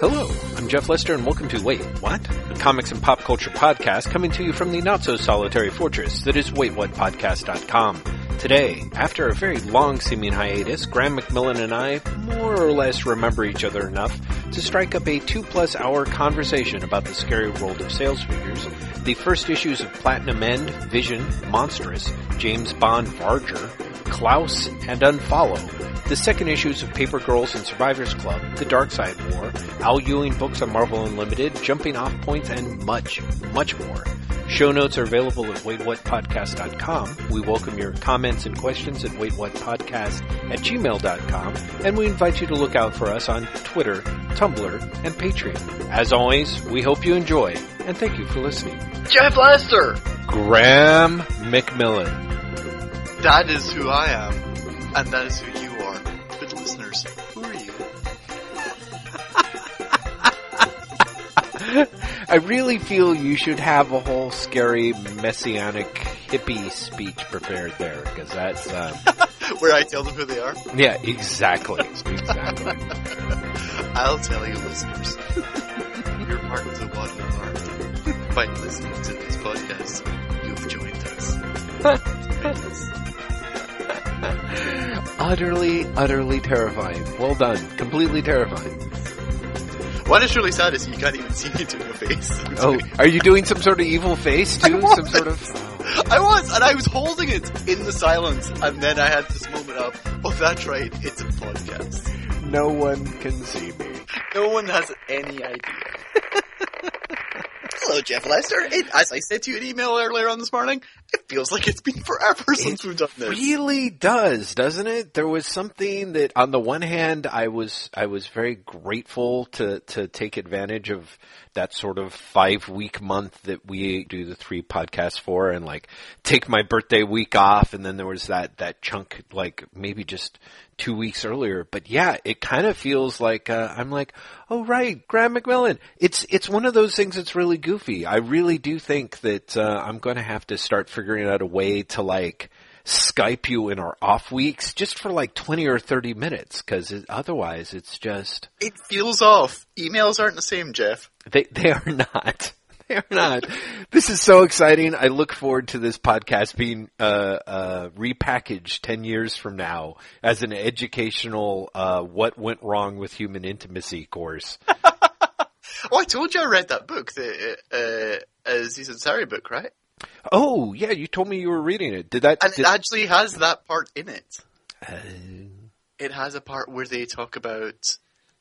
Hello, I'm Jeff Lester and welcome to Wait, What? A comics and pop culture podcast coming to you from the not so solitary fortress that is waitwhatpodcast.com. Today, after a very long seeming hiatus, Graham McMillan and I more or less remember each other enough to strike up a two plus hour conversation about the scary world of sales figures, the first issues of Platinum End, Vision, Monstress, James Bond Vargr, Klaus, and Unfollow, the second issues of Paper Girls and Survivors Club, The Darkseid War, Al Ewing books on Marvel Unlimited, Jumping Off Points, and much, much more. Show notes are available at waitwhatpodcast.com. We welcome your comments and questions at waitwhatpodcast at gmail.com, and we invite you to look out for us on Twitter, Tumblr, and Patreon. As always, we hope you enjoy, and thank you for listening. Jeff Lester! Graham McMillan. That is who I am, and that is who you I really feel you should have a whole scary messianic hippie speech prepared there, because that's, um, Where I tell them who they are? yeah, exactly, exactly. I'll tell you, listeners. You're part of the one part. By listening to this podcast, you've joined us. utterly, utterly terrifying. Well done. Completely terrifying. What is really sad is you can't even see me doing a face. Oh, are you doing some sort of evil face too? was. Some sort of. I was, and I was holding it in the silence, and then I had this moment of, oh, that's right, it's a podcast. No one can see me. No one has any idea. Hello, Jeff Lester. It, as I sent you an email earlier on this morning, it feels like it's been forever since we've done this. really does, doesn't it? There was something that, on the one hand, I was I was very grateful to to take advantage of that sort of five week month that we do the three podcasts for, and like take my birthday week off, and then there was that that chunk like maybe just two weeks earlier. But yeah, it kind of feels like uh, I'm like, oh right, Graham McMillan. It's it's one of those things that's really goofy. I really do think that uh, I'm going to have to start figuring out a way to like Skype you in our off weeks just for like 20 or 30 minutes because it, otherwise it's just It feels off. Emails aren't the same, Jeff. they they are not. They are not. This is so exciting. I look forward to this podcast being uh, uh, repackaged ten years from now as an educational uh, "What Went Wrong with Human Intimacy" course. Oh, I told you I read that book, the uh, Aziz Ansari book, right? Oh yeah, you told me you were reading it. Did that? And did, it actually has that part in it. uh, It has a part where they talk about.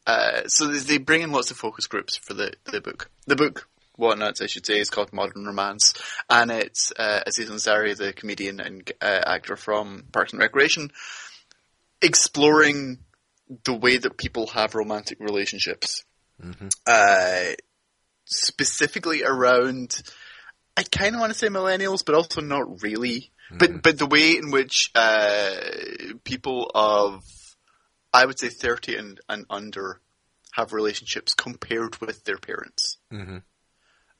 Uh, so they- they bring in lots of focus groups for the, the book. The book, whatnot, I should say, is called Modern Romance, and it's uh, Aziz Ansari, the comedian and uh, actor from Parks and Recreation, exploring the way that people have romantic relationships. Uh, specifically around, I kind of want to say millennials, but also not really. But but the way in which uh, people of, I would say thirty and, and under, have relationships compared with their parents. Mhm.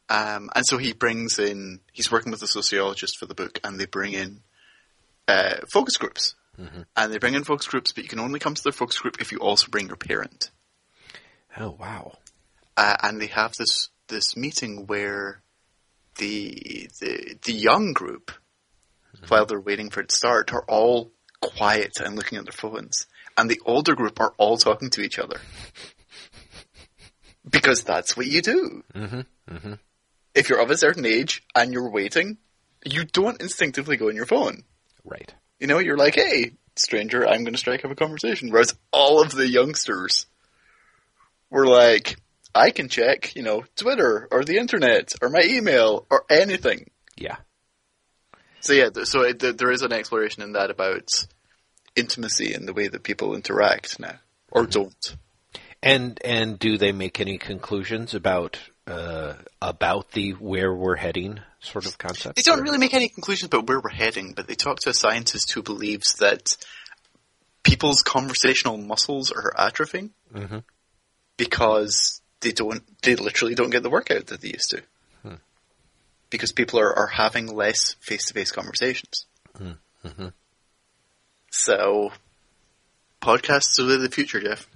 Um, and so he brings in, he's working with a sociologist for the book, and they bring in uh, focus groups. And they bring in focus groups, but you can only come to their focus group if you also bring your parent oh wow. uh, and they have this this meeting where the the the young group, while they're waiting for it to start, are all quiet and looking at their phones, and the older group are all talking to each other because that's what you do. Mm-hmm. If you're of a certain age and you're waiting, you don't instinctively go on your phone. Right. You know, you're like, "Hey, stranger, I'm going to strike up a conversation." Whereas all of the youngsters were like, "I can check, you know, Twitter or the internet or my email or anything." Yeah. So yeah, so it, th- there is an exploration in that about intimacy and the way that people interact now or don't. And and do they make any conclusions about uh, about the where we're heading sort of concept? They don't or- really make any conclusions about where we're heading, but they talk to a scientist who believes that people's conversational muscles are atrophying Mhm. because they don't, they literally don't get the workout that they used to. Because people are, are having less face-to-face conversations. So, podcasts are the future, Jeff.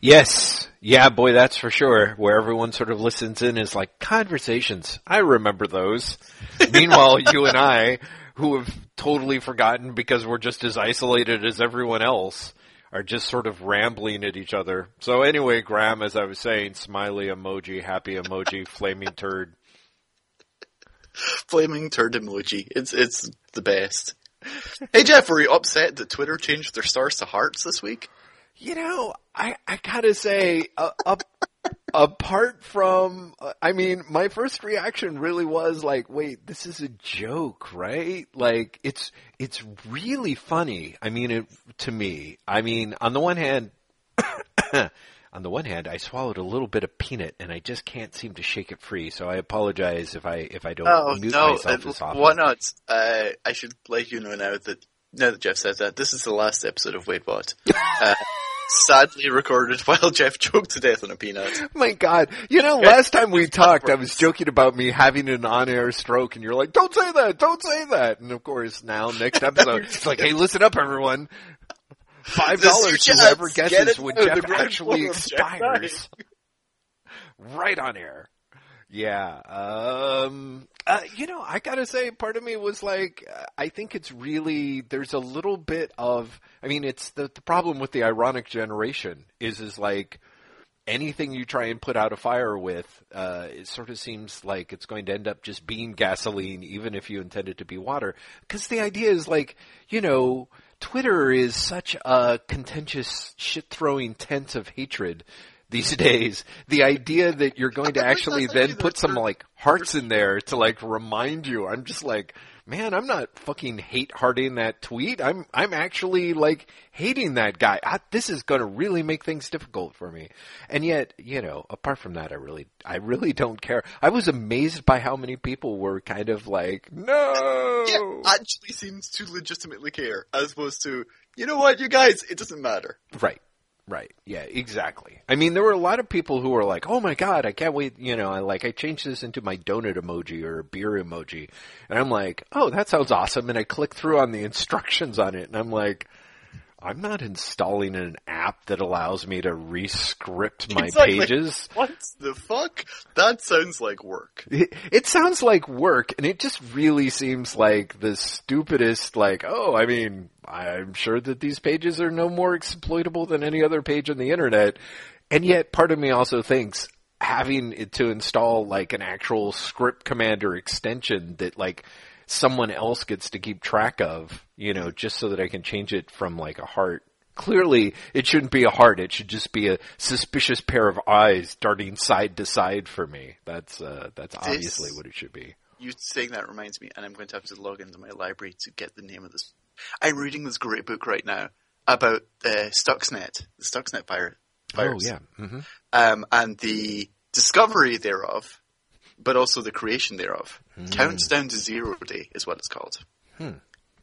Yes. Yeah, boy, that's for sure. Where everyone sort of listens in is like conversations. I remember those. Meanwhile, you and I, who have totally forgotten because we're just as isolated as everyone else, are just sort of rambling at each other. So anyway, Graham, as I was saying, smiley emoji, happy emoji, flaming turd. Flaming turd emoji. It's it's the best. Hey Jeff, were you upset that Twitter changed their stars to hearts this week? You know, I I gotta say, uh, up, apart from, uh, I mean, my first reaction really was like, wait, this is a joke, right? Like, it's it's really funny. I mean, it, to me, I mean, on the one hand. on the one hand, I swallowed a little bit of peanut and I just can't seem to shake it free. So I apologize if I if I don't oh, mute no, myself as often. Why not? Uh, I should let you know now that now that Jeff says that this is the last episode of Wait What. Sadly recorded while Jeff choked to death on a peanut. My God, you know, last time we talked, I was joking about me having an on-air stroke, and you're like, "Don't say that, don't say that." And of course, now next episode, it's like, "Hey, listen up, everyone." Five dollars whoever guesses when Jeff actually expires. right on air. Yeah. Um, uh, you know, I gotta say, part of me was like, uh, I think it's really, there's a little bit of, I mean, it's the, the problem with the ironic generation is, is like, anything you try and put out a fire with, uh, it sort of seems like it's going to end up just being gasoline, even if you intend it to be water. Because the idea is like, you know, Twitter is such a contentious, shit-throwing tent of hatred these days. The idea that you're going to actually then put some like hearts in there to like remind you, I'm just like, man, I'm not fucking hate hearting that tweet. I'm I'm actually like hating that guy. I, this is going to really make things difficult for me. And yet, you know, apart from that, I really I really don't care. I was amazed by how many people were kind of like, no. Yeah, actually seems to legitimately care, as opposed to, you know what, you guys, it doesn't matter. Right. Right. Yeah, exactly. I mean, there were a lot of people who were like, "Oh my god, I can't wait!" You know, I like I changed this into my donut emoji or a beer emoji, and I'm like, "Oh, that sounds awesome!" And I click through on the instructions on it, and I'm like, "I'm not installing an app that allows me to re-script my Exactly. pages." What the fuck? That sounds like work. It, it sounds like work, and it just really seems like the stupidest. Like, oh, I mean, I'm sure that these pages are no more exploitable than any other page on the internet, and yet part of me also thinks having it to install like an actual script commander extension that like someone else gets to keep track of, you know, just so that I can change it from like a heart. Clearly, it shouldn't be a heart. It should just be a suspicious pair of eyes darting side to side for me. That's uh, that's obviously what it should be. You saying that reminds me, and I'm going to have to log into my library to get the name of this. I'm reading this great book right now about uh, Stuxnet, the Stuxnet virus. virus. Oh yeah. hmm um, and the discovery thereof, but also the creation thereof. Counts down to zero day is what it's called. Hmm.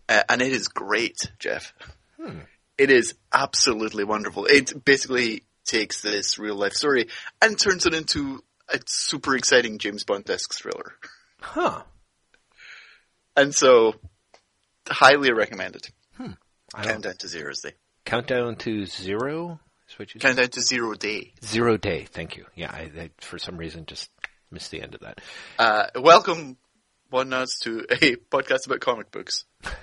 Uh, and it is great, Jeff. It is absolutely wonderful. It basically takes this real life story and turns it into a super exciting James Bond-esque thriller. Huh. And so, highly recommended. I Countdown to zero day. Countdown to zero. Is what you? Countdown to zero day. Zero day. Thank you. Yeah, I, I for some reason just missed the end of that. Uh, welcome, one nuts, to a podcast about comic books.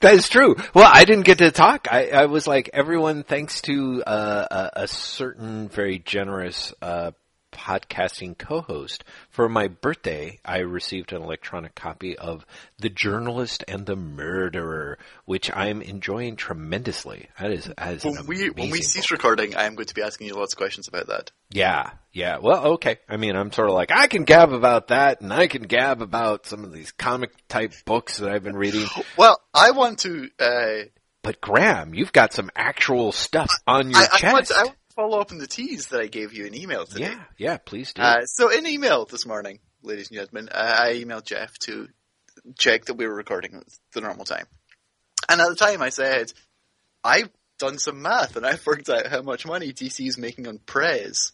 That is true. Well, I didn't get to talk. I, I was like, everyone, thanks to uh, a, a certain very generous uh, podcasting co-host. For my birthday, I received an electronic copy of The Journalist and the Murderer, which I'm enjoying tremendously. That is, that is When we when we cease book. recording, I am going to be asking you lots of questions about that. Yeah, yeah. Well, okay. I mean, I'm sort of like, I can gab about that, and I can gab about some of these comic type books that I've been reading. Well, I want to. Uh, But Graham, you've got some actual stuff on your I, chest. I follow up on the tease that I gave you in email today. yeah, yeah. Please do. Uh, so in email this morning, ladies and gentlemen, uh, I emailed Jeff to check that we were recording at the normal time. And at the time I said, I've done some math and I've worked out how much money DC is making on Prez.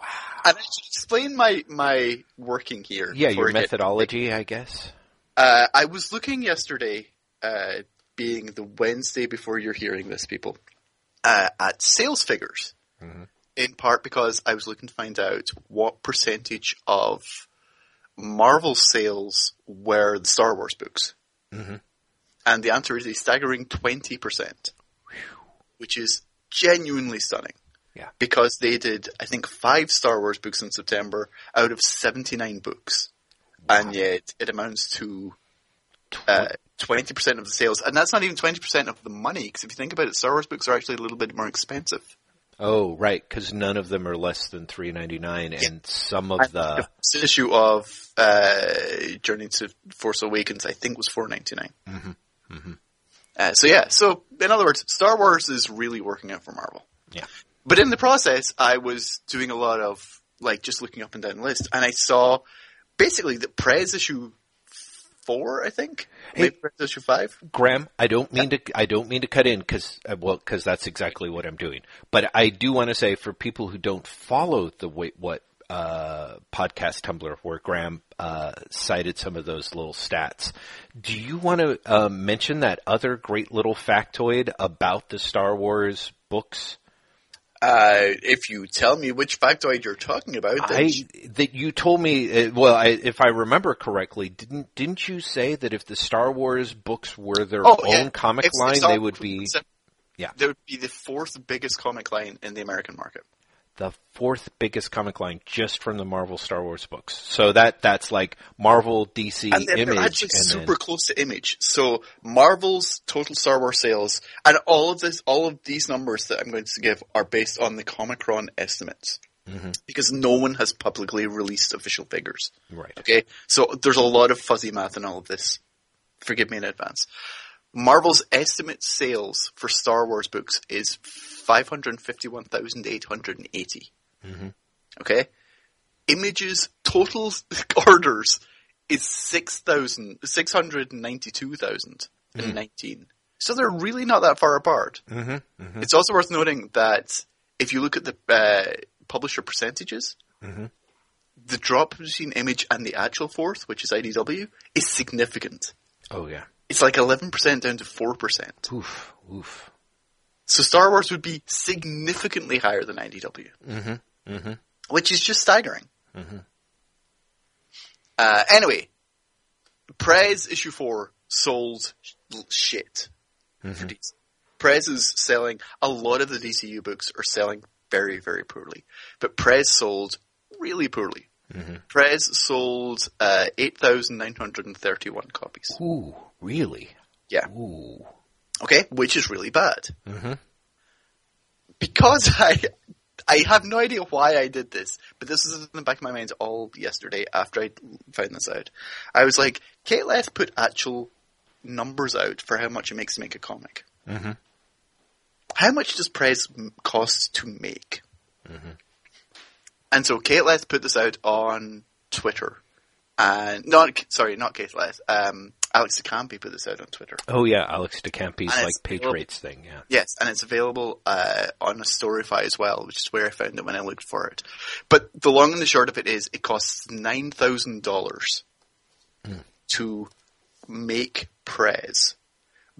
wow. And I should explain my, my working here. Yeah, your methodology, I guess. Uh, I was looking yesterday, uh, being the Wednesday before you're hearing this, people. Uh, at sales figures. In part because I was looking to find out what percentage of Marvel sales were the Star Wars books. And the answer is a staggering 20%, which is genuinely stunning. Yeah. Because they did, I think, five Star Wars books in September out of 79 books. And yet it amounts to uh, 20% of the sales. And that's not even 20% of the money, because if you think about it, Star Wars books are actually a little bit more expensive. Oh, right, because none of them are less than three ninety nine, and some of the issue of uh, Journey to Force Awakens, I think, was four ninety nine. Uh, so yeah, so in other words, Star Wars is really working out for Marvel. Yeah. But in the process, I was doing a lot of like just looking up and down the list, and I saw basically that Prez issue four, I think, Prez issue five. Graham, I don't mean to. I don't mean to cut in because well, because that's exactly what I'm doing. But I do want to say for people who don't follow the Wait What uh, podcast Tumblr, where Graham uh, cited some of those little stats, do you want to uh, mention that other great little factoid about the Star Wars books? Uh, if you tell me which factoid you're talking about, I that you told me. Uh, well, I, if I remember correctly, didn't didn't you say that if the Star Wars books were their Oh, own yeah. comic If- line, they would be yeah. They would be the fourth biggest comic line in the American market. The fourth biggest comic line just from the Marvel Star Wars books. So that that's like Marvel, DC, and they're, Image, they're actually super then close to Image. So Marvel's total Star Wars sales, and all of this, all of these numbers that I'm going to give are based on the Comichron estimates, Mm-hmm. because no one has publicly released official figures. right. Okay, so there's a lot of fuzzy math in all of this. Forgive me in advance. Marvel's estimate sales for Star Wars books is five hundred fifty-one thousand eight hundred and eighty. Okay, Image's total orders is six thousand six hundred ninety-two thousand and nineteen. So they're really not that far apart. Mm-hmm. It's also worth noting that if you look at the uh, publisher percentages, the drop between Image and the actual fourth, which is IDW, is significant. Oh yeah. It's like 11% down to 4%. Oof. Oof. So Star Wars would be significantly higher than IDW. Mm-hmm. Mm-hmm. Which is just staggering. Uh, anyway, Prez issue 4 sold sh- shit for DC. Prez is selling, a lot of the DCU books are selling very, very poorly. But Prez sold really poorly. Prez sold uh, 8,931 copies. Ooh, really? Yeah. Ooh. Okay, which is really bad. Mhm. Because I, I have no idea why I did this, but this was in the back of my mind all yesterday after I found this out. I was like, Kate Leth put actual numbers out for how much it makes to make a comic. Mhm. How much does Prez m- cost to make? And so Kate Leth put this out on Twitter. And not sorry, not Kate Leth. Um, Alex de Campi put this out on Twitter. Oh yeah, Alex de Campi's like rates thing. Yeah. Yes, and it's available uh, on a Storify as well, which is where I found it when I looked for it. But the long and the short of it is, it costs nine thousand dollars hmm. to make Prez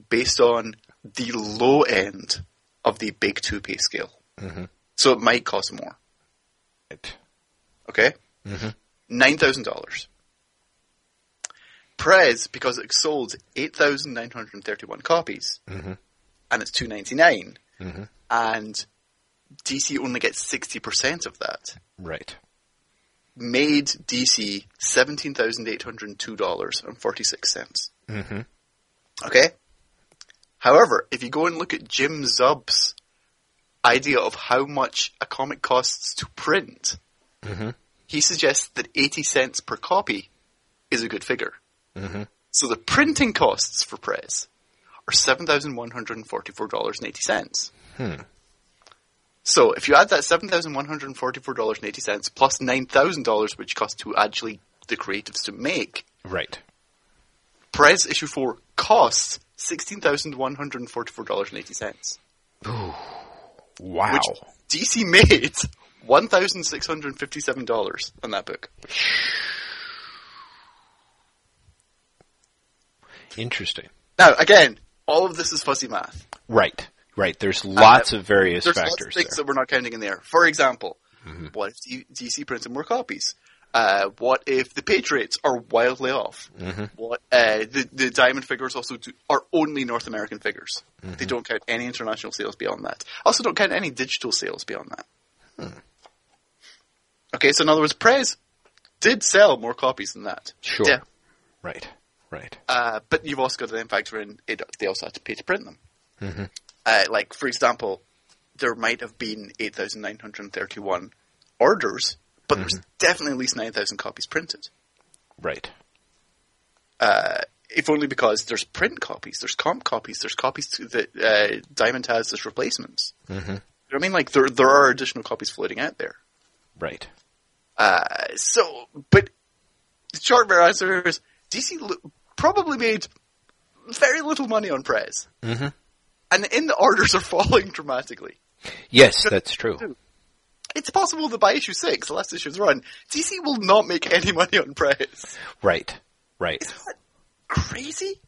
based on the low end of the big two pay scale. Mm-hmm. So it might cost more. Right. Okay, mm-hmm. nine thousand dollars. Prez, because it sold eight thousand nine hundred thirty-one copies, mm-hmm. and it's two ninety-nine, mm-hmm. and DC only gets sixty percent of that. Right. Made DC seventeen thousand eight hundred two dollars and forty-six cents. Mm-hmm. Okay. However, if you go and look at Jim Zub's idea of how much a comic costs to print, mm-hmm. he suggests that 80 cents per copy is a good figure. Mm-hmm. So the printing costs for Prez are $7,144.80. Hmm. So if you add that $7,144.80 plus $9,000 which costs to actually the creatives to make, Right. Prez issue 4 costs $16,144.80. Wow. Which DC made $1,657 on that book. Interesting. Now, again, all of this is fuzzy math. Right. Right. There's lots uh, of various there's factors. Lots of things there. that we're not counting in there. For example, mm-hmm. what if DC printed more copies? Uh, what if the Patriots are wildly off? Mm-hmm. What uh, the the Diamond figures also do, are only North American figures. Mm-hmm. They don't count any international sales beyond that. Also, don't count any digital sales beyond that. Hmm. Okay, so in other words, Prez did sell more copies than that. Sure. Yeah. Right. Right. Uh, but you've also got to then factor in it, they also had to pay to print them. Mm-hmm. Uh, like for example, there might have been eight thousand nine hundred thirty-one orders but mm-hmm. there's definitely at least 9,000 copies printed. Right. Uh, if only because there's print copies, there's comp copies, there's copies that uh, Diamond has as replacements. Mm-hmm. You know I mean? Like, there, there are additional copies floating out there. Right. Uh, so, but the short answer is DC probably made very little money on Prez. Mm-hmm. And in the orders are falling dramatically. Yes, that's true it's possible that by issue six, the last issue's run, DC will not make any money on Prez. Right. Right. Is that crazy?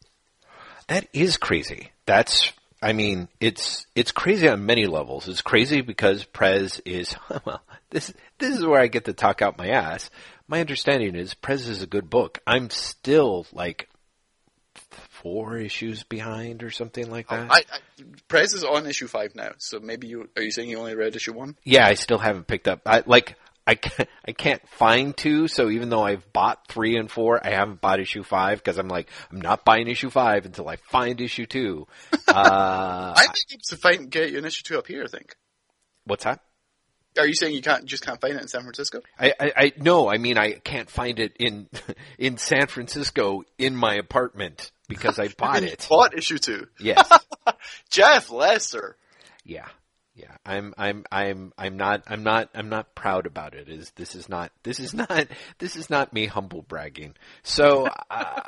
That is crazy. That's I mean, it's it's crazy on many levels. It's crazy because Prez is well, this this is where I get to talk out my ass. My understanding is Prez is a good book. I'm still like four issues behind or something like that. I, I, Prez is on issue five now, so maybe you are you saying you only read issue one? Yeah, I still haven't picked up. I like I can't, I can't find two, so even though I've bought three and four, I haven't bought issue five because I'm like I'm not buying issue five until I find issue two. Uh, I think it's to find get you an issue two up here. I think. What's that? Are you saying you can't just can't find it in San Francisco? I, I, I no, I mean I can't find it in in San Francisco in my apartment because I bought it. Bought issue two. Yes. Jeff Lesser. Yeah. Yeah. I'm I'm I'm I'm not I'm not I'm not proud about it. Is this is not this is not this is not me humble bragging. So uh,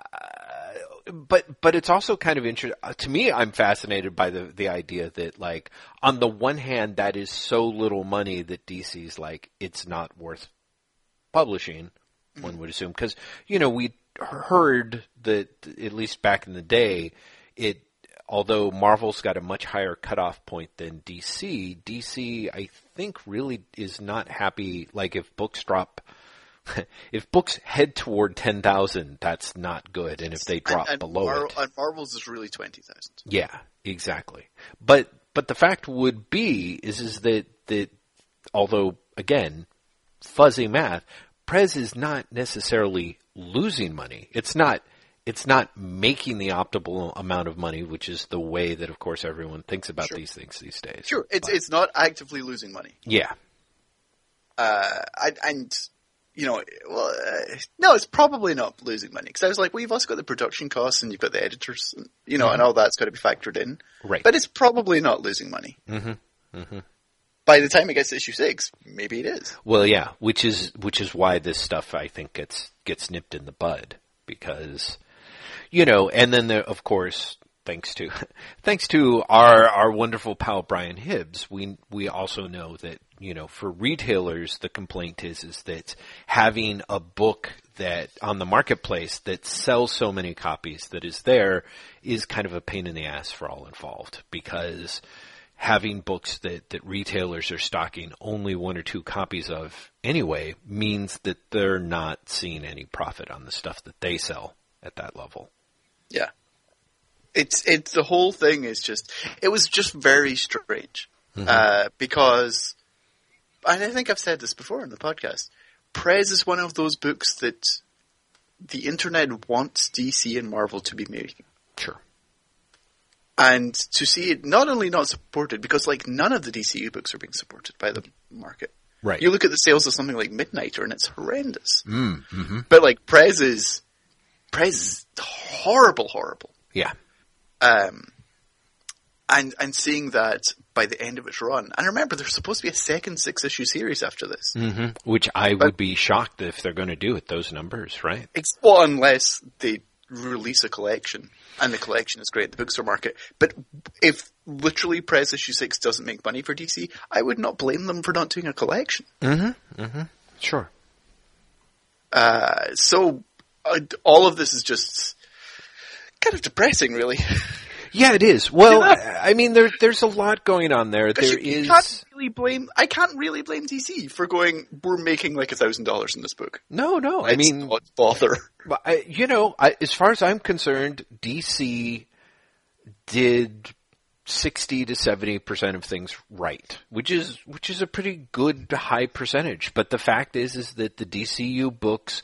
but but it's also kind of interesting uh, to me I'm fascinated by the the idea that like on the one hand that is so little money that DC's like it's not worth publishing one would assume because you know we heard that at least back in the day, it although Marvel's got a much higher cutoff point than DC, DC I think really is not happy. Like if books drop, if books head toward ten thousand, that's not good, and if they drop and, and below Mar- it, and Marvel's is really twenty thousand. Yeah, exactly. But but the fact would be is is that that although again fuzzy math, Prez is not necessarily losing money. It's not it's not making the optimal amount of money, which is the way that, of course, everyone thinks about sure. these things these days. Sure, it's but, it's not actively losing money. Yeah. Uh, I, and you know, well, uh, no, it's probably not losing money because I was like, well, you've also got the production costs and you've got the editors, and, you know, mm-hmm. and all that's got to be factored in. Right. But it's probably not losing money. Mm-hmm. Mm-hmm by the time it gets to issue six, maybe it is. Well, yeah, which is which is why this stuff I think gets gets nipped in the bud because you know, and then there, of course, thanks to thanks to our our wonderful pal Brian Hibbs, we we also know that you know for retailers the complaint is is that having a book that on the marketplace that sells so many copies that is there is kind of a pain in the ass for all involved because having books that, that retailers are stocking only one or two copies of anyway means that they're not seeing any profit on the stuff that they sell at that level. Yeah. It's, it's, the whole thing is just, it was just very strange. Mm-hmm. Uh, because, and I think I've said this before in the podcast, Prez is one of those books that the internet wants DC and Marvel to be making. Sure and to see it not only not supported because like none of the DCU books are being supported by the market. Right. You look at the sales of something like Midnighter and it's horrendous. Mm, mm-hmm. But like Prez is Prez is horrible, horrible. Yeah. Um, and and seeing that by the end of its run, and remember, there's supposed to be a second six issue series after this, mm-hmm. which I but, would be shocked if they're going to do at those numbers, right? Well, unless they release a collection and the collection is great at the bookstore market. But if literally Prez issue six doesn't make money for DC, I would not blame them for not doing a collection. Mm-hmm. Mm-hmm. Sure. Uh, so uh, all of this is just kind of depressing, really. Yeah, it is. Well, I mean, there, there's a lot going on there. There you, is. Can't really blame. I can't really blame DC for going. We're making like a thousand dollars in this book. No, no. I It's mean, not bother. I, you know, I, as far as I'm concerned, DC did sixty to seventy percent of things right, which is which is a pretty good high percentage. But the fact is, is that the DCU books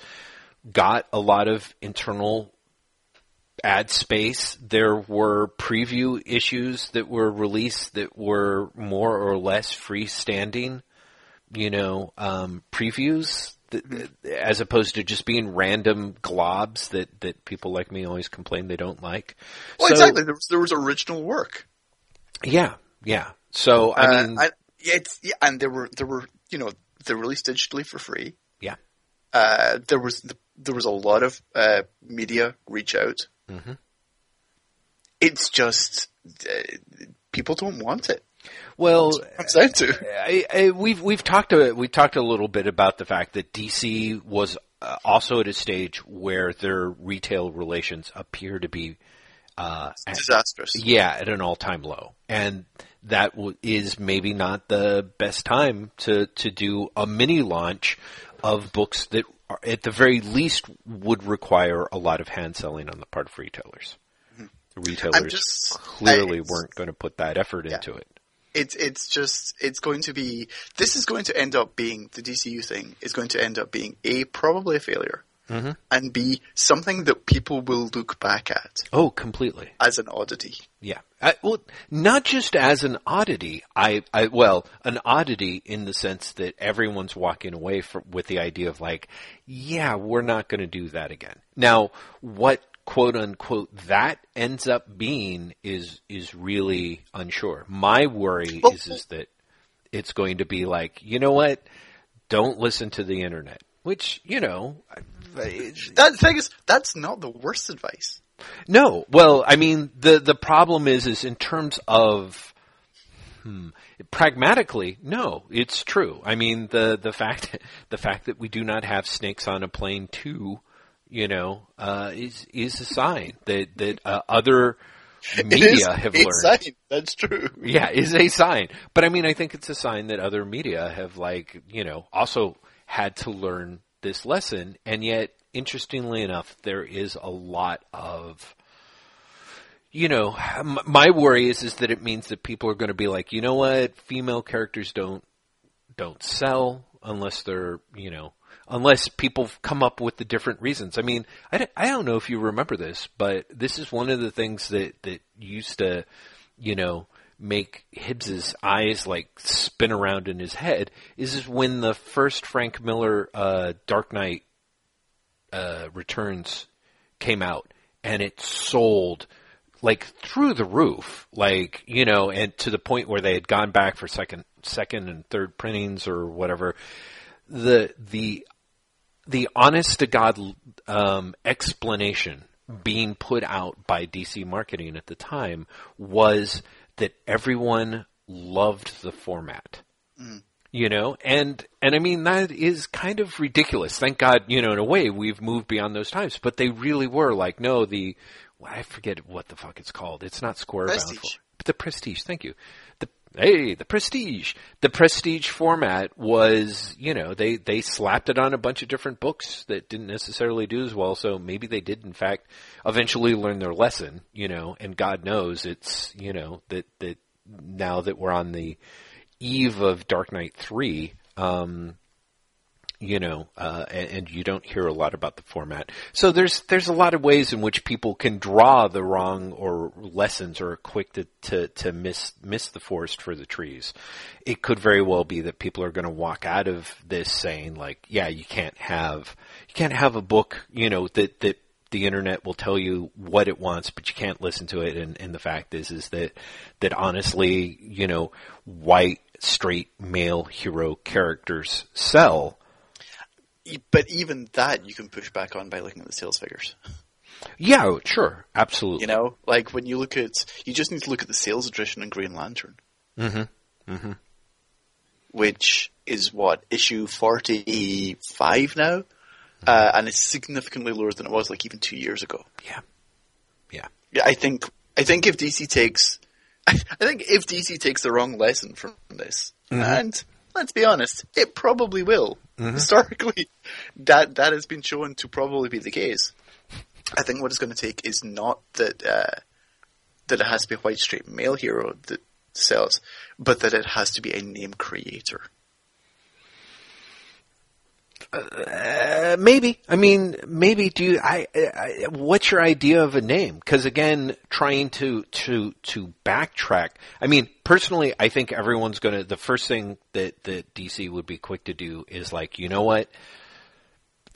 got a lot of internal ad space. There were preview issues that were released that were more or less freestanding, you know, um, previews. That, that- as opposed to just being random globs that, that people like me always complain they don't like. Well, So- exactly. There was, there was original work. Yeah, yeah. So I Uh, mean, I, yeah, it's, yeah, and there were there were you know they're released digitally for free. yeah, Uh, there was there was a lot of uh, media reach out. Mhm. It's just uh, people don't want it. well, It comes down to I, I, we've we've talked a we talked a little bit about the fact that DC was uh, also at a stage where their retail relations appear to be uh, at- disastrous. yeah at an all time low, and that w- is maybe not the best time to to do a mini launch of books that at the very least would require a lot of hand selling on the part of retailers. Mm-hmm. The Retailers just- clearly I- weren't going to put that effort into it. It's it's just it's going to be this is going to end up being the DCU thing is going to end up being a probably a failure Mhm. and be something that people will look back at Oh, completely. as an oddity. Yeah. I, well, not just as an oddity. I, I, well, an oddity in the sense that everyone's walking away from, with the idea of like, yeah, we're not going to do that again. Now, what quote unquote that ends up being is, is really unsure. My worry Well- is, is that it's going to be like, you know what? Don't listen to the internet. Which, you know, I- That thing is that's not the worst advice. no, well, I mean the the problem is is in terms of hmm, pragmatically, no, it's true. I mean the the fact the fact that we do not have snakes on a plane too, you know, uh, is is a sign that that uh, other media have a learned. sign. That's true. Yeah, is a sign. But I mean, I think it's a sign that other media have like, you know, also had to learn this lesson. And yet, interestingly enough, there is a lot of, you know, my worry is, is that it means that people are going to be like, you know what, female characters don't, don't sell unless they're, you know, unless people come up with the different reasons. I mean, I don't, I don't know if you remember this, but this is one of the things that, that used to, you know, make Hibbs's eyes like spin around in his head is, is when the first Frank Miller, uh, Dark Knight, uh, Returns came out and it sold like through the roof, like, you know, and to the point where they had gone back for second, second and third printings or whatever. The, the, the honest to God, um, explanation being put out by DC marketing at the time was that everyone loved the format. Mm. You know, and and I mean that is kind of ridiculous. Thank God, you know, in a way we've moved beyond those times. But they really were like, no, the well, I forget what the fuck it's called. It's not Square Bound. Prestige. For, the Prestige. Thank you. The hey, the Prestige. The Prestige format was, you know, they they slapped it on a bunch of different books that didn't necessarily do as well. So maybe they did, in fact, eventually learn their lesson. You know, and God knows it's, you know, that that now that we're on the eve of Dark Knight three, um, you know, uh, and, and you don't hear a lot about the format. So there's there's a lot of ways in which people can draw the wrong or lessons or are quick to, to, to miss miss the forest for the trees. It could very well be that people are going to walk out of this saying like, yeah, you can't have you can't have a book, you know, that that the internet will tell you what it wants, but you can't listen to it. And, and the fact is, is that, that honestly, you know, white, straight, male hero characters sell. But even that you can push back on by looking at the sales figures. Yeah, sure. Absolutely. You know, like when you look at, you just need to look at the sales attrition in Green Lantern, Mm-hmm. Mm-hmm. which is what issue forty five now, uh, and it's significantly lower than it was like even two years ago. Yeah. Yeah. Yeah, I think I think if DC takes, I think if DC takes the wrong lesson from this, mm-hmm. and let's be honest, it probably will. Mm-hmm. Historically, that that has been shown to probably be the case. I think what it's going to take is not that uh, that it has to be a white straight male hero that sells, but that it has to be a name creator. Uh, maybe. I mean, maybe. Do you, I, I? What's your idea of a name? Because again, trying to to to backtrack. I mean, personally, I think everyone's gonna. The first thing that that DC would be quick to do is like, you know what?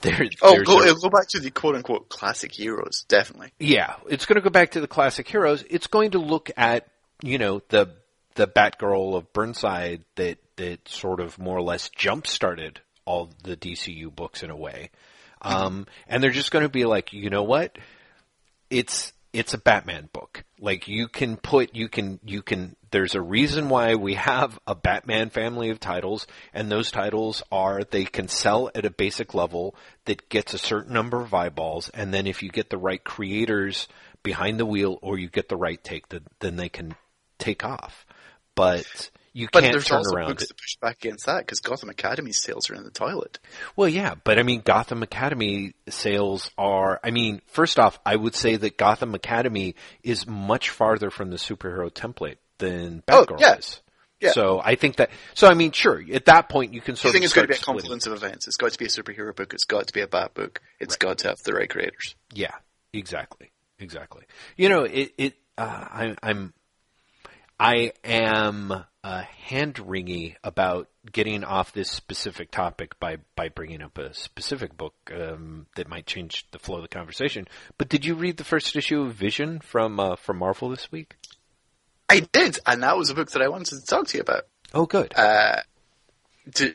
There, oh, go, a, go back to the quote unquote classic heroes, definitely. Yeah, it's going to go back to the classic heroes. It's going to look at you know the the Batgirl of Burnside that that sort of more or less jump started all the DCU books in a way. Um, and they're just going to be like, you know what? It's it's a Batman book. Like you can put you can you can there's a reason why we have a Batman family of titles and those titles are they can sell at a basic level that gets a certain number of eyeballs and then if you get the right creators behind the wheel or you get the right take then they can take off. But you but can't there's turn also around books it. to push back against that because Gotham Academy sales are in the toilet. Well, yeah, but I mean, Gotham Academy sales are. I mean, first off, I would say that Gotham Academy is much farther from the superhero template than Batgirl oh, yeah. is. Yeah. So I think that. So I mean, sure. At that point, you can sort I think it's got to be a confluence of events. It's got to be a superhero book. It's got to be a Bat book. It's Right. got to have the right creators. Yeah, exactly, exactly. You know, it. it uh, I, I'm. I am uh, hand wringy about getting off this specific topic by by bringing up a specific book um, that might change the flow of the conversation. But did you read the first issue of Vision from uh, from Marvel this week? I did, and that was a book that I wanted to talk to you about. Oh, good. Uh, to,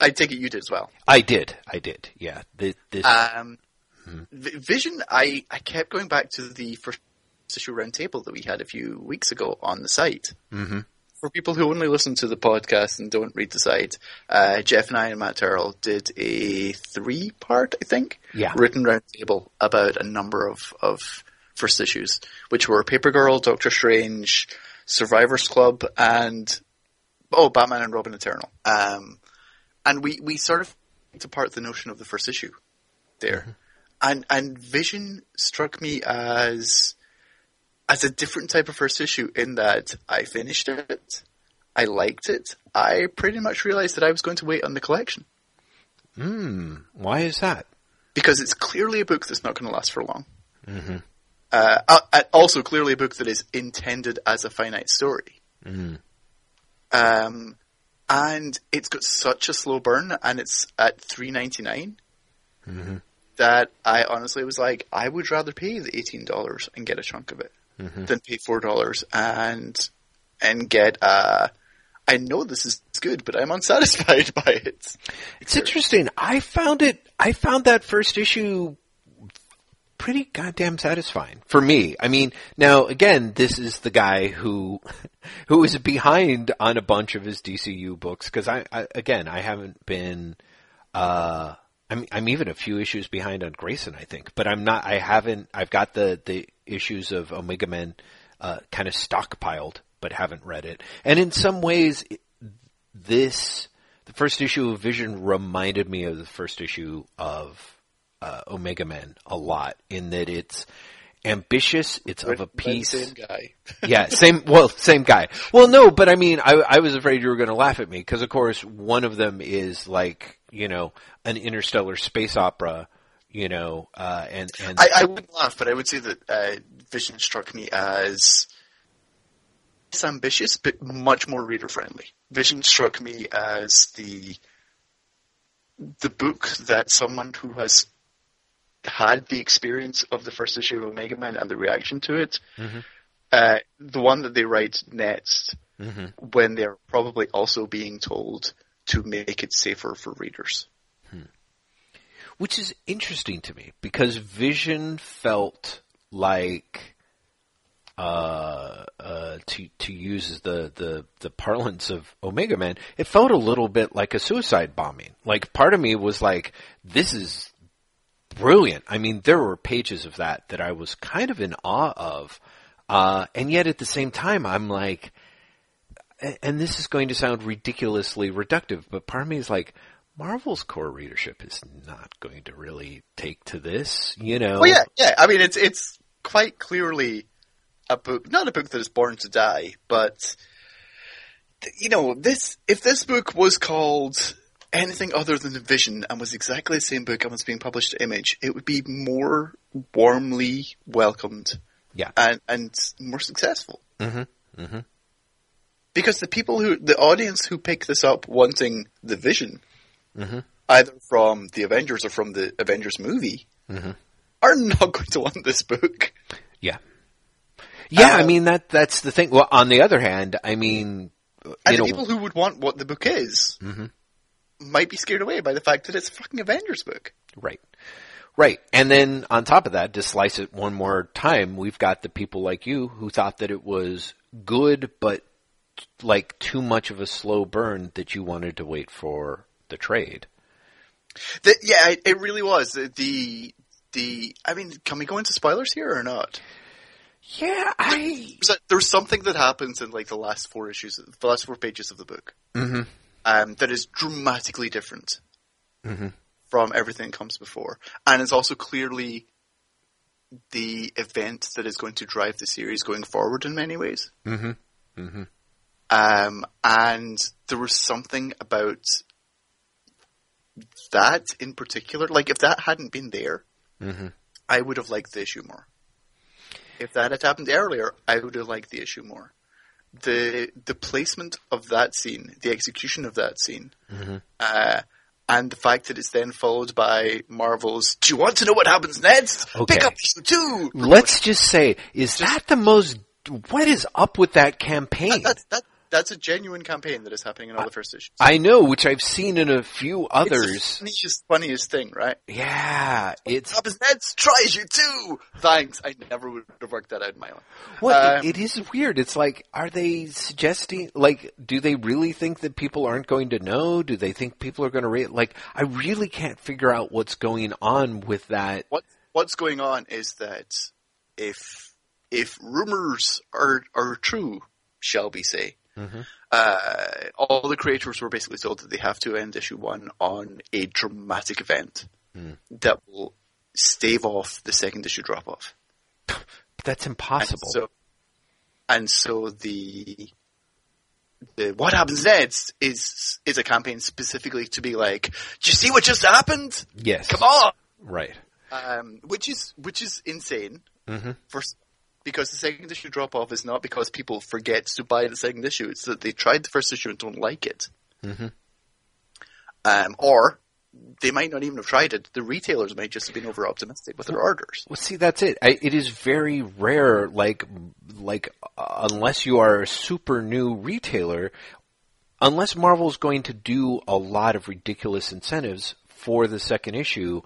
I take it you did as well. I did. I did. Yeah. The, this. Um, V- Vision, I, I kept going back to the first issue roundtable that we had a few weeks ago on the site. Mhm. For people who only listen to the podcast and don't read the site, uh, Jeff and I and Matt Terrell did a three part, I think, Yeah. written roundtable about a number of, of first issues, which were Paper Girl, Doctor Strange, Survivors Club, and oh, Batman and Robin Eternal. Um, and we, we sort of apart the notion of the first issue there. And and Vision struck me as as a different type of first issue in that I finished it, I liked it, I pretty much realized that I was going to wait on the collection Hmm. Why is that? because it's clearly a book that's not going to last for long. Uh, uh, uh, also, clearly a book that is intended as a finite story. Um, and it's got such a slow burn, and it's at three that I honestly was like, I would rather pay the eighteen dollars and get a chunk of it than pay four dollars and and get. Uh, I know this is good, but I'm unsatisfied by it. It's interesting. I found it. I found that first issue pretty goddamn satisfying for me. I mean, now again, this is the guy who who is behind on a bunch of his DCU books because I, I again I haven't been. Uh, I'm I'm even a few issues behind on Grayson, I think, but I'm not. I haven't. I've got the the issues of Omega Men uh, kind of stockpiled, but haven't read it. And in some ways, this the first issue of Vision reminded me of the first issue of uh, Omega Men a lot in that it's ambitious. It's of a Written by the piece. Same guy. yeah, same. Well, same guy. Well, no, but I mean, I, I was afraid you were going to laugh at me because, of course, one of them is like you know an interstellar space opera. You know, uh, and and I, I wouldn't laugh, but I would say that uh, Vision struck me as it's ambitious, but much more reader friendly. Vision struck me as the the book that someone who has had the experience of the first issue of Omega Men and the reaction to it, uh, the one that they write next when they're probably also being told to make it safer for readers. which is interesting to me because Vision felt like, uh, uh, to to use the the the parlance of Omega Men, it felt a little bit like a suicide bombing. Like part of me was like, this is brilliant. I mean, there were pages of that that I was kind of in awe of. Uh, and yet at the same time, I'm like, and this is going to sound ridiculously reductive, but part of me is like, Marvel's core readership is not going to really take to this, you know? Well, yeah, yeah. I mean, it's it's quite clearly a book, not a book that is born to die, but you know, this if this book was called anything other than the Vision and was exactly the same book and was being published to Image, it would be more warmly welcomed, yeah, and and more successful. Mm-hmm. Mm-hmm. Because the people who, the audience who pick this up wanting the Vision, mm-hmm. either from the Avengers or from the Avengers movie, mm-hmm. are not going to want this book. Yeah. Yeah, Uh, I mean that that's the thing. Well, on the other hand, I mean, you And know, the people who would want what the book is Mhm. might be scared away by the fact that it's a fucking Avengers book. Right. Right. And then on top of that, to slice it one more time, we've got the people like you who thought that it was good, but like too much of a slow burn that you wanted to wait for the trade. The, yeah, it, it really was. The, the, I mean, can we go into spoilers here or not? Yeah, I. So there's something that happens in like the last four issues, the last four pages of the book, hmm um, that is dramatically different Mhm. from everything that comes before, and it's also clearly the event that is going to drive the series going forward in many ways. hmm hmm Um, and there was something about that in particular. Like, if that hadn't been there, hmm I would have liked the issue more. If that had happened earlier, I would have liked the issue more. The the placement of that scene, the execution of that scene, Mhm. uh, and the fact that it's then followed by Marvel's "Do you want to know what happens next? Okay. Pick up issue two. Let's just say, is that the most? What is up with that campaign? That's that, that's a genuine campaign that is happening in all the first issues. I know, which I've seen in a few It's others. the funniest, funniest thing, right? Yeah, it's happens next? Try you too. Thanks. I never would have worked that out in my own. Well, Um, it, it is weird. It's like, are they suggesting, like, do they really think that people aren't going to know? Do they think people are going to rate? Like, I really can't figure out what's going on with that. what what's going on is that if if rumors are are true, shall we say, Mhm. uh, all the creators were basically told that they have to end issue one on a dramatic event Mm. that will stave off the second issue drop off. That's impossible. So, and so the the what happens next is is a campaign specifically to be like, do you see what just happened? yes. Come on, Right. um, which is which is insane. hmm First, because the second issue drop off is not because people forget to buy the second issue; it's that they tried the first issue and don't like it, hmm um, or they might not even have tried it. The retailers might just have been over optimistic with their orders. Well, see, that's it. I, it is very rare, like, like, uh, unless you are a super new retailer, unless Marvel's going to do a lot of ridiculous incentives for the second issue,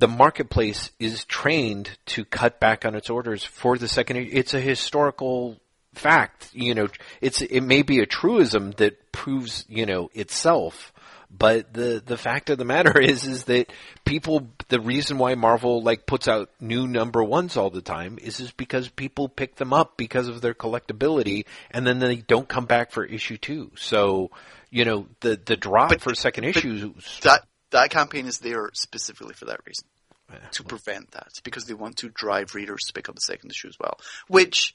the marketplace is trained to cut back on its orders for the second issue. It's a historical fact. You know, it's, it may be a truism that proves, you know, itself. But the the fact of the matter is is that people the reason why Marvel like puts out new number ones all the time is is because people pick them up because of their collectability and then they don't come back for issue two. So, you know, the the drop But- for second issues That that campaign is there specifically for that reason. Eh, to prevent that because they want to drive readers to pick up the second issue as well. Which,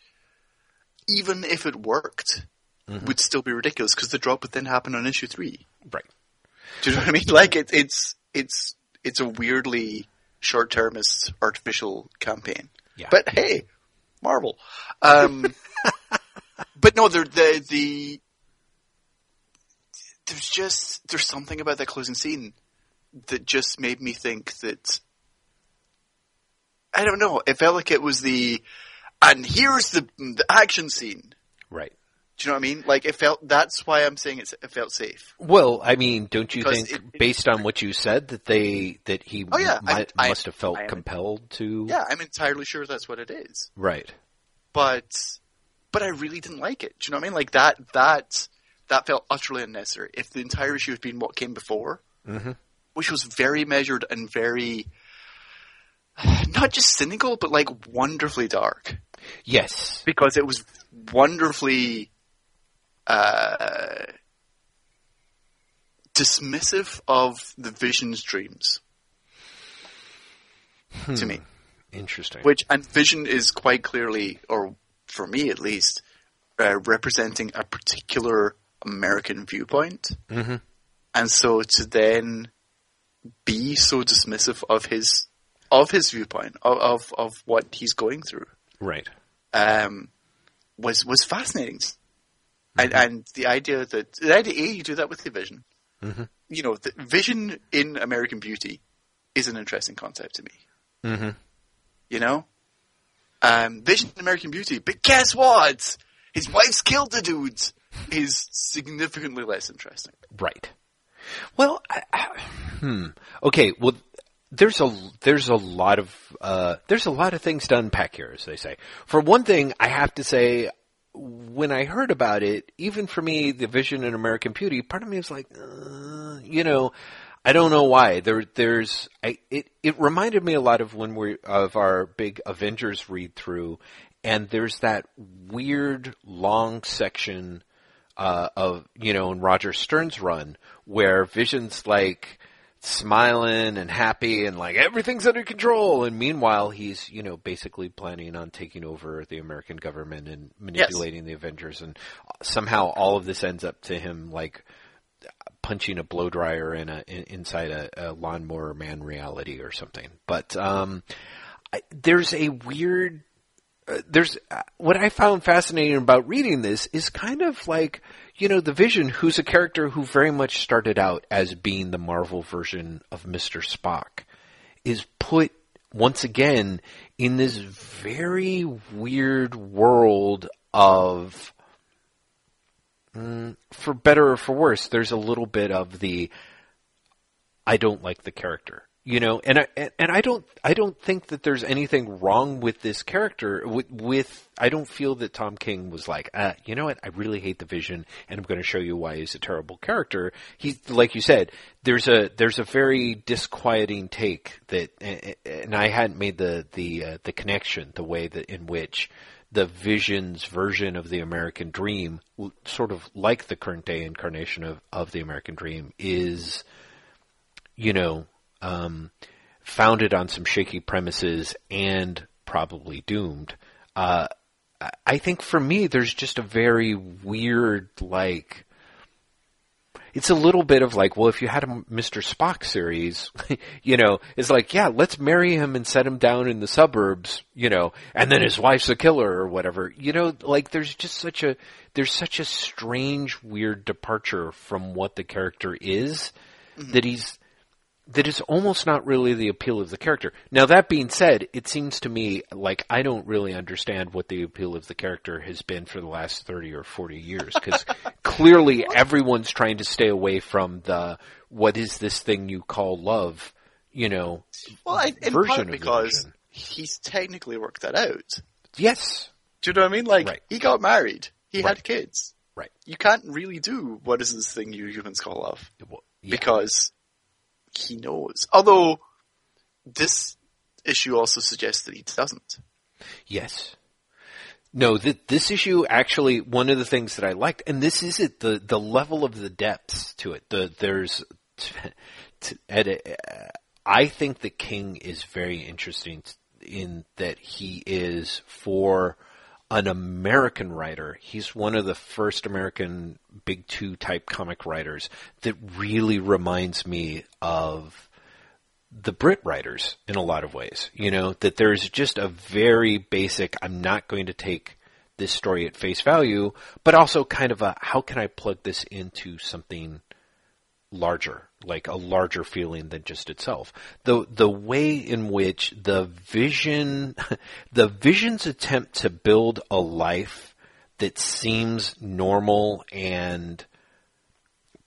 even if it worked, Mm-hmm. would still be ridiculous because the drop would then happen on issue three. right. Do you know what I mean? Like it, it's it's it's a weirdly short-termist artificial campaign. Yeah. But hey, Marvel. Um, but no, there the the there's just there's something about that closing scene that just made me think that I don't know. It felt like it was the and here's the the action scene. Right. Do you know what I mean? Like it felt. That's why I'm saying it's, it felt safe. Well, I mean, don't you Because think, it- it- based on what you said, that they that he Oh, yeah, might, I- must have felt compelled to? Yeah, I'm entirely sure that's what it is. Right. But but I really didn't like it. Do you know what I mean? Like that that that felt utterly unnecessary. If the entire issue had been what came before, Mm-hmm. Which was very measured and very not just cynical, but like wonderfully dark. Yes. Because it was wonderfully uh, dismissive of the Vision's dreams. Hmm. To me. Interesting. Which, and Vision is quite clearly, or for me at least, uh, representing a particular American viewpoint. Mm-hmm. And so to then be so dismissive of his of his viewpoint of of, of what he's going through, Right. um, was was fascinating. And, and the idea that the idea a you do that with the Vision, Mhm. you know, the Vision in American Beauty is an interesting concept to me. Mm-hmm. You know, um, Vision in American Beauty, but guess what? His wife's killed the dudes. Is significantly less interesting. Right. Well, I, I, hmm. Okay. Well, there's a there's a lot of uh, there's a lot of things to unpack here, as they say. For one thing, I have to say, when I heard about it, even for me, the Vision in American Beauty, part of me was like, uh, you know, I don't know why. There, there's, I, it, it reminded me a lot of when we of our big Avengers read through, and there's that weird long section uh, of you know in Roger Stern's run where Vision's like smiling and happy and like everything's under control, and meanwhile he's you know basically planning on taking over the American government and manipulating the Avengers, and somehow all of this ends up to him like punching a blow dryer in a in, inside a, a lawnmower man reality or something. But um, I, there's a weird there's uh, what I found fascinating about reading this is kind of like you know the Vision, who's a character who very much started out as being the Marvel version of Mister Spock, is put once again in this very weird world of mm, for better or for worse, there's a little bit of the I don't like the character, you know, and I and I don't I don't think that there's anything wrong with this character. With, with I don't feel that Tom King was like, uh, you know what, I really hate the Vision, and I'm going to show you why he's a terrible character. He's like you said, there's a there's a very disquieting take that, and I hadn't made the the uh, the connection the way that in which the Vision's version of the American Dream, sort of like the current day incarnation of, of the American Dream, is, you know, um, founded on some shaky premises and probably doomed. Uh, I think for me, there's just a very weird, like, it's a little bit of like, well, if you had a Mr. Spock series, you know, it's like, yeah, let's marry him and set him down in the suburbs, you know, and then his wife's a killer or whatever. You know, like there's just such a, there's such a strange, weird departure from what the character is mm-hmm. that he's, that is almost not really the appeal of the character. Now that being said, it seems to me like I don't really understand what the appeal of the character has been for the last 30 or 40 years because clearly everyone's trying to stay away from the what is this thing you call love, you know, well, I, in version part because he's technically worked that out. Yes. Do you know what I mean? Like right. he got married, he right. had kids. Right. You can't really do what is this thing you humans call love well, yeah. because he knows. Although this issue also suggests that he doesn't. Yes. No, th- this issue actually one of the things that I liked, and this is it the the level of the depths to it. The there's, t- at a, uh, I think the King is very interesting in that he is for an American writer. He's one of the first American big two type comic writers that really reminds me of the Brit writers in a lot of ways. You know, that there's just a very basic, I'm not going to take this story at face value, but also kind of a, how can I plug this into something larger, like a larger feeling than just itself. The the way in which the vision, the vision's attempt to build a life that seems normal and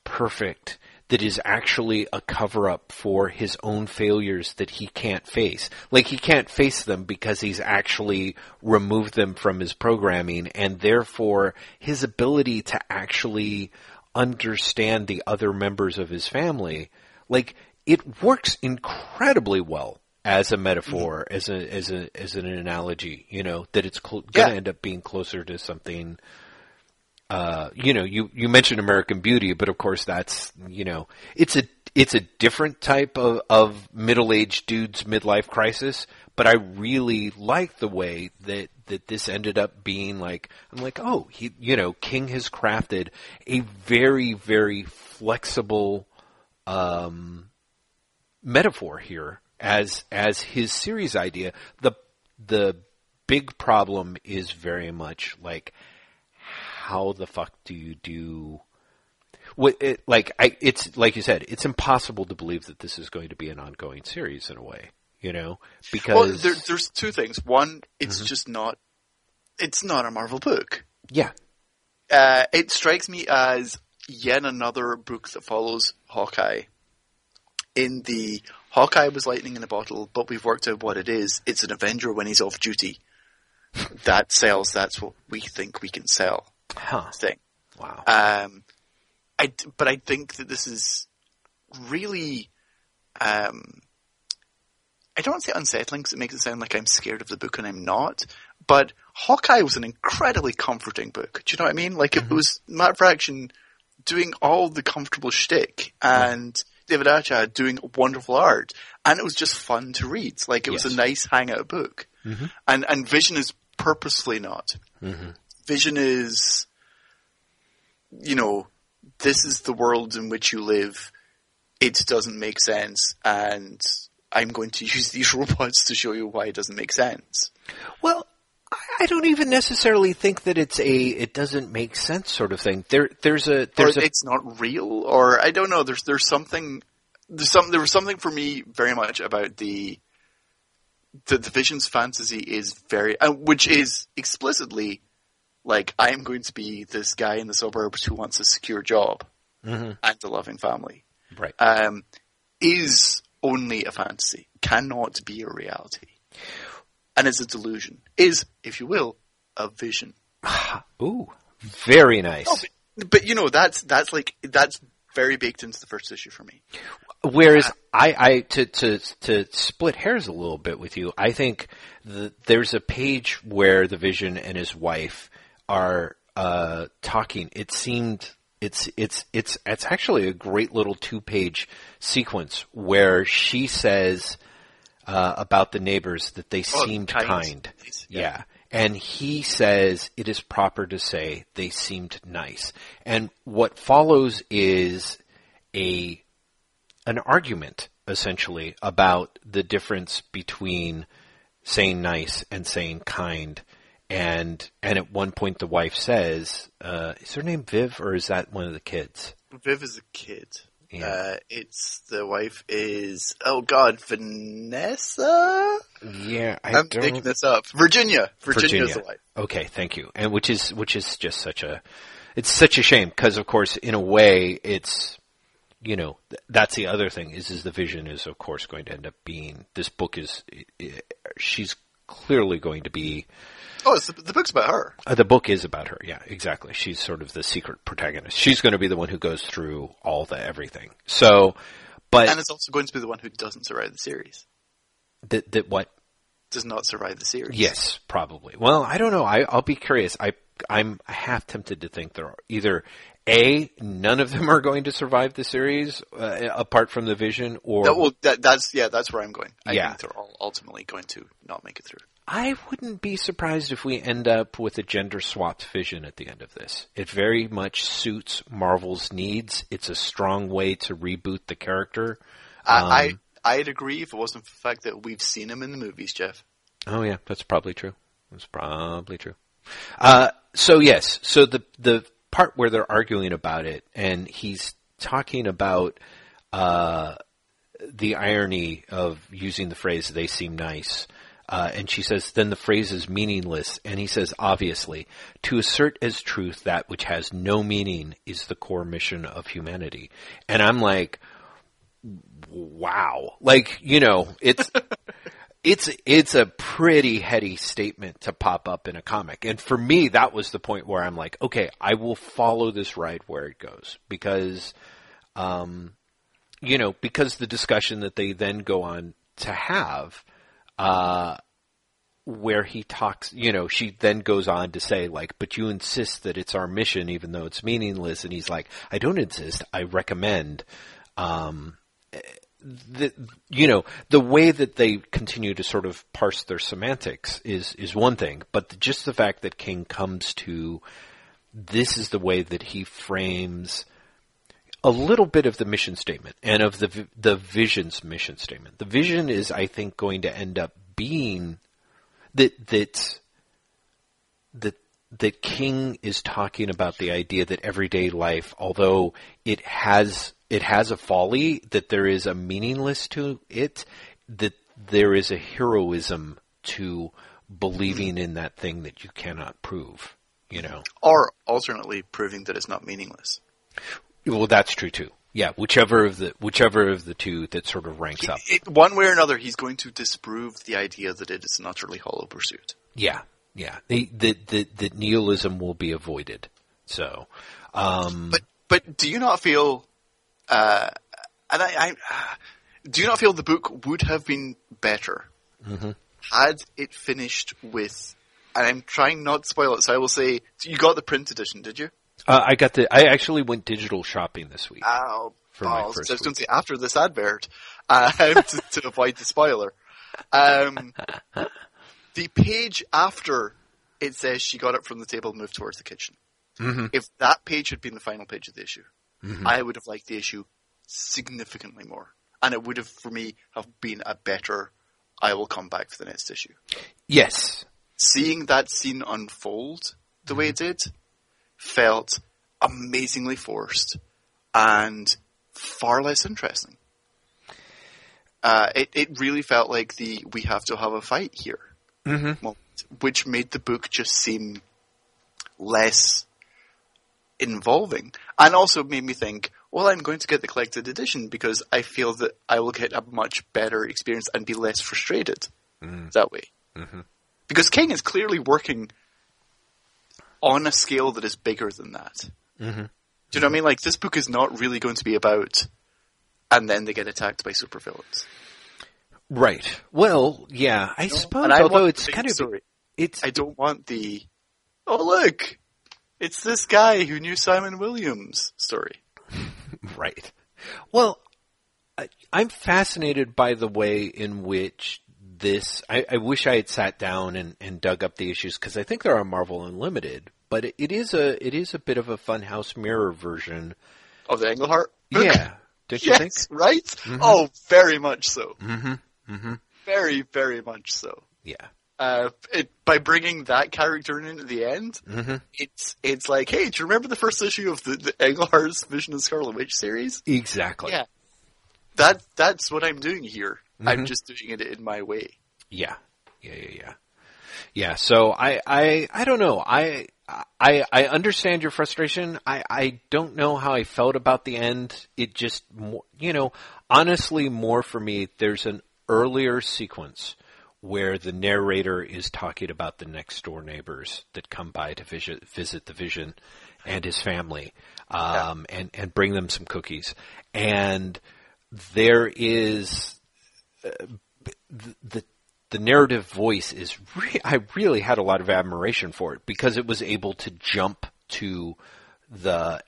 perfect, that is actually a cover up for his own failures that he can't face. Like he can't face them because he's actually removed them from his programming, and therefore his ability to actually understand the other members of his family, like it works incredibly well as a metaphor, mm-hmm. as a as a as an analogy. You know that it's cl- going to end up being closer to something. Uh, you know, you you mentioned American Beauty, but of course that's you know it's a it's a different type of of middle aged dude's midlife crisis. But I really like the way that that this ended up being like I'm like oh he you know King has crafted a very very flexible um, metaphor here as as his series idea. The the big problem is very much like how the fuck do you do what it, like I it's like you said it's impossible to believe that this is going to be an ongoing series in a way you know because Well, there, there's two things. One, it's Mm-hmm. just not. It's not a Marvel book. yeah Uh, it strikes me as yet another book that follows Hawkeye. In the Hawkeye was lightning in a bottle, but we've worked out what it is. It's an Avenger when he's off duty. that sells. That's what we think we can sell. Huh Thing. wow Um, I, but I think that this is really, um, I don't want to say unsettling because it makes it sound like I'm scared of the book and I'm not. But Hawkeye was an incredibly comforting book. Do you know what I mean? Like it was Matt Fraction doing all the comfortable shtick and David Aja doing wonderful art, and it was just fun to read. Like it was a nice hangout book. And and Vision is purposefully not. Vision is you know, this is the world in which you live. It doesn't make sense, and I'm going to use these robots to show you why it doesn't make sense. Well, I- don't even necessarily think that it's a it doesn't make sense sort of thing. There, there's a there's or a it's not real, or I don't know. There's there's something there's some there was something for me very much about the the, the Vision's fantasy is very, uh, which is explicitly like I am going to be this guy in the suburbs who wants a secure job and a loving family. right. um, is only a fantasy, cannot be a reality, and is a delusion. Is, if you will, a vision. Ooh, very nice. Oh, but, but you know that's that's like that's very baked into the first issue for me. Whereas I, I to to to split hairs a little bit with you, I think the, there's a page where the Vision and his wife are uh, talking. It seemed it's it's it's it's actually a great little two page sequence where she says uh, about the neighbors that they Oh, seemed kind. kind. Yeah. yeah. And he says it is proper to say they seemed nice. And what follows is a an argument essentially about the difference between saying nice and saying kind. And and at one point the wife says, uh, "Is her name Viv or is that one of the kids?" Viv is a kid. Yeah. Uh, it's the wife is oh god Vanessa. Yeah, I I'm don't. making this up. Virginia. Virginia, is Virginia. the wife. Okay, thank you. And which is which is just such a it's such a shame because of course in a way it's you know th- that's the other thing is is the vision is of course going to end up being this book is i- i- she's clearly going to be Oh, it's the, the book's about her. uh, the book is about her. Yeah, exactly. She's sort of the secret protagonist. She's going to be the one who goes through all the everything. So, but And it's also going to be the one who doesn't survive the series. that that what Does not survive the series. Yes, probably. Well, I don't know. I, I'll be curious. I I'm half tempted to think there are either a none of them are going to survive the series uh, apart from the Vision, or That, well, that, that's yeah, that's where I'm going. I Yeah. think they're all ultimately going to not make it through. I wouldn't be surprised if we end up with a gender swapped Vision at the end of this. It very much suits Marvel's needs. It's a strong way to reboot the character. I, Um, I I'd agree if it wasn't for the fact that we've seen him in the movies, Jeff. Oh yeah, that's probably true. That's probably true. Uh, so yes, so the the part where they're arguing about it, and he's talking about uh, the irony of using the phrase "they seem nice." Uh, and she says, then the phrase is meaningless. And he says, obviously, to assert as truth that which has no meaning is the core mission of humanity. And I'm like, wow. Like, you know, it's, it's it's a pretty heady statement to pop up in a comic. And for me that was the point where I'm like, okay, I will follow this ride where it goes because um you know, because the discussion that they then go on to have, uh, where he talks, you know, she then goes on to say like, but you insist that it's our mission even though it's meaningless. And he's like, I don't insist. I recommend, um, the, you know, the way that they continue to sort of parse their semantics is, is one thing, but just the fact that King comes to, this is the way that he frames a little bit of the mission statement and of the the vision's mission statement. The vision is, I think, going to end up being that that that that King is talking about the idea that everyday life, although it has it has a folly, that there is a meaningless to it, that there is a heroism to believing in that thing that you cannot prove. You know, or alternately proving that it's not meaningless. Well, that's true too. Yeah, whichever of the whichever of the two that sort of ranks He- up. it- one way or another, he's going to disprove the idea that it is an utterly hollow pursuit. Yeah, yeah. The, the, the, the nihilism will be avoided. So, um, But but do you not feel? Uh, and I, I do you not feel the book would have been better had it finished with? And I'm trying not to spoil it, so I will say you got the print edition, did you? Uh, I got the. I actually went digital shopping this week. Oh, For balls. So I was going to say after this advert, um, to, to avoid the spoiler. Um, the page after it says she got up from the table and moved towards the kitchen. Mm-hmm. If that page had been the final page of the issue, I would have liked the issue significantly more, and it would have, for me, have been a better. I will come back for the next issue. yes. Seeing that scene unfold the way it did felt amazingly forced and far less interesting. Uh, it, it really felt like the we have to have a fight here Mm-hmm. moment, which made the book just seem less involving. And also made me think, well, I'm going to get the collected edition because I feel that I will get a much better experience and be less frustrated that way. Because King is clearly working on a scale that is bigger than that. Mm-hmm. Do you know what I mean? Like, this book is not really going to be about, and then they get attacked by supervillains. Right. Well, yeah. I suppose. And I although it's kind of story. it's I don't want the, oh look, it's this guy who knew Simon Williams story. Right. Well, I, I'm fascinated by the way in which this. I, I wish I had sat down and, and dug up the issues because I think they're on Marvel Unlimited, but it, it is a it is a bit of a Funhouse Mirror version. Of the Englehart? Yeah, you yes, think? right? Oh, very much so. Mm-hmm. Mm-hmm. Very, very much so. Yeah. Uh, it, by bringing that character in at the end, Mm-hmm. it's it's like, hey, do you remember the first issue of the, the Englehart's Vision of Scarlet Witch series? Exactly. Yeah. That that's what I'm doing here. I'm Mhm. just doing it in my way. Yeah. Yeah, yeah, yeah. Yeah, so I, I, I don't know. I, I, I understand your frustration. I, I don't know how I felt about the end. It just, you know, honestly, more for me, there's an earlier sequence where the narrator is talking about the next door neighbors that come by to visit, visit the Vision and his family, um, and, and bring them some cookies. And there is, the, the narrative voice is re- I really had a lot of admiration for it because it was able to jump to the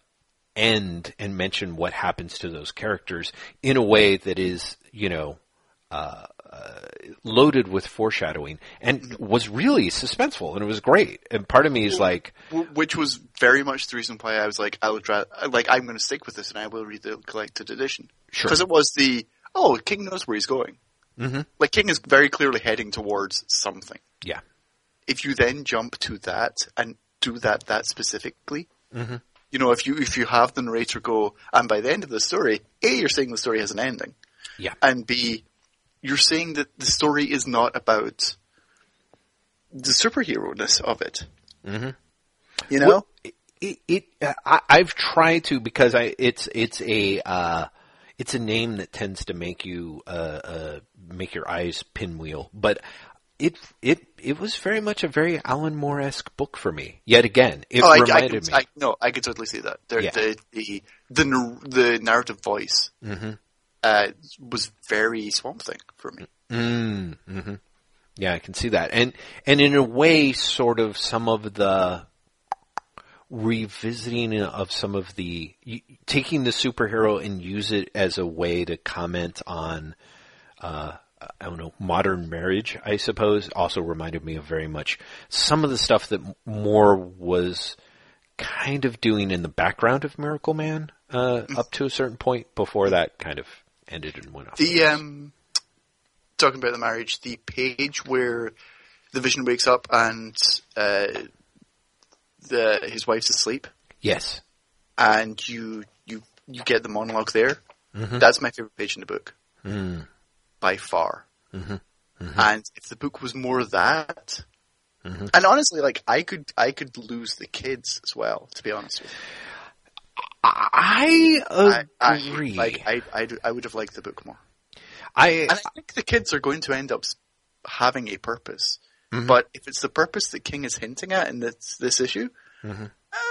end and mention what happens to those characters in a way that is you know uh, uh, loaded with foreshadowing and was really suspenseful and it was great and part of me is like Which was very much the reason why I was like, I would ra- like, I'm going to stick with this and I will read the collected edition. Sure. Because it was the, oh, King knows where he's going. Mhm. Like, King is very clearly heading towards something. yeah If you then jump to that and do that that specifically, Mhm. you know, if you, if you have the narrator go, and by the end of the story, A, you're saying the story has an ending. yeah and B, you're saying that the story is not about the superhero-ness of it. Mhm. You know? Well, it, it I, I've tried to because I it's it's a uh, it's a name that tends to make you uh, uh, make your eyes pinwheel, but it it it was very much a very Alan Moore esque book for me. Yet again, it oh, I, I, reminded could, me. I, no, I could totally see that. The, Yeah. the, the, the, the narrative voice Mhm. uh, was very Swamp Thing for me. Mm, hmm Yeah, I can see that, and and in a way, sort of some of the revisiting of some of the taking the superhero and use it as a way to comment on. Uh, I don't know, modern marriage, I suppose, also reminded me of very much some of the stuff that Moore was kind of doing in the background of Miracleman uh, up to a certain point before that kind of ended and went off. The um, talking about the marriage, the page where the Vision wakes up and uh, the his wife's asleep. Yes, and you you you get the monologue there. Mm-hmm. That's my favorite page in the book. Mm by far. Mm-hmm. Mm-hmm. And if the book was more that, mm-hmm. and honestly, like I could, I could lose the kids as well. To be honest with you, I agree. I, I, like I, I, I would have liked the book more. I, and I think the kids are going to end up having a purpose. Mm-hmm. But if it's the purpose that King is hinting at in this this issue, mm-hmm.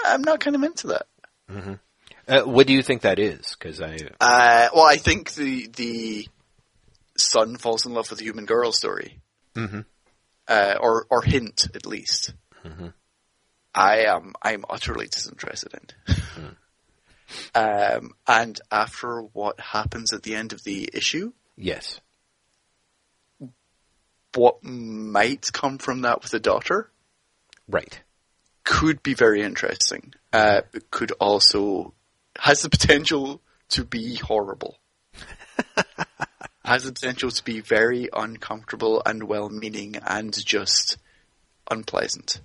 I'm not kind of into that. Mm-hmm. Uh, what do you think that is? Because I, uh, well, I think the the son falls in love with a human girl story, mm-hmm. uh, or or hint at least. Mm-hmm. I am I'm utterly disinterested in. mm. um, and after what happens at the end of the issue, yes, what might come from that with a daughter, right, could be very interesting. Uh, could also has the potential to be horrible. has the potential to be very uncomfortable and well-meaning and just unpleasant.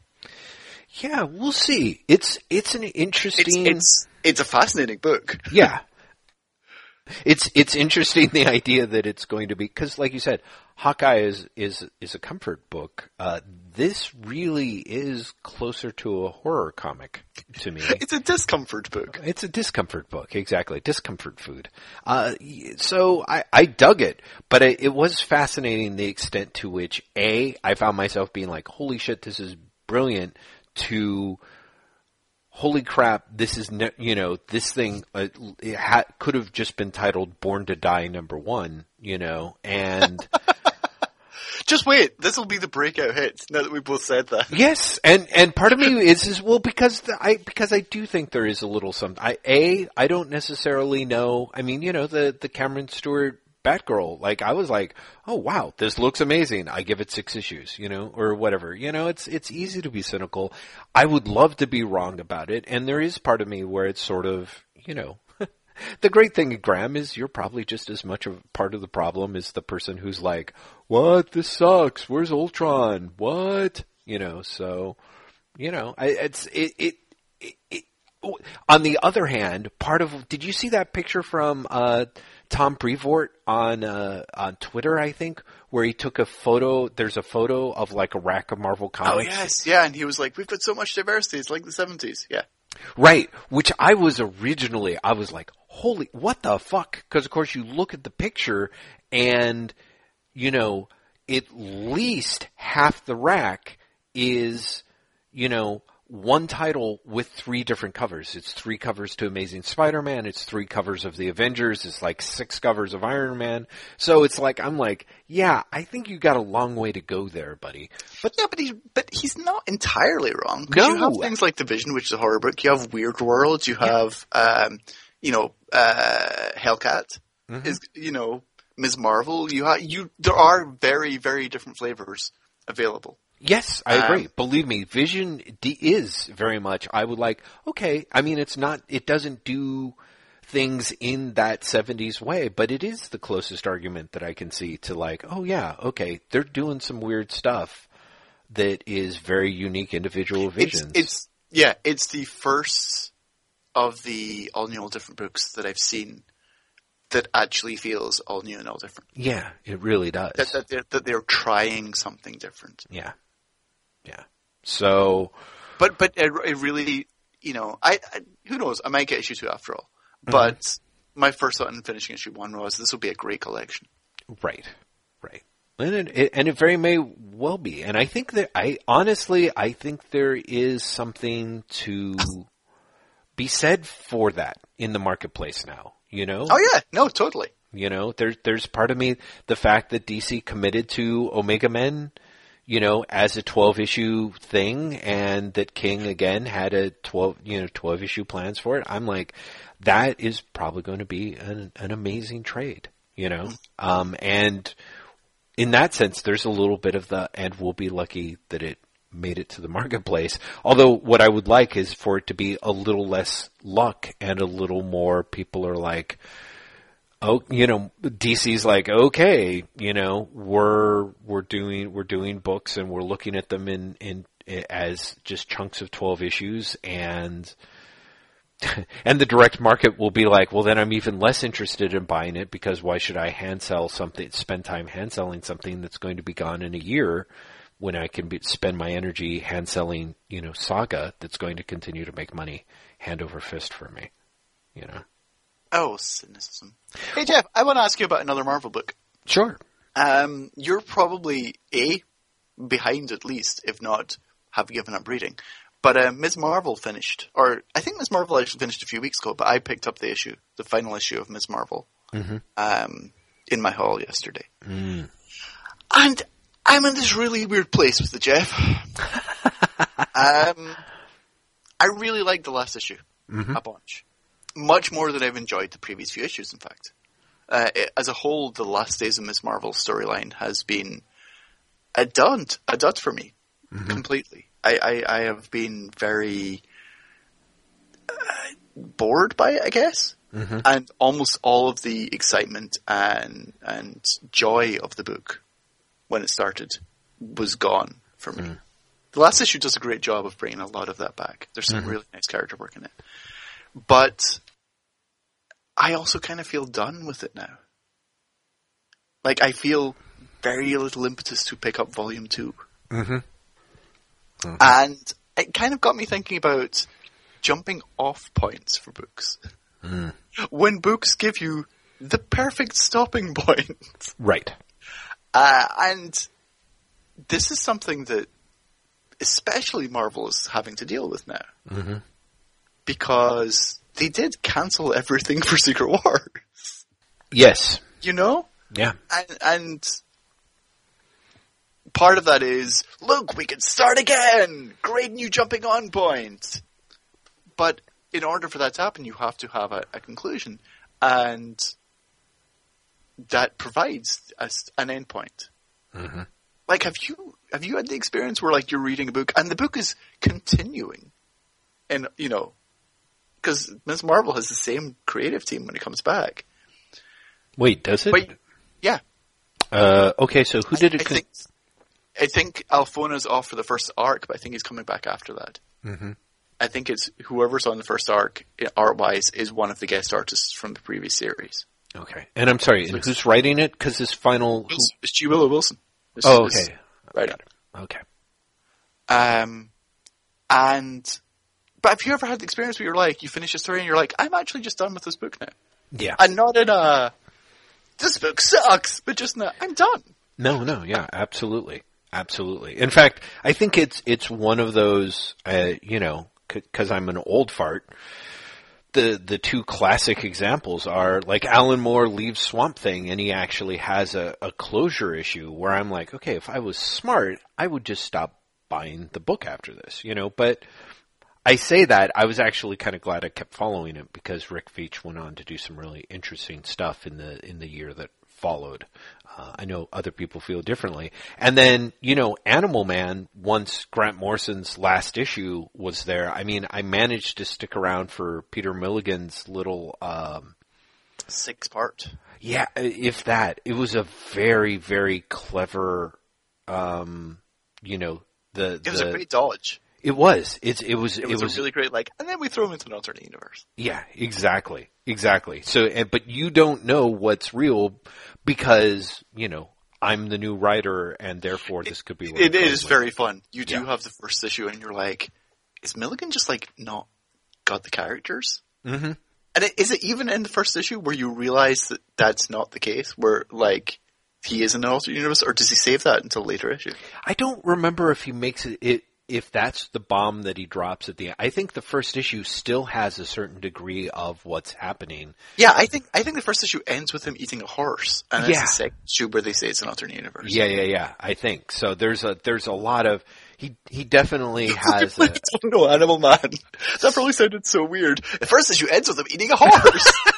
Yeah, we'll see. It's it's an interesting. It's it's, it's a fascinating book. yeah, it's it's interesting the idea that it's going to be because, like you said, Hawkeye is is is a comfort book. Uh, this really is closer to a horror comic to me. it's a discomfort book. It's a discomfort book, exactly. Discomfort food. Uh, so I, I dug it, but it, it was fascinating the extent to which a I found myself being like, "Holy shit, this is brilliant!" To holy crap, this is, ne- you know, this thing uh, ha- could have just been titled Born to Die number one, you know, and. just wait, this will be the breakout hit. Now that we both said that. Yes, and and part of me is is well because the, I because I do think there is a little some. I a I don't necessarily know. I mean, you know, the the Cameron Stewart Batgirl. Like I was like, oh wow, this looks amazing. I give it six issues, you know, or whatever. You know, it's it's easy to be cynical. I would love to be wrong about it, and there is part of me where it's sort of, you know. The great thing, Graham, is you're probably just as much a part of the problem as the person who's like, "What? This sucks. Where's Ultron? What?" You know. So, you know, I, it's it, it, it, it. On the other hand, part of did you see that picture from uh, Tom Brevoort on uh, on Twitter, I think, where he took a photo. There's a photo of like a rack of Marvel oh, comics. Oh yes, yeah, and he was like, "We've got so much diversity. It's like the '70s." Yeah, right. Which I was originally, I was like, "Holy, what the fuck?" Because of course you look at the picture, and you know, at least half the rack is, you know, one title with three different covers. It's three covers to Amazing Spider-Man. It's three covers of the Avengers. It's like six covers of Iron Man. So it's like, I'm like, yeah, I think you got a long way to go there, buddy. But yeah, but he's, but he's not entirely wrong. No. You have things like Division, which is a horror book. You have Weird World. You have, yeah. um, you know, uh, Hellcat mm-hmm. is, you know, Ms. Marvel. You have, you, there are very, very different flavors available. Yes, I agree. Um, Believe me, Vision D- is very much. I would like. Okay, I mean, it's not. It doesn't do things in that 70s way, but it is the closest argument that I can see to like, oh yeah, okay, they're doing some weird stuff that is very unique individual visions. It's, it's yeah, it's the first of the all new, all different books that I've seen that actually feels all new and all different. Yeah, it really does. That, that, they're, that they're trying something different. Yeah. Yeah. So, but but it, it really, you know, I, I, who knows? I might get issue two after all. Mm-hmm. But mm-hmm. my first thought in finishing issue one was this will be a great collection. Right. Right. And it, it, and it very may well be. And I think that I honestly I think there is something to be said for that in the marketplace now. You know? Oh yeah, no, totally. You know, there's there's part of me the fact that DC committed to Omega Men, you know, as a 12 issue thing, and that King again had a 12 you know 12 issue plans for it. I'm like, that is probably going to be an, an amazing trade. You know, um, and in that sense, there's a little bit of the, and we'll be lucky that it made it to the marketplace. Although what I would like is for it to be a little less luck and a little more people are like, oh, you know, DC's like, okay, you know, we're, we're doing, we're doing books and we're looking at them in, in, as just chunks of 12 issues and, and the direct market will be like, well, then I'm even less interested in buying it because why should I hand sell something, spend time hand selling something that's going to be gone in a year when I can be, spend my energy hand selling, you know, Saga that's going to continue to make money hand over fist for me, you know? Oh, cynicism. Hey, Jeff, I want to ask you about another Marvel book. Sure. Um, you're probably A, behind at least, if not have given up reading. But uh, Ms. Marvel finished, or I think Ms. Marvel actually finished a few weeks ago. But I picked up the issue, the final issue of Ms. Marvel, mm-hmm. um, in my hall yesterday, mm. and I'm in this really weird place with the Jeff. um, I really liked the last issue mm-hmm. a bunch, much more than I've enjoyed the previous few issues. In fact, uh, it, as a whole, the last days of Ms. Marvel storyline has been a dud, a dud for me, mm-hmm. completely. I, I, I have been very uh, bored by it, I guess. Mm-hmm. And almost all of the excitement and and joy of the book when it started was gone for me. Mm. The last issue does a great job of bringing a lot of that back. There's some Mhm. really nice character work in it. But I also kind of feel done with it now. Like I feel very little impetus to pick up volume 2. Mm-hmm. And it kind of got me thinking about jumping off points for books. Mm. When books give you the perfect stopping point. Right. Uh, and this is something that especially Marvel is having to deal with now. Mm-hmm. Because they did cancel everything for Secret Wars. Yes. You know? Yeah. And, and part of that is, look, we can start again! Great new jumping on point! But in order for that to happen, you have to have a, a conclusion. And that provides a an endpoint. Mm-hmm. Like, have you have you had the experience where like you're reading a book and the book is continuing, and you know, because Ms. Marvel has the same creative team when it comes back. Wait, does it? But yeah, Uh, okay, so who did it? I think I think Alphona's off for the first arc, but I think he's coming back after that. mm-hmm. I think it's whoever's on the first arc, art wise, is one of the guest artists from the previous series. Okay, and I'm sorry, and who's writing it? Because this final. It's, it's G. Willow Wilson. Oh, okay. Right. Okay. Um, and, but have you ever had the experience where you're like, you finish a story and you're like, I'm actually just done with this book now. Yeah. And not in a, this book sucks, but just a, I'm done. No, no, yeah, absolutely, absolutely. In fact, I think it's it's one of those, uh, you know, because I'm an old fart. The the two classic examples are like Alan Moore leaves Swamp Thing, and he actually has a, a closure issue where I'm like, okay, if I was smart, I would just stop buying the book after this, you know. But I say that I was actually kind of glad I kept following it because Rick Veitch went on to do some really interesting stuff in the in the year that followed. Uh, I know other people feel differently. And then, you know, Animal Man, once Grant Morrison's last issue was there, I mean, I managed to stick around for Peter Milligan's little, um, Six part. yeah, if that. It was a very, very clever, um, you know, the, It was the- a great dodge. It was, it's, it was, It was, a really great, like, and then we throw him into an alternate universe. Yeah, exactly, exactly. So, and, but you don't know what's real because you know I'm the new writer, and therefore this could be. It goes with. very fun. You do Yeah. have the first issue and you're like, is Milligan just like not got the characters? Mhm. And it, is it even in the first issue where you realize that that's not the case, where like he is in an alternate universe, or does he save that until later issue? I don't remember if he makes it. It if that's the bomb that he drops at the end. I think the first issue still has a certain degree of what's happening. Yeah, I think I think the first issue ends with him eating a horse, and Yeah. it's the second issue where they say it's an alternate universe. Yeah, yeah, yeah. I think so. There's a there's a lot of he he definitely has. A, no, Animal Man. That probably sounded so weird. The first issue ends with him eating a horse.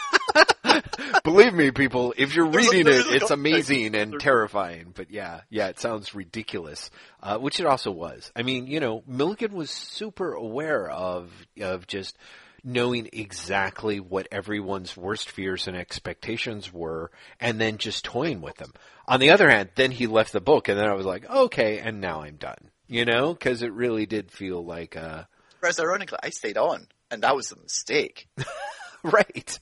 believe me, people, if you're There's reading there's it, it's amazing and terrifying. But yeah, yeah, it sounds ridiculous, uh, which it also was. I mean, you know, Milligan was super aware of of just knowing exactly what everyone's worst fears and expectations were, and then just toying with them. On the other hand, then he left the book, and then I was like, okay, and now I'm done. You know, because it really did feel like, uh, Whereas ironically, I stayed on, and that was a mistake. right.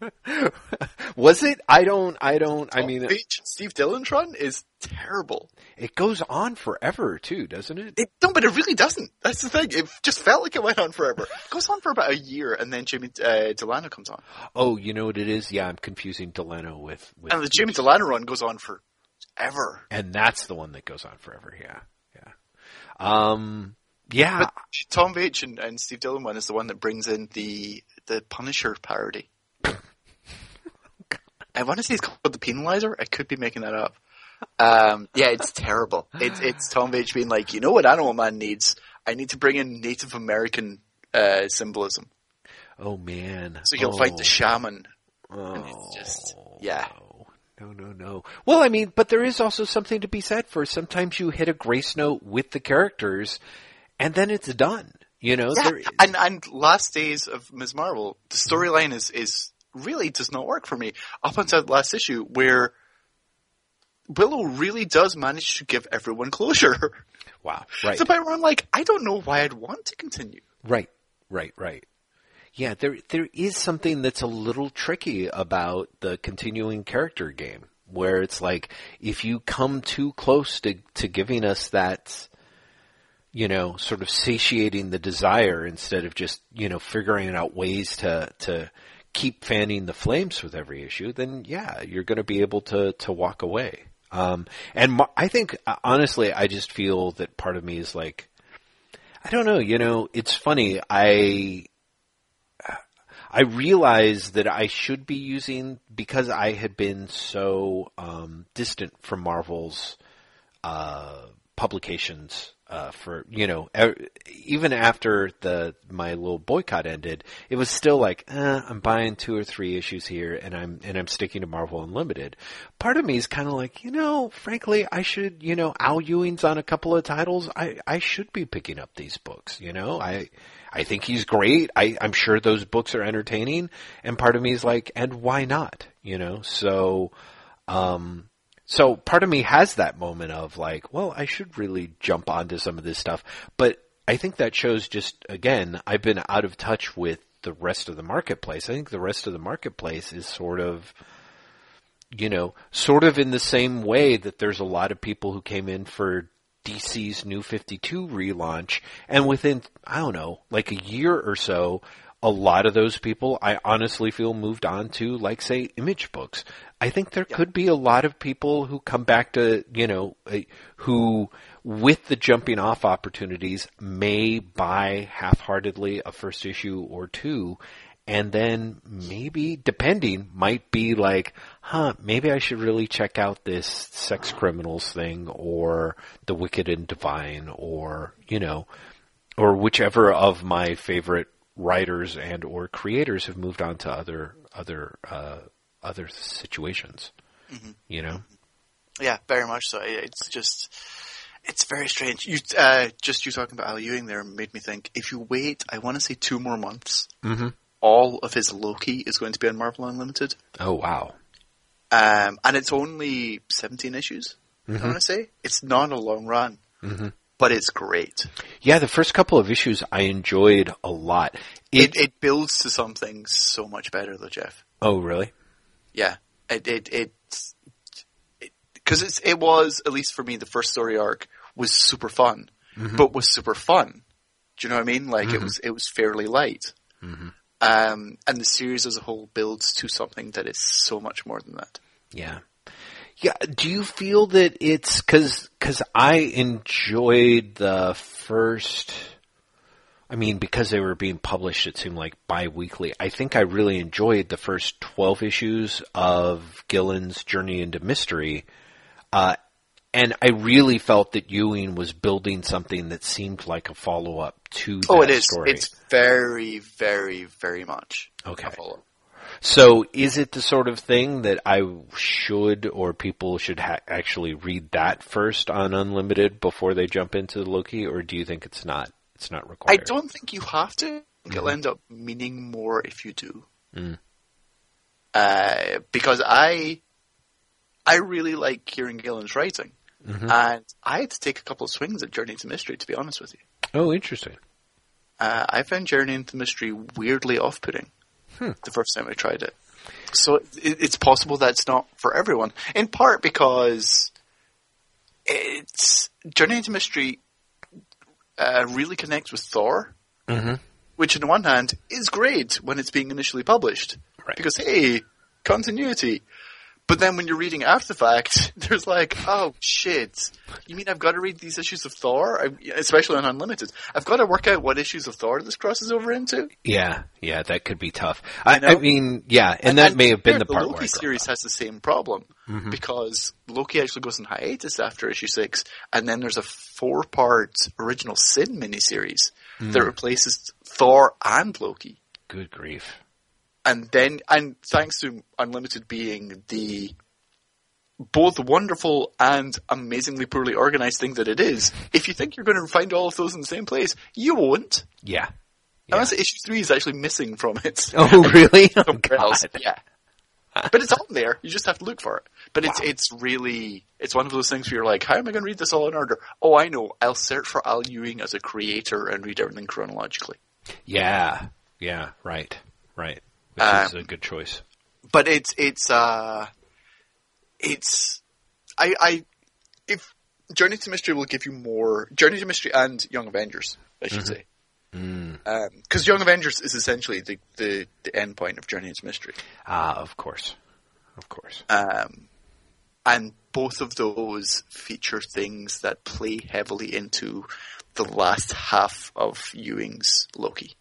was it? I don't. I don't. I mean, Page, Steve Dillon's run is terrible. It goes on forever too, doesn't it? It, no, but it really doesn't. That's the thing. It just felt like it went on forever. It goes on for about a year, and then Jimmy uh, Delano comes on, Oh, you know what it is? Yeah, I'm confusing Delano with with, and the Jimmy Delano run goes on for ever. and that's the one that goes on forever. Yeah, yeah. Um, yeah. But Tom Veitch and, and Steve Dillon one is the one that brings in the the Punisher parody. I want to say it's called the Penalizer. I could be making that up. Um, yeah, it's terrible. It's it's Tom Veitch being like, you know what Animal Man needs? I need to bring in Native American uh, symbolism. oh man. So he'll oh. fight the shaman. Oh, and it's just- yeah. No, no, no. Well, I mean, but there is also something to be said for sometimes you hit a grace note with the characters, and then it's done. You know, Yeah, and and last days of Ms. Marvel, the storyline is is really does not work for me up until the last issue where Willow really does manage to give everyone closure. wow, right. It's the point where I'm like, I don't know why I'd want to continue. Right, right, right. Yeah, there there is something that's a little tricky about the continuing character game, where it's like if you come too close to to giving us that, you know, sort of satiating the desire instead of just you know figuring out ways to to keep fanning the flames with every issue, then yeah, you're going to be able to to walk away. Um, and my, I think uh, honestly, I just feel that part of me is like. I don't know. You know, it's funny. I I realize that I should be using because I had been so um, distant from Marvel's uh, publications uh, for you know even after the my little boycott ended, it was still like eh, I'm buying two or three issues here, and I'm and I'm sticking to Marvel Unlimited. Part of me is kind of like you know, frankly, I should you know Al Ewing's on a couple of titles. I I should be picking up these books. You know, I. I think he's great. I, I'm sure those books are entertaining. And part of me is like, and why not? You know, so, um, so part of me has that moment of like, well, I should really jump onto some of this stuff. But I think that shows just, again, I've been out of touch with the rest of the marketplace. I think the rest of the marketplace is sort of, you know, sort of in the same way that there's a lot of people who came in for DC's New 52 relaunch, and within, I don't know, like a year or so, a lot of those people, I honestly feel moved on to, like, say, image books. I think there could be a lot of people who come back to, you know, who, with the jumping off opportunities, may buy half-heartedly a first issue or two, and then maybe, depending, might be like, huh, maybe I should really check out this sex criminals thing or the wicked and divine or, you know, or whichever of my favorite writers and or creators have moved on to other, other, uh, other situations, you know? Yeah, very much so. It's just, it's very strange. You, uh, just you talking about Al Ewing there made me think, if you wait, I want to say two more months, Mhm. all of his Loki is going to be on Marvel Unlimited. Oh, wow. Um, and it's only 17 issues, I want to say. It's not a long run, but it's great. Yeah, the first couple of issues I enjoyed a lot. It, it builds to something so much better though, Jeff. oh, really? Yeah. It, it, it's, because it's, it was, at least for me, the first story arc was super fun, mm-hmm. but was super fun. Do you know what I mean? Like it mm-hmm. was, it was fairly light. Mm-hmm. Um, and the series as a whole builds to something that is so much more than that. Yeah. Yeah. Do you feel that it's because because I enjoyed the first. I mean, because they were being published, it seemed like bi-weekly. I think I really enjoyed the first 12 issues of Gillen's Journey into Mystery. Uh, and I really felt that Ewing was building something that seemed like a follow-up to Oh, it is. story. It's very, very, very much. Okay. a follow-up. So, is it the sort of thing that I should or people should ha- actually read that first on Unlimited before they jump into Loki, or do you think it's not? It's not required. I don't think you have to. It'll end up meaning more if you do. Mm. Uh, because I, I really like Kieron Gillen's writing, Mhm. and I had to take a couple of swings at Journey to Mystery. To be honest with you, Oh, interesting. uh, I found Journey into Mystery weirdly off-putting Hmm. the first time I tried it. So it, it's possible that's not for everyone. In part because it's Journey into Mystery uh, really connects with Thor, Mm-hmm. which on the one hand is great when it's being initially published Right. because hey, continuity. But then when you're reading after the fact, there's like, oh shit, you mean I've got to read these issues of Thor, I, especially on Unlimited? I've got to work out what issues of Thor this crosses over into. Yeah, yeah, that could be tough. I. I mean, yeah, and, that may have been the the part Loki where I got series has the same problem Mhm. because Loki actually goes on hiatus after issue six, and then there's a four-part original Sin miniseries Hmm. that replaces Thor and Loki. Good grief. And then and thanks to Unlimited being the both wonderful and amazingly poorly organized thing that it is, if you think you're going to find all of those in the same place, you won't. Yeah. yeah. Unless issue three is actually missing from it. Oh, really? Oh, Somewhere else. God. Yeah. But it's on there. You just have to look for it. But it's it's really it's one of those things where you're like, how am I going to read this all in order? Oh, I know. I'll search for Al Ewing as a creator and read everything chronologically. Yeah, yeah, right, right. Which is Um, a good choice. but it's it's uh it's I I if Journey to Mystery will give you more Journey to Mystery and Young Avengers, I should say. Mm. Because Young Avengers is essentially the, the, the end point of Journey to Mystery. Ah, of course, of course. Um, and both of those feature things that play heavily into the last half of Ewing's Loki.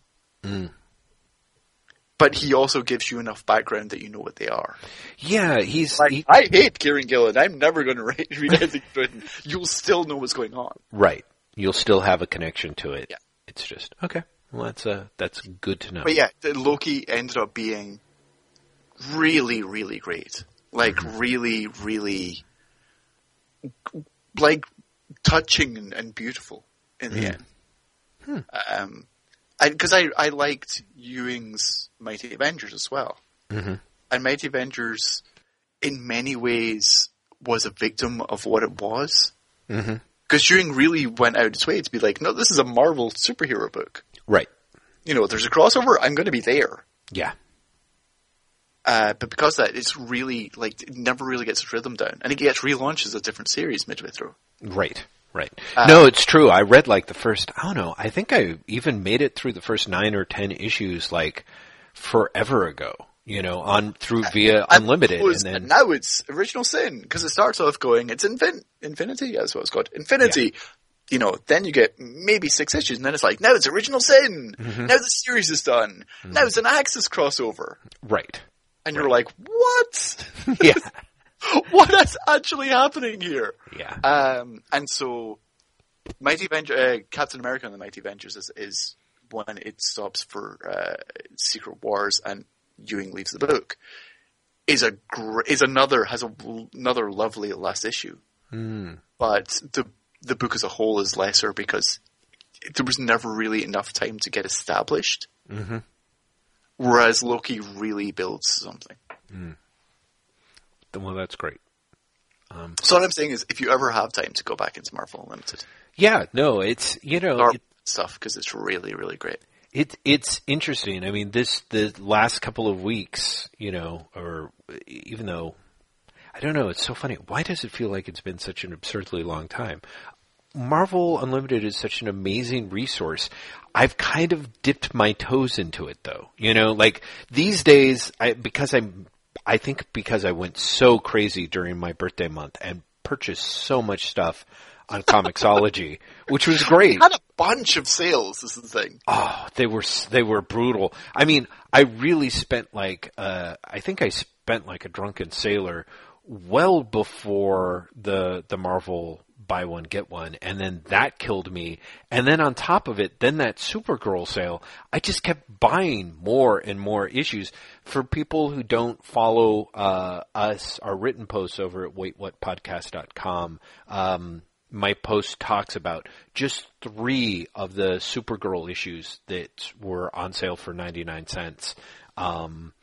Mm. But he also gives you enough background that you know what they are. Yeah, he's Like, he- I hate Kieron Gillen. I'm never going to read, anything written. You'll still know what's going on. right. You'll still have a connection to it. Yeah. It's just okay. Well, that's uh, that's good to know. But yeah, Loki ended up being really, really great. Like really, really, like touching and, beautiful in the Mm. end. Um, because I, I liked Ewing's Mighty Avengers as well, hmm and Mighty Avengers, in many ways, was a victim of what it was. Because Ewing really went out its way to be like, no, this is a Marvel superhero book. Right. You know, there's a crossover. I'm going to be there. Yeah. Uh, but because of that, it's really like it never really gets its rhythm down, and it gets relaunched as a different series midway through. Right. Right. Uh, no, it's true. I read like the first. I don't know. I think I even made it through the first nine or ten issues like forever ago. You know, on through via Unlimited, it was- and then and now it's original sin because it starts off going it's infin- infinity. That's what it's called, infinity. You know, then you get maybe six issues, and then it's like now it's original sin. Mm-hmm. Now the series is done. Now it's an Axis crossover, right. and you're like, what? Yeah. what is actually happening here? Yeah. Um, and so, Mighty Avenger, uh, Captain America and the Mighty Avengers is, is when it stops for uh, Secret Wars and Ewing leaves the book. Is a gr- is another has a, another lovely last issue, Mm. but the the book as a whole is lesser because there was never really enough time to get established. Mhm. Whereas Loki really builds something. Well, that's great. Um, So what I'm saying is, if you ever have time to go back into Marvel Unlimited, yeah. No, it's you know it, stuff because it's really really great. it it's interesting. I mean, this the last couple of weeks, you know, or even though I don't know, it's so funny. Why does it feel like it's been such an absurdly long time? Marvel Unlimited is such an amazing resource. I've kind of dipped my toes into it though. You know, like these days, I, because I'm, I think because I went so crazy during my birthday month and purchased so much stuff on Comixology, which was great. Had a bunch of sales. This is the thing. Oh, they were they were brutal. I mean, I really spent like uh, I think I spent like a drunken sailor well before the the Marvel buy one get one and then that killed me. And then on top of it then that supergirl sale i just kept buying more and more issues. For people who don't follow uh, us our written posts over at waitwhatpodcast.com um, my post talks about just three of the supergirl issues that were on sale for 99 cents. Um,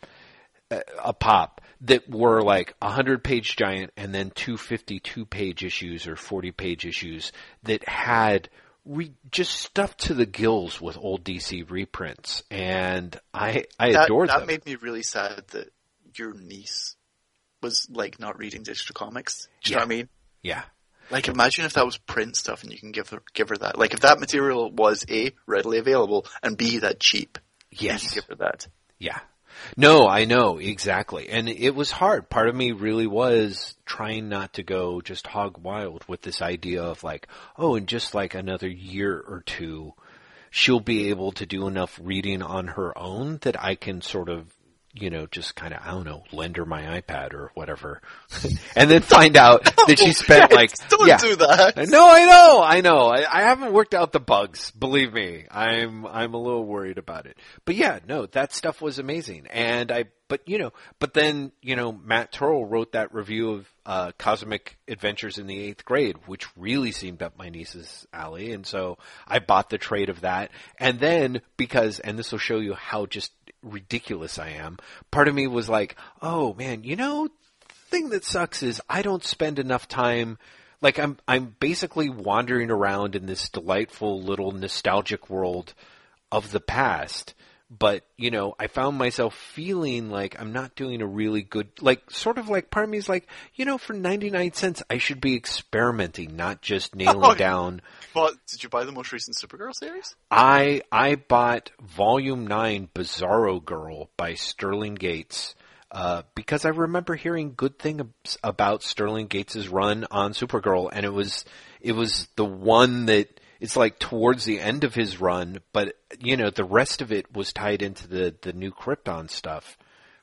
a pop that were like a hundred page giant and then two fifty two page issues or 40 page issues that had re- just stuffed to the gills with old DC reprints. And I, I that, adored that them. made me really sad that your niece was like not reading digital comics. Do you Yeah. know what I mean? yeah. Like imagine if that was print stuff and you can give her, give her that. Like if that material was A, readily available and B, that cheap. You can Yes. give her that. Yeah. No, I know exactly. And it was hard. Part of me really was trying not to go just hog wild with this idea of like, oh, in just like another year or two, she'll be able to do enough reading on her own that I can sort of, you know, just kind of, I don't know, lend her my iPad or whatever. and then find out that she spent like, Don't yeah. do that. No, I know, I know. I, I haven't worked out the bugs. Believe me, I'm I'm a little worried about it. But yeah, no, that stuff was amazing. And I, but you know, but then you know, Matt Turrell wrote that review of uh, Cosmic Adventures in the Eighth Grade, which really seemed up my niece's alley, and so I bought the trade of that. And then because, and this will show you how just ridiculous I am. Part of me was like, oh man, you know, thing that sucks is I don't spend enough time like I'm I'm basically wandering around in this delightful little nostalgic world of the past but you know I found myself feeling like I'm not doing a really good like sort of like part of me is like you know for 99 cents I should be experimenting not just nailing Oh, down But did you buy the most recent Supergirl series? I I bought Volume Nine Bizarro Girl by Sterling Gates uh, because I remember hearing good things about Sterling Gates' run on Supergirl, and it was it was the one that it's like towards the end of his run, but you know the rest of it was tied into the the new Krypton stuff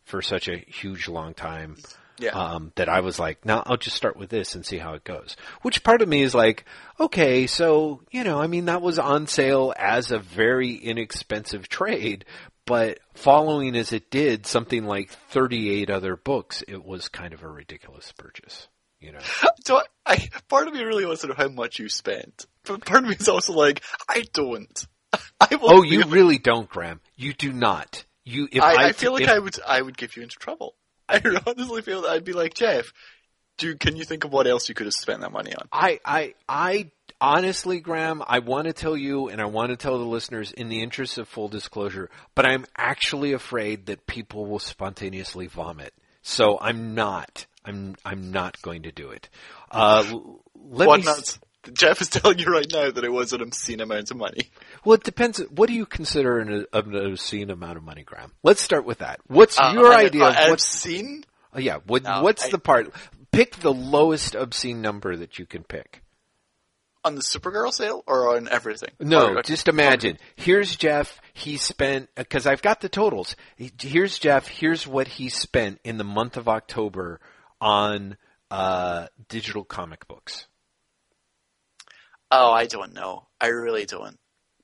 for such a huge long time Yeah. um, that I was like, no, I'll just start with this and see how it goes. Which part of me is like, okay, so, you know, I mean, that was on sale as a very inexpensive trade, but following as it did something like 38 other books, it was kind of a ridiculous purchase, you know? So I, I, part of me really wants to know how much you spent, but part of me is also like, I don't. I Oh, you really don't, Graham. You do not. You, if I, I, I feel like if- I would, I would get you into trouble. I honestly feel that I'd be like, Jeff, do can you think of what else you could have spent that money on? I, I, I honestly, Graham, I want to tell you and I want to tell the listeners in the interest of full disclosure, but I'm actually afraid that people will spontaneously vomit. So I'm not. I'm, I'm not going to do it. Uh, let What me, not? Jeff is telling you right now that it was an obscene amount of money. well, it depends. What do you consider an, an obscene amount of money, Graham? Let's start with that. What's Uh, your idea of uh, what's, obscene? oh, yeah, what, No, what's I- the part? Pick the lowest obscene number that you can pick. On the Supergirl sale or on everything? No, Or- just imagine. Here's Jeff. He spent because I've got the totals. Here's Jeff. Here's what he spent in the month of October on uh, digital comic books. Oh, I don't know. I really don't.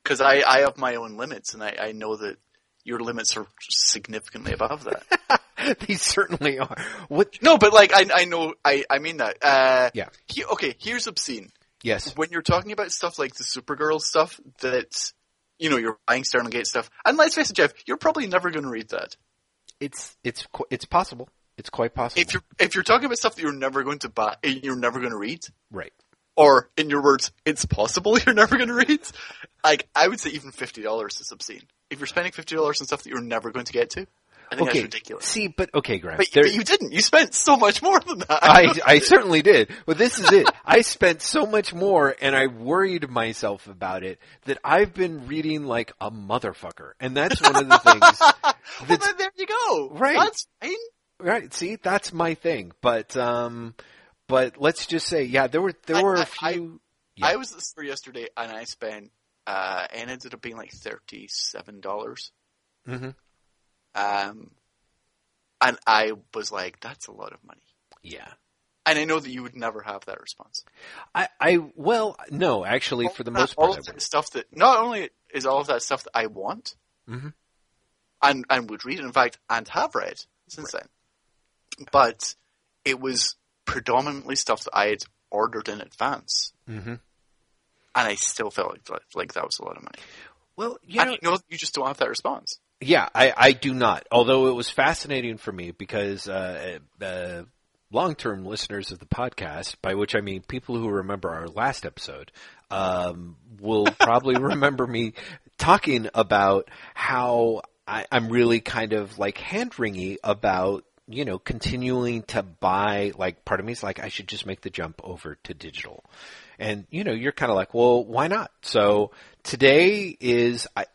Because I, I have my own limits, and I, I know that your limits are significantly above that. they certainly are. What? no, but like I, I know, I, I mean that. Uh, Yeah. he- okay, here's obscene. Yes. When you're talking about stuff like the Supergirl stuff, that you know you're buying Sterling Gate stuff, and let's face it, Jeff, you're probably never going to read that. It's it's it's possible. It's quite possible. If you're if you're talking about stuff that you're never going to buy, you're never going to read, right. or in your words, it's possible you're never going to read. Like I would say, even fifty dollars is obscene. If you're spending fifty dollars on stuff that you're never going to get to, I think Okay. that's ridiculous. See, but okay, Graham. But, there- but you didn't. You spent so much more than that. I I certainly did. But this is it. I spent so much more and I worried myself about it that I've been reading like a motherfucker. And that's one of the things well, then there you go. Right. That's fine. Right. See, that's my thing. But um, but let's just say, yeah, there were there I- were I- a few. yeah. I was at the store yesterday and I spent, uh, and ended up being like thirty-seven dollars. Mhm. Um, and I was like, "That's a lot of money." yeah. And I know that you would never have that response. I, I well, no, actually, for the most part, I of that stuff that not only is all of that stuff that I want, Mhm. and and would read, in fact, and have read since then, but it was predominantly stuff that I had ordered in advance, hmm and I still felt like like that was a lot of money. Well, you know, you know, you just don't have that response. Yeah, I, I do not. Although it was fascinating for me because uh, uh, long-term listeners of the podcast, by which I mean people who remember our last episode, um, will probably remember me talking about how I, I'm really kind of like hand-wringy about you know continuing to buy. Like part of me is like I should just make the jump over to digital, and you know you're kind of like, well, why not? So today is I.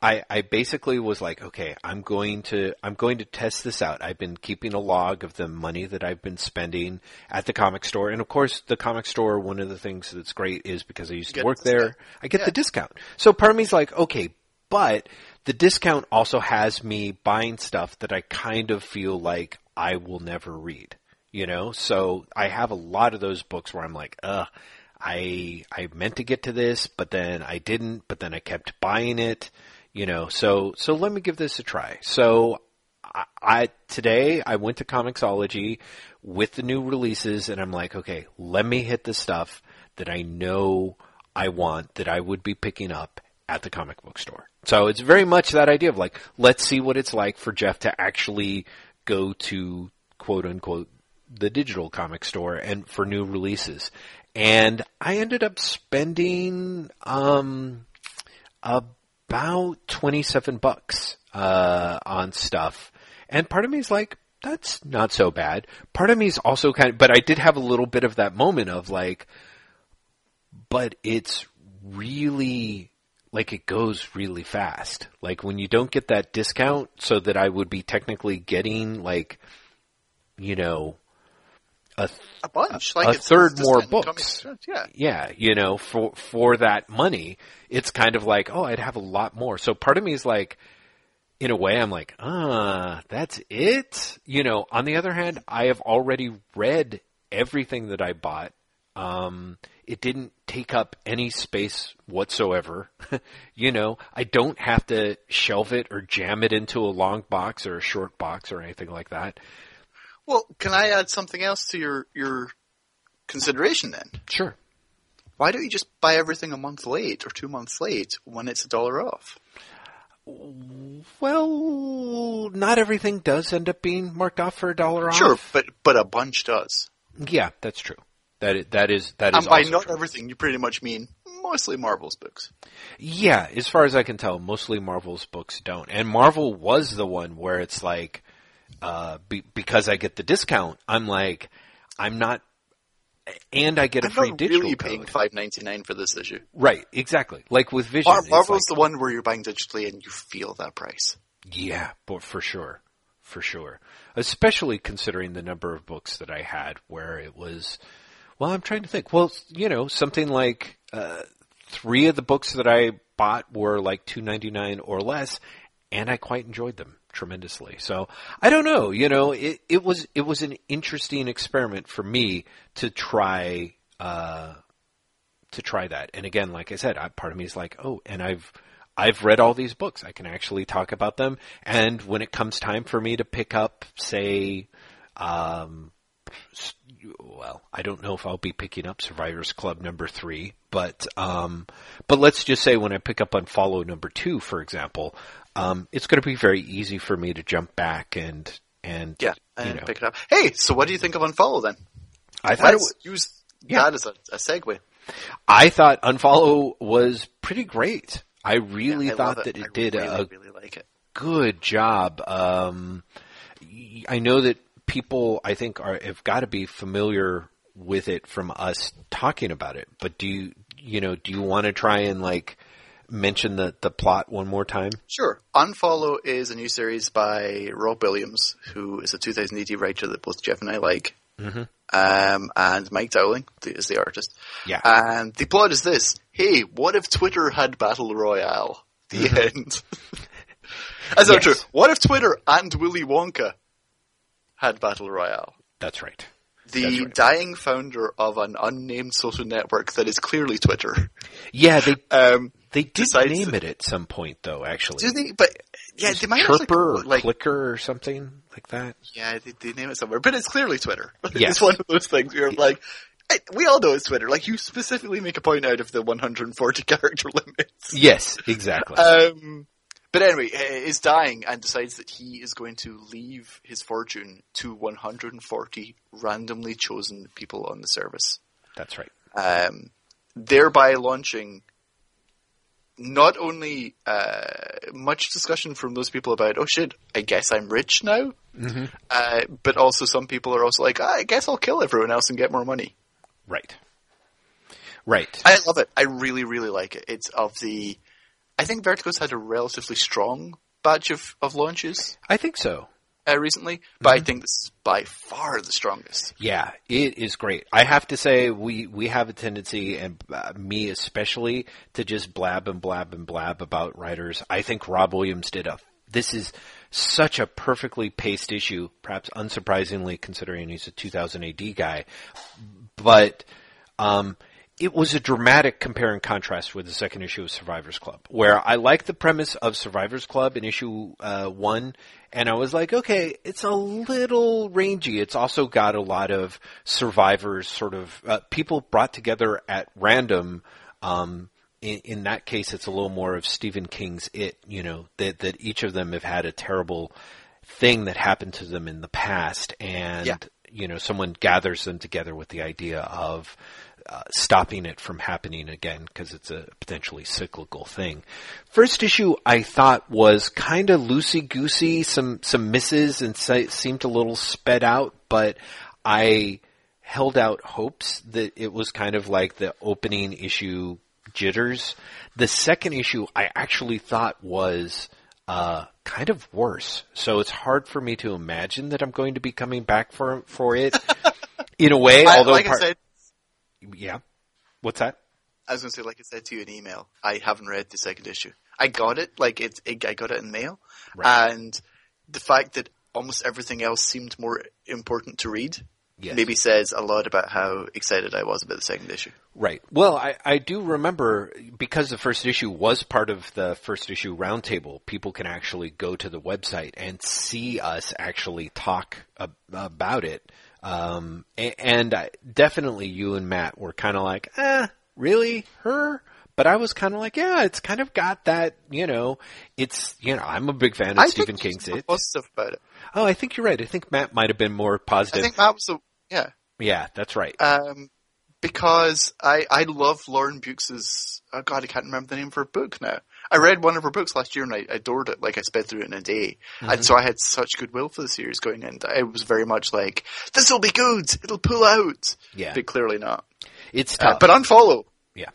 I, I basically was like, okay, I'm going to I'm going to test this out. I've been keeping a log of the money that I've been spending at the comic store, and of course, the comic store. One of the things that's great is because I used to work the there. I get Yeah. the discount. So part of me's like, okay, but the discount also has me buying stuff that I kind of feel like I will never read. You know, so I have a lot of those books where I'm like, ugh. I I meant to get to this, but then I didn't, but then I kept buying it, you know. So so let me give this a try. So I, I today I went to Comixology with the new releases, and I'm like, okay, let me hit the stuff that I know I want that I would be picking up at the comic book store. So it's very much that idea of like, let's see what it's like for Jeff to actually go to quote unquote the digital comic store and for new releases. And I ended up spending um about 27 bucks uh on stuff. And part of me is like that's not so bad. Part of me is also kind of but I did have a little bit of that moment of like but it's really like it goes really fast. Like when you don't get that discount so that I would be technically getting like you know a A bunch, like a third more books. Yeah, yeah, you know, for for that money, it's kind of like, oh, I'd have a lot more. So part of me is like, in a way, I'm like, ah, that's it. You know, on the other hand, I have already read everything that I bought. Um, it didn't take up any space whatsoever. you know, I don't have to shelve it or jam it into a long box or a short box or anything like that. Well, can I add something else to your your consideration then? Sure. Why don't you just buy everything a month late or two months late when it's a dollar off? Well, not everything does end up being marked off for a dollar off. Sure, but but a bunch does. Yeah, that's true. That that is, that is that And by not true. everything, you pretty much mean mostly Marvel's books. Yeah, as far as I can tell, mostly Marvel's books don't. And Marvel was the one where it's like, uh, be, because I get the discount, I'm like, I'm not, and I get a I'm free digital really paying five ninety nine for this issue. Right, exactly. Like with Vision, Mar- Marvel's like- the one where you're buying digitally and you feel that price. Yeah, but for sure. For sure. Especially considering the number of books that I had where it was, well, I'm trying to think. Well, you know, something like, uh, three of the books that I bought were like 2.99 or less and I quite enjoyed them tremendously. So I don't know, you know, it, it was, it was an interesting experiment for me to try, uh, to try that. And again, like I said, I, part of me is like, oh, and I've I've read all these books. I can actually talk about them. And when it comes time for me to pick up, say, um, well, I don't know if I'll be picking up Survivors Club number three, but um, but let's just say when I pick up Unfollow number two, for example, um, it's going to be very easy for me to jump back and and Yeah, you and know, pick it up. Hey, so what do you think of Unfollow then? I thought it was, use Yeah. that as a, a segue. I thought Unfollow was pretty great. I really Yeah, I thought that it, I did really, a really like it. good job. Um, I know that people, I think, are have got to be familiar with it from us talking about it. But do you, you know, do you want to try and like mention the, the plot one more time? Sure. Unfollow is a new series by Rob Williams, who is a 2000 AD writer that both Jeff and I like. Mm-hmm. Um, and Mike Dowling is the artist. Yeah. And the plot is this. Hey, what if Twitter had Battle Royale? The Mm-hmm. end. That's not true. What if Twitter and Willy Wonka had Battle Royale? That's right. The That's right. dying founder of an unnamed social network that is clearly Twitter. Yeah, they Um, they did name it at some point though. Actually, do they? But yeah, they might have Chirper or like Clicker or something like that. Yeah, they, they name it somewhere, but it's clearly Twitter. Yes. It's one of those things where you're like, we all know it's Twitter. Like you specifically make a point out of the 140 character limits. Yes, exactly. Um, but anyway, is dying and decides that he is going to leave his fortune to 140 randomly chosen people on the service, That's right. um, thereby launching not only uh, much discussion from those people about, oh shit, I guess I'm rich now, Mm-hmm. uh, but also some people are also like, ah, I guess I'll kill everyone else and get more money. Right. Right. I love it. I really, really like it. It's of the. I think Vertigo's had a relatively strong batch of, of launches I think so. uh, recently, but I think this is by far the strongest. Yeah, it is great. I have to say, we we have a tendency, and uh, me especially, to just blab and blab and blab about writers. I think Rob Williams did a. This is such a perfectly paced issue, perhaps unsurprisingly, considering he's a 2000 AD guy. But um, it was a dramatic compare and contrast with the second issue of Survivors Club, where I liked the premise of Survivors Club in issue uh, one, and I was like, okay, it's a little rangy. It's also got a lot of survivors, sort of uh, people brought together at random. Um, in, in that case, it's a little more of Stephen King's It. You know that that each of them have had a terrible thing that happened to them in the past, and Yeah. you know someone gathers them together with the idea of uh, stopping it from happening again because it's a potentially cyclical thing. First issue I thought was kind of loosey goosey, some some misses and se- seemed a little sped out, but I held out hopes that it was kind of like the opening issue jitters. The second issue I actually thought was uh, kind of worse. So it's hard for me to imagine that I'm going to be coming back for for it in a way. I, although like part- I said, yeah. What's that? I was going to say, like I said to you in email, I haven't read the second issue. I got it, like it, it I got it in mail, Right. and the fact that almost everything else seemed more important to read Yes. maybe says a lot about how excited I was about the second issue. Right. Well, I, I do remember because the first issue was part of the first issue roundtable. People can actually go to the website and see us actually talk ab- about it. Um, a- and I, definitely you and Matt were kind of like, eh, really her? But I was kind of like, yeah, it's kind of got that, you know, it's, you know, I'm a big fan of I Stephen King's It. positive about it. Oh, I think you're right. I think Matt might have been more positive. I think that was the yeah. yeah, that's right. Um, because I I love Lauren Beukes's. Oh God, I can't remember the name of her book now. I read one of her books last year and I adored it. Like I sped through it in a day, Mm-hmm. and so I had such goodwill for the series going in. I was very much like, "This will be good. It'll pull out." Yeah. but clearly not. It's Uh, tough. but unfollow yeah.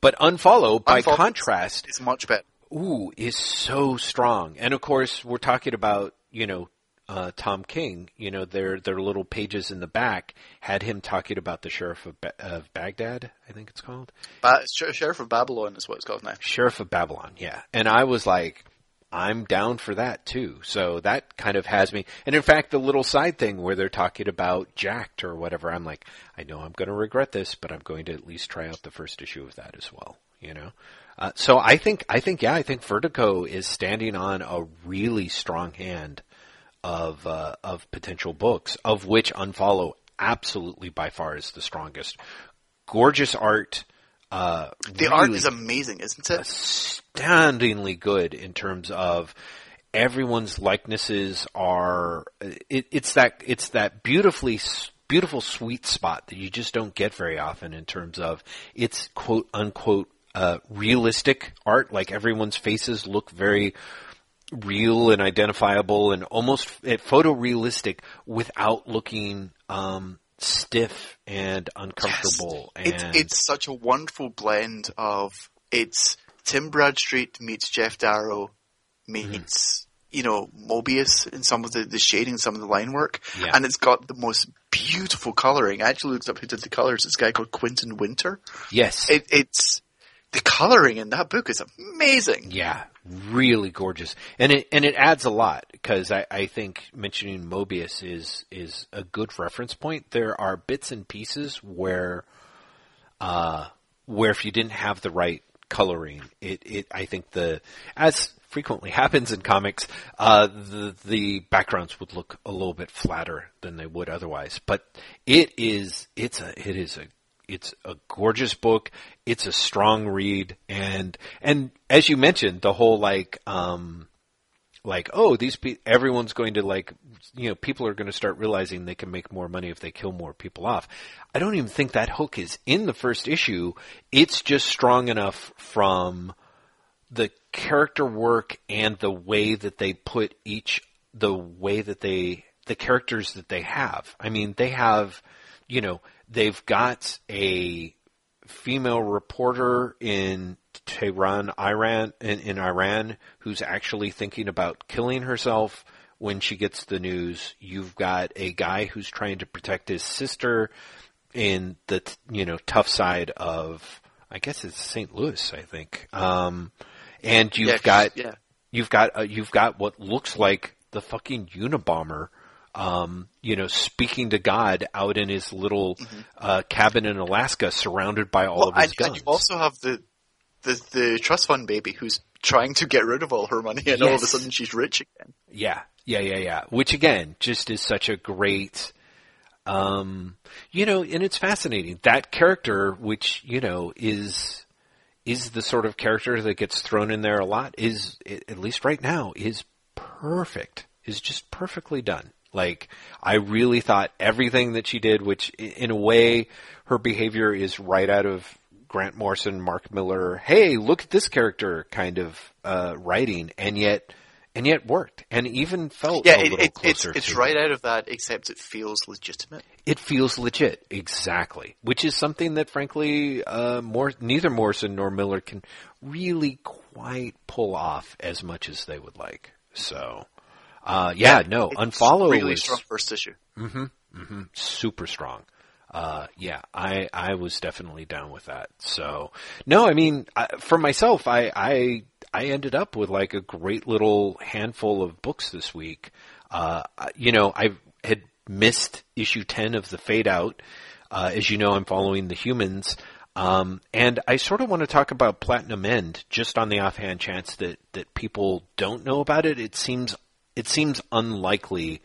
But unfollow, by Unfollow- contrast, is much better. ooh, is so strong. And of course, we're talking about, you know, uh, Tom King, you know, their, their little pages in the back had him talking about the Sheriff of, ba- of Baghdad, I think it's called. Ba- Sheriff of Babylon is what it's called now. Sheriff of Babylon, yeah. And I was like, I'm down for that too. So that kind of has me. And in fact, the little side thing where they're talking about Jacked or whatever, I'm like, I know I'm going to regret this, but I'm going to at least try out the first issue of that as well. You know. Uh, so I think, I think, yeah, I think Vertigo is standing on a really strong hand of uh, of potential books, of which Unfollow absolutely by far is the strongest. Gorgeous art. Uh, The art is amazing, isn't it? astoundingly good in terms of everyone's likenesses are it, it's that it's that beautifully beautiful sweet spot that you just don't get very often in terms of it's quote unquote uh, realistic art like everyone's faces look very real and identifiable and almost photorealistic without looking um, stiff and uncomfortable It's and it's such a wonderful blend of it's Tim Bradstreet meets Geof Darrow meets mm-hmm. you know Moebius in some of the, the shading, some of the line work, yeah. and it's got the most beautiful coloring. I actually looked up who did the colors. This guy called Quinton Winter. Yes, it, it's the coloring in that book is amazing. Yeah, really gorgeous, and it and it adds a lot because I, I think mentioning Moebius is is a good reference point. There are bits and pieces where, uh, where if you didn't have the right coloring, it it I think the as frequently happens in comics, uh, the the backgrounds would look a little bit flatter than they would otherwise. But it is it's a it is a it's a gorgeous book. It's a strong read, and and as you mentioned, the whole like um like oh these pe- everyone's going to like you know people are going to start realizing they can make more money if they kill more people off. I don't even think that hook is in the first issue. It's just strong enough from the character work and the way that they put each the way that they the characters that they have. I mean, they have, you know, they've got a female reporter in Tehran, Iran, in, in Iran, who's actually thinking about killing herself when she gets the news. You've got a guy who's trying to protect his sister in the you know tough side of I guess it's St. Louis, I think. Um, and you've yeah, got yeah. you've got uh, you've got what looks like the fucking Unabomber. Um, you know, speaking to God out in his little mm-hmm. uh, cabin in Alaska, surrounded by all well, of his and, guns. And you also have the, the the trust fund baby who's trying to get rid of all her money, and yes. all of a sudden she's rich again. Yeah, yeah, yeah, yeah. Which again, just is such a great. Um, you know, and it's fascinating that character, which you know is is the sort of character that gets thrown in there a lot is at least right now is perfect is just perfectly done like i really thought everything that she did which in a way her behavior is right out of grant morrison mark Miller, hey look at this character kind of uh, writing and yet and yet worked and even felt yeah, it, it, it's, it's right out of that, except it feels legitimate. It feels legit, exactly, which is something that, frankly, uh, more neither Morrison nor Miller can really quite pull off as much as they would like. So, uh, yeah, yeah, no, unfollow really was strong first issue. Mm-hmm, mm-hmm, super strong. Uh, yeah, I I was definitely down with that. So, no, I mean, I, for myself, I I I ended up with like a great little handful of books this week. Uh, you know, I had missed issue 10 of the Fade Out. Uh, as you know, I'm following the humans. Um, and I sort of want to talk about Platinum End just on the offhand chance that, that people don't know about it. It seems, it seems unlikely,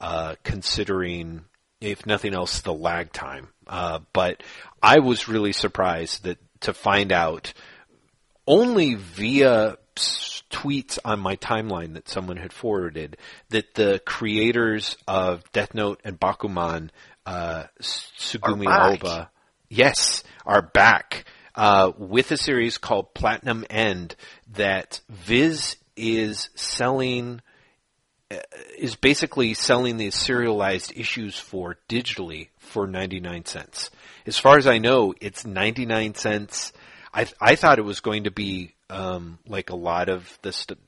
uh, considering, if nothing else, the lag time. Uh, but I was really surprised that to find out only via tweets on my timeline that someone had forwarded that the creators of Death Note and Bakuman, uh, Tsugumi Ohba, yes, are back uh, with a series called Platinum End that Viz is selling. Uh, is basically selling these serialized issues for digitally for 99 cents. As far as I know, it's 99 cents I I thought it was going to be um, like a lot of the st-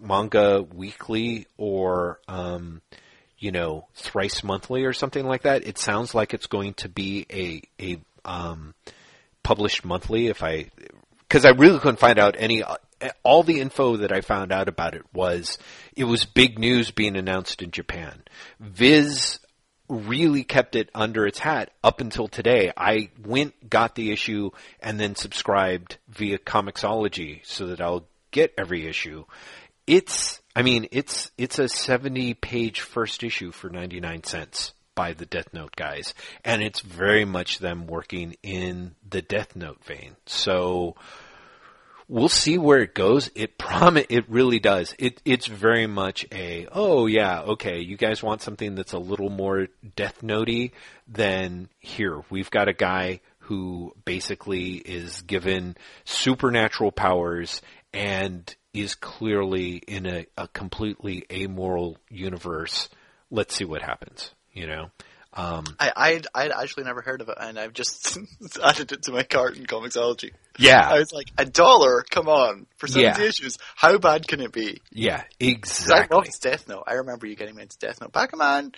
manga weekly or um, you know thrice monthly or something like that. It sounds like it's going to be a a um, published monthly. If I because I really couldn't find out any Eh, all the info that I found out about it was it was big news being announced in Japan. Viz really kept it under its hat up until today. I went, got the issue, and then subscribed via Comixology so that I'll get every issue. It's, I mean, it's, it's a 70 page first issue for 99 cents by the Death Note guys. And it's very much them working in the Death Note vein. So, we'll see where it goes. It promise it really does. It it's very much a oh yeah okay you guys want something that's a little more Death Notey. Then here we've got a guy who basically is given supernatural powers and is clearly in a, a completely amoral universe. Let's see what happens. You know. Um, I, I'd, I'd actually never heard of it, and I've just added it to my cart in Comixology. yeah, I was like, a dollar? Come on. For 70 Yeah. issues, how bad can it be? yeah, 'Cause I exactly. loved Death Note. I remember you getting me into Death Note. Bakuman,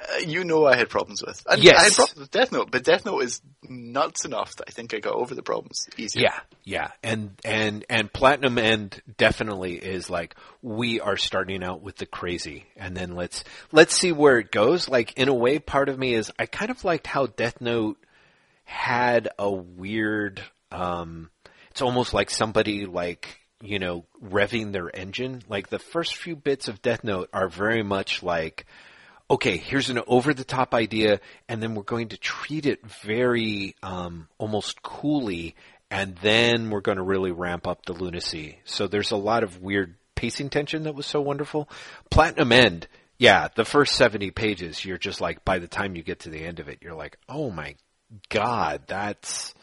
uh, you know I had problems with. Yes. I had problems with Death Note, but Death Note is nuts enough that I think I got over the problems easier. Yeah, yeah, and and and Platinum End definitely is like we are starting out with the crazy, and then let's let's see where it goes. Like in a way, part of me is I kind of liked how Death Note had a weird. um It's almost like somebody like you know revving their engine. Like the first few bits of Death Note are very much like okay, here's an over the top idea, and then we're going to treat it very um, almost coolly, and then we're going to really ramp up the lunacy. So there's a lot of weird pacing tension that was so wonderful. Platinum End, yeah, the first 70 pages, you're just like, by the time you get to the end of it, you're like, oh my god, that's.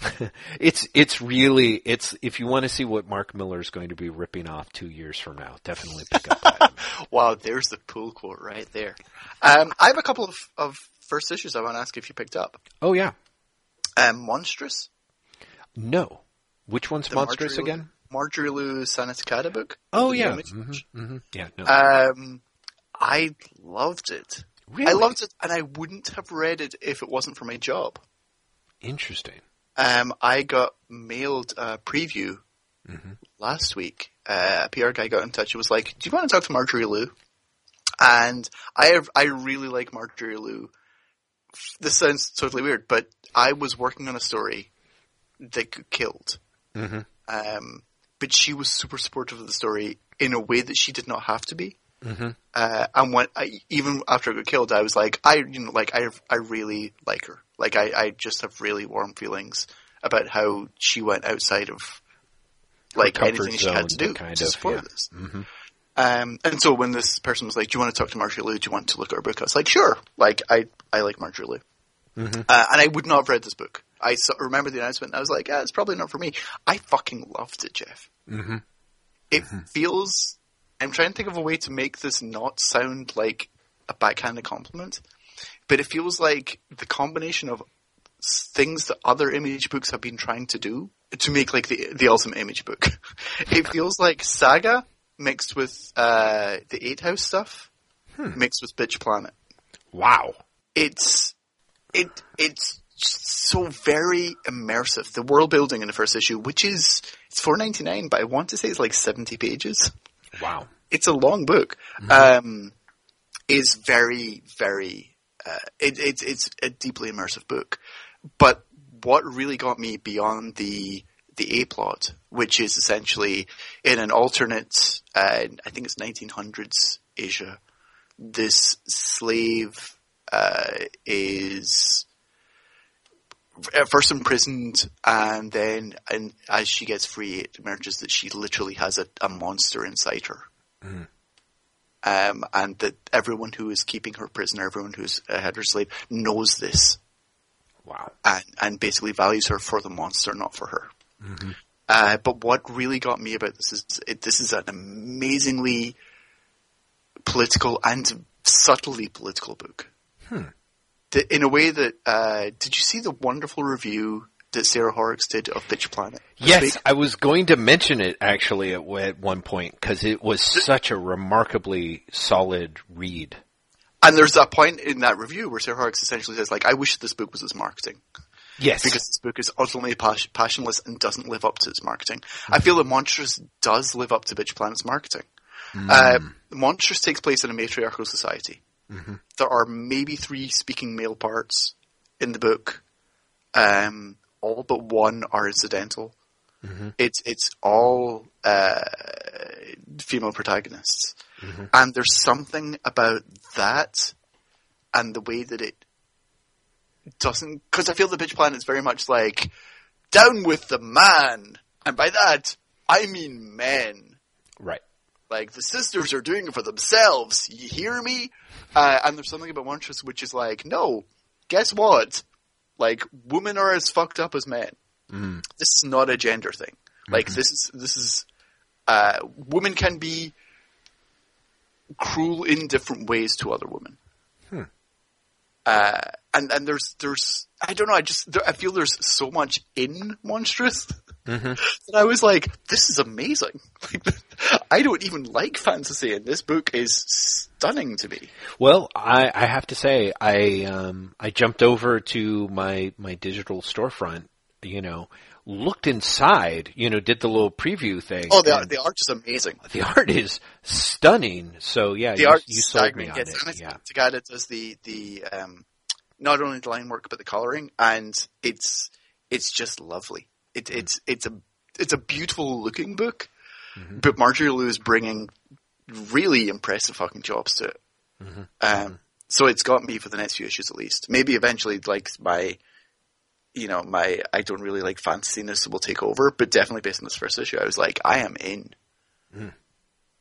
it's it's really it's if you want to see what Mark Millar is going to be ripping off two years from now, definitely pick up Platinum. Wow, there's the pool quote right there. Um, I have a couple of, of first issues I want to ask if you picked up. oh yeah, Um, Monstress. No. Which one's the Monstress Marjorie- again? Marjorie Liu Sana Takeda book. Oh yeah. Image hmm hmm Yeah. No. Um, I loved it. really I loved it, and I wouldn't have read it if it wasn't for my job. Interesting. Um, I got mailed a preview Mm-hmm. last week. Uh, a PR guy got in touch and was like, "Do you want to talk to Marjorie Liu?" And I have, I really like Marjorie Liu. This sounds totally weird, but I was working on a story that got killed. Mm-hmm. Um, but she was super supportive of the story in a way that she did not have to be. Mm-hmm. Uh, and when I, even after I got killed, I was like, I, you know, like I, I really like her. Like I, I just have really warm feelings about how she went outside of like anything she had to do kind to of, support yeah. this. Mm-hmm. Um, and so when this person was like, "Do you want to talk to Marjorie Liu? Do you want to look at her book?" I was like, "Sure." Like I, I like Marjorie Liu, Mm-hmm. uh, and I would not have read this book. I remember the announcement. and I was like, "Yeah, it's probably not for me." I fucking loved it, Jeff. Mm-hmm. It feels. I'm trying to think of a way to make this not sound like a backhanded compliment, but it feels like the combination of things that other image books have been trying to do to make like the the ultimate image book. it feels like Saga mixed with uh, the 8House stuff, mixed with Bitch Planet. Wow. It's it it's so very immersive. The world building in the first issue, which is it's four ninety nine, but I want to say it's like seventy pages. Wow. It's a long book. Um, is very very. Uh, it, it's it's a deeply immersive book, but what really got me beyond the the A plot, which is essentially in an alternate, uh, I think it's 1900s Asia, this slave uh, is at first imprisoned, and then and as she gets free, it emerges that she literally has a, a monster inside her. Um, and that everyone who is keeping her prisoner, everyone who's had her slave, knows this Wow. and, and basically values her for the monster, not for her. Uh, but what really got me about this is it, this is an amazingly political and subtly political book. The- in a way that, uh, did you see the wonderful review that Sarah Horrocks did of Bitch Planet? Yes, week? I was going to mention it actually at, at one point because it was such a remarkably solid read. And there's that point in that review where Sarah Horrocks essentially says, like, I wish this book was as marketing. Yes. because this book is utterly pas- passionless and doesn't live up to its marketing. I feel that Monstress does live up to Bitch Planet's marketing. Uh, Monstress takes place in a matriarchal society. There are maybe three speaking male parts in the book. Um, all but one are incidental. It's it's all uh, female protagonists, and there's something about that and the way that it doesn't because I feel the Bitch Planet is very much like down with the man, and by that I mean men. right. Like the sisters are doing it for themselves. You hear me? Uh, and there's something about Monstress which is like, no, guess what? Like women are as fucked up as men. This is not a gender thing. Like this is this is uh, women can be cruel in different ways to other women. Uh, and and there's there's I don't know. I just there, I feel there's so much in Monstress Mm-hmm. that I was like, this is amazing. Like, I don't even like fantasy, and this book is stunning to me. Well, I, I have to say, I um, I jumped over to my my digital storefront. You know, looked inside. You know, did the little preview thing. Oh, the the art is amazing. the art is stunning. So yeah, The you, art you sold me on it. and it's Yeah. the guy that does the the um, not only the line work but the coloring, and it's it's just lovely. It, It's it's a it's a beautiful looking book, Mhm. but Marjorie Liu is bringing really impressive fucking jobs to it. Mhm. Um, so it's got me for the next few issues at least. Maybe eventually, like my, you know, my I don't really like fantasyness will take over, but definitely based on this first issue, I was like, I am in. Mm.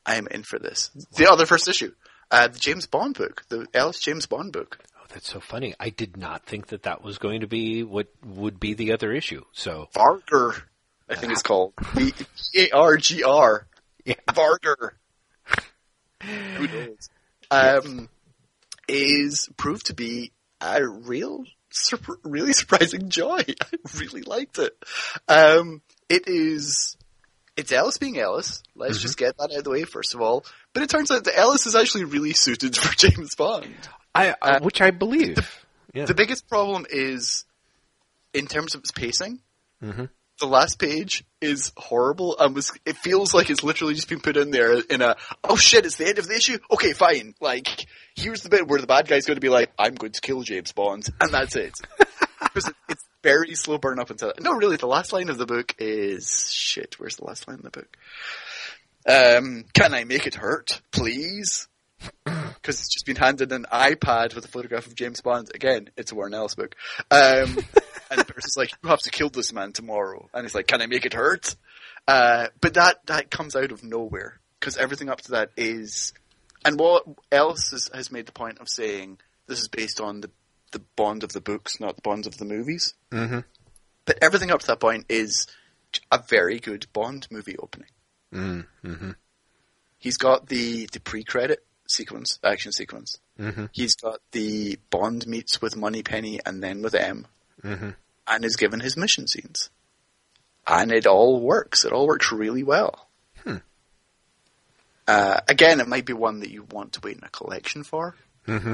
I am in for this. The other first issue, uh, the James Bond book, the Ellis James Bond book. Oh, that's so funny. I did not think that that was going to be what would be the other issue. So Vargr, I think it's called. V A R G R. Yeah. Vargr. Who knows? Um, is proved to be a real, surp- really surprising joy. I really liked it. Um, it is, it's Ellis being Ellis. Let's just get that out of the way first of all. But it turns out that Ellis is actually really suited for James Bond. I, uh, which I believe. Yeah. The biggest problem is in terms of its pacing. Mhm. The last page is horrible and was it feels like it's literally just been put in there in a oh shit it's the end of the issue okay fine like here's the bit where the bad guy's going to be like I'm going to kill James Bond and that's it because it, it's very slow burn up until no really the last line of the book is shit where's the last line of the book um can I make it hurt please because it's just been handed an iPad with a photograph of James Bond. Again, it's a Warren Ellis book. Um, and the person's like, "You have to kill this man tomorrow," and he's like, "Can I make it hurt?" Uh, but that that comes out of nowhere because everything up to that is, and what Ellis has, has made the point of saying this is based on the the Bond of the books, not the Bond of the movies. Mm-hmm. But everything up to that point is a very good Bond movie opening. Mm-hmm. He's got the the pre credit sequence, action sequence. Mm-hmm. He's got the Bond meets with Moneypenny and then with M, Mm-hmm. and is given his mission scenes. And it all works. It all works really well. Hmm. Uh, again, it might be one that you want to wait in a collection for. Mm-hmm.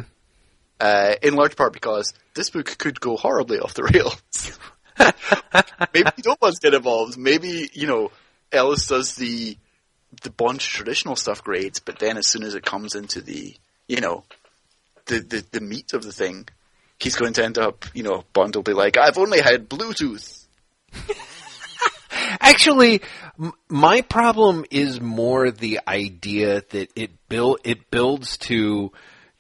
Uh, in large part because this book could go horribly off the rails. Maybe you don't want to get involved. Maybe, you know, Ellis does the the Bond traditional stuff great, but then as soon as it comes into the, you know, the, the, the meat of the thing, he's going to end up, you know, Bond will be like, I've only had Bluetooth. Actually, m- my problem is more the idea that it build it builds to,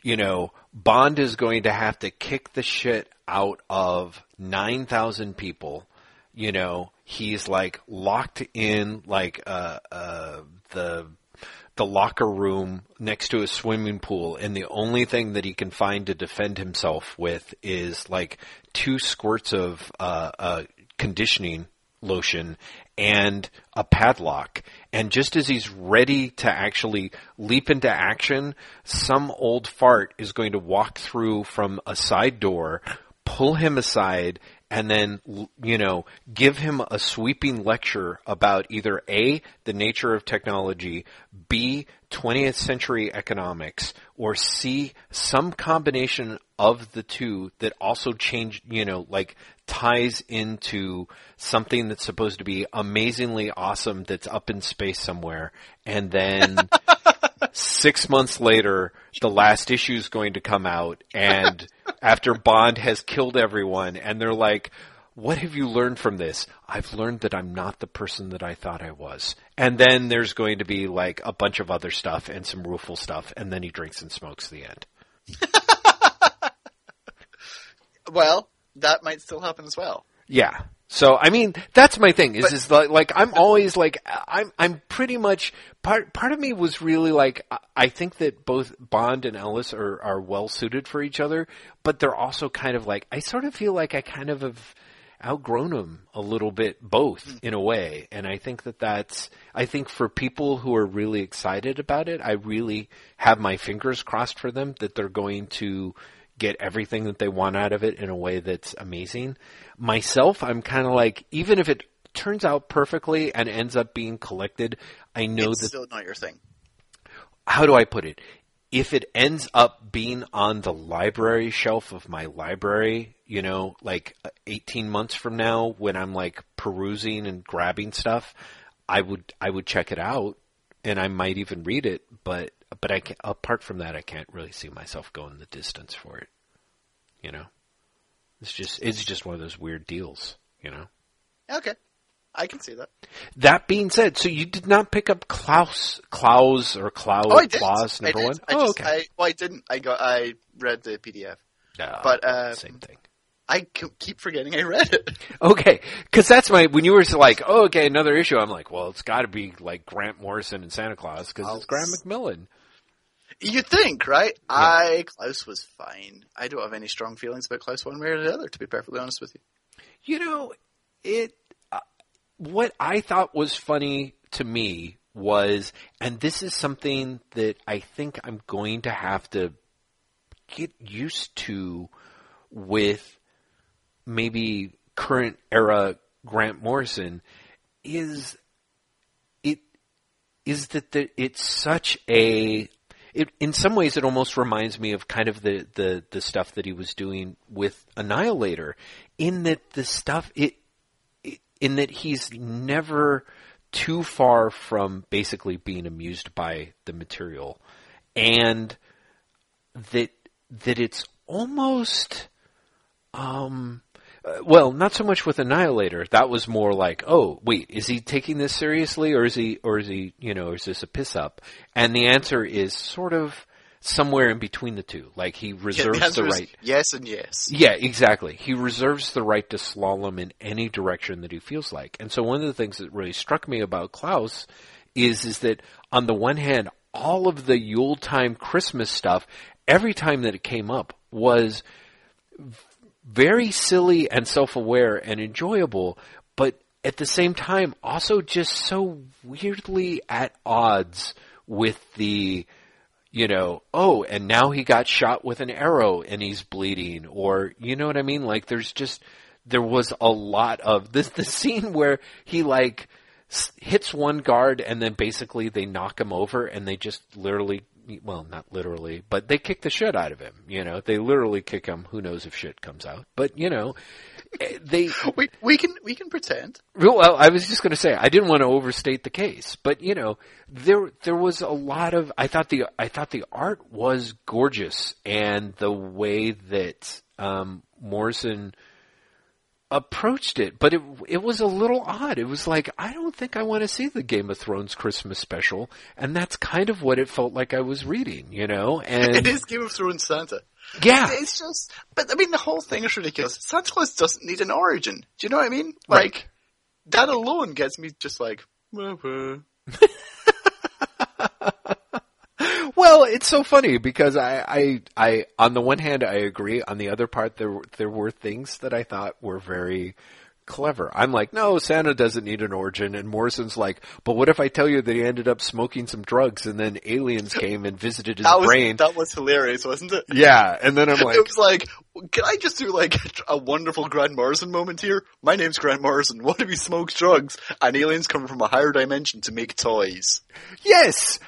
you know, Bond is going to have to kick the shit out of nine thousand people. You know, he's like locked in like a, uh, the the locker room next to a swimming pool, and the only thing that he can find to defend himself with is like two squirts of uh, uh, conditioning lotion and a padlock. And just as he's ready to actually leap into action, some old fart is going to walk through from a side door, pull him aside, and then, you know, give him a sweeping lecture about either A, the nature of technology, B, 20th century economics, or C, some combination of the two that also change, you know, like ties into something that's supposed to be amazingly awesome that's up in space somewhere. And then six months later, the last issue is going to come out, and after Bond has killed everyone, and they're like, "What have you learned from this?" I've learned that I'm not the person that I thought I was. And then there's going to be like a bunch of other stuff and some rueful stuff, and then he drinks and smokes the end. Well, that might still happen as well. Yeah. So I mean, that's my thing. Is But- is like, like I'm always like I'm I'm pretty much part part of me was really like I- I think that both Bond and Ellis are are well suited for each other, but they're also kind of like I sort of feel like I kind of have outgrown them a little bit both mm-hmm. in a way, and I think that that's I think for people who are really excited about it, I really have my fingers crossed for them that they're going to get everything that they want out of it in a way that's amazing. Myself, I'm kind of like, even if it turns out perfectly and ends up being collected, I know it's that. still not your thing. How do I put it? If it ends up being on the library shelf of my library, you know, like uh, 18 months from now when I'm like perusing and grabbing stuff, I would I would check it out and I might even read it, but but I can, apart from that, I can't really see myself going the distance for it. You know, it's just it's just one of those weird deals. You know. Okay, I can see that. That being said, so you did not pick up Klaus Klaus or Klaus Oh, I did. Klaus I number did. one? I oh, just, okay. I, well, I didn't. I got. I read the PDF, No, but um, same thing. I keep forgetting I read it. Okay, because that's my when you were like, oh, okay, another issue. I'm like, well, it's got to be like Grant Morrison and Santa Claus because it's Grant McMillan. You think, right? I Klaus was fine. I don't have any strong feelings about Klaus one way or the other. To be perfectly honest with you. You know, it. Uh, what I thought was funny to me was, and this is something that I think I'm going to have to get used to with maybe current era Grant Morrison is it is that the, it's such a it, in some ways it almost reminds me of kind of the, the, the stuff that he was doing with Annihilator in that the stuff it, it in that he's never too far from basically being amused by the material and that that it's almost um uh, well, not so much with Annihilator. That was more like, oh, wait, is he taking this seriously, or is he, or is he, you know, is this a piss up? And the answer is sort of somewhere in between the two. Like he reserves yeah, the, the right. Yes and yes. Yeah, exactly. He reserves the right to slalom in any direction that he feels like. And so one of the things that really struck me about Klaus is is that on the one hand, all of the Yule time Christmas stuff, every time that it came up was very silly and self-aware and enjoyable, but at the same time also just so weirdly at odds with the you know, oh, and now he got shot with an arrow and he's bleeding, or you know what I mean? Like, there's just there was a lot of this. The scene where he like hits one guard and then basically they knock him over and they just literally, well, not literally, but they kick the shit out of him. You know, they literally kick him. Who knows if shit comes out? But you know, eh, they We we can we can pretend. well, I was just going to say I didn't want to overstate the case, but you know, there there was a lot of I thought the I thought the art was gorgeous and the way that um, Morrison approached it, but it it was a little odd. It was like I don't think I want to see the Game of Thrones Christmas special, and that's kind of what it felt like I was reading, you know. And it is Game of Thrones Santa. yeah, It's just, but I mean, the whole thing is ridiculous. Santa Claus doesn't need an origin. Do you know what I mean? Right. Like that alone gets me just like. "Wah, wah." Well, it's so funny because I, I, I, on the one hand, I agree. On the other part, there, were- there were things that I thought were very clever. I'm like, no, Santa doesn't need an origin. And Morrison's like, but what if I tell you that he ended up smoking some drugs and then aliens came and visited his That was brain? that was hilarious, wasn't it? yeah. And then I'm like, it was like, can I just do like a wonderful Grant Morrison moment here? My name's Grant Morrison. What if he smokes drugs and aliens come from a higher dimension to make toys? Yes,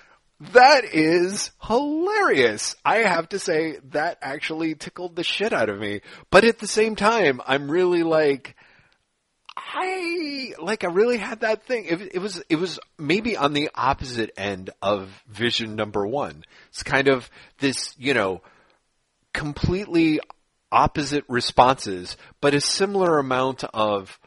that is hilarious. I have to say that actually tickled the shit out of me. But at the same time, I'm really like, I like I really had that thing. It, it was it was maybe on the opposite end of Vision number one. It's kind of this, you know, completely opposite responses, but a similar amount of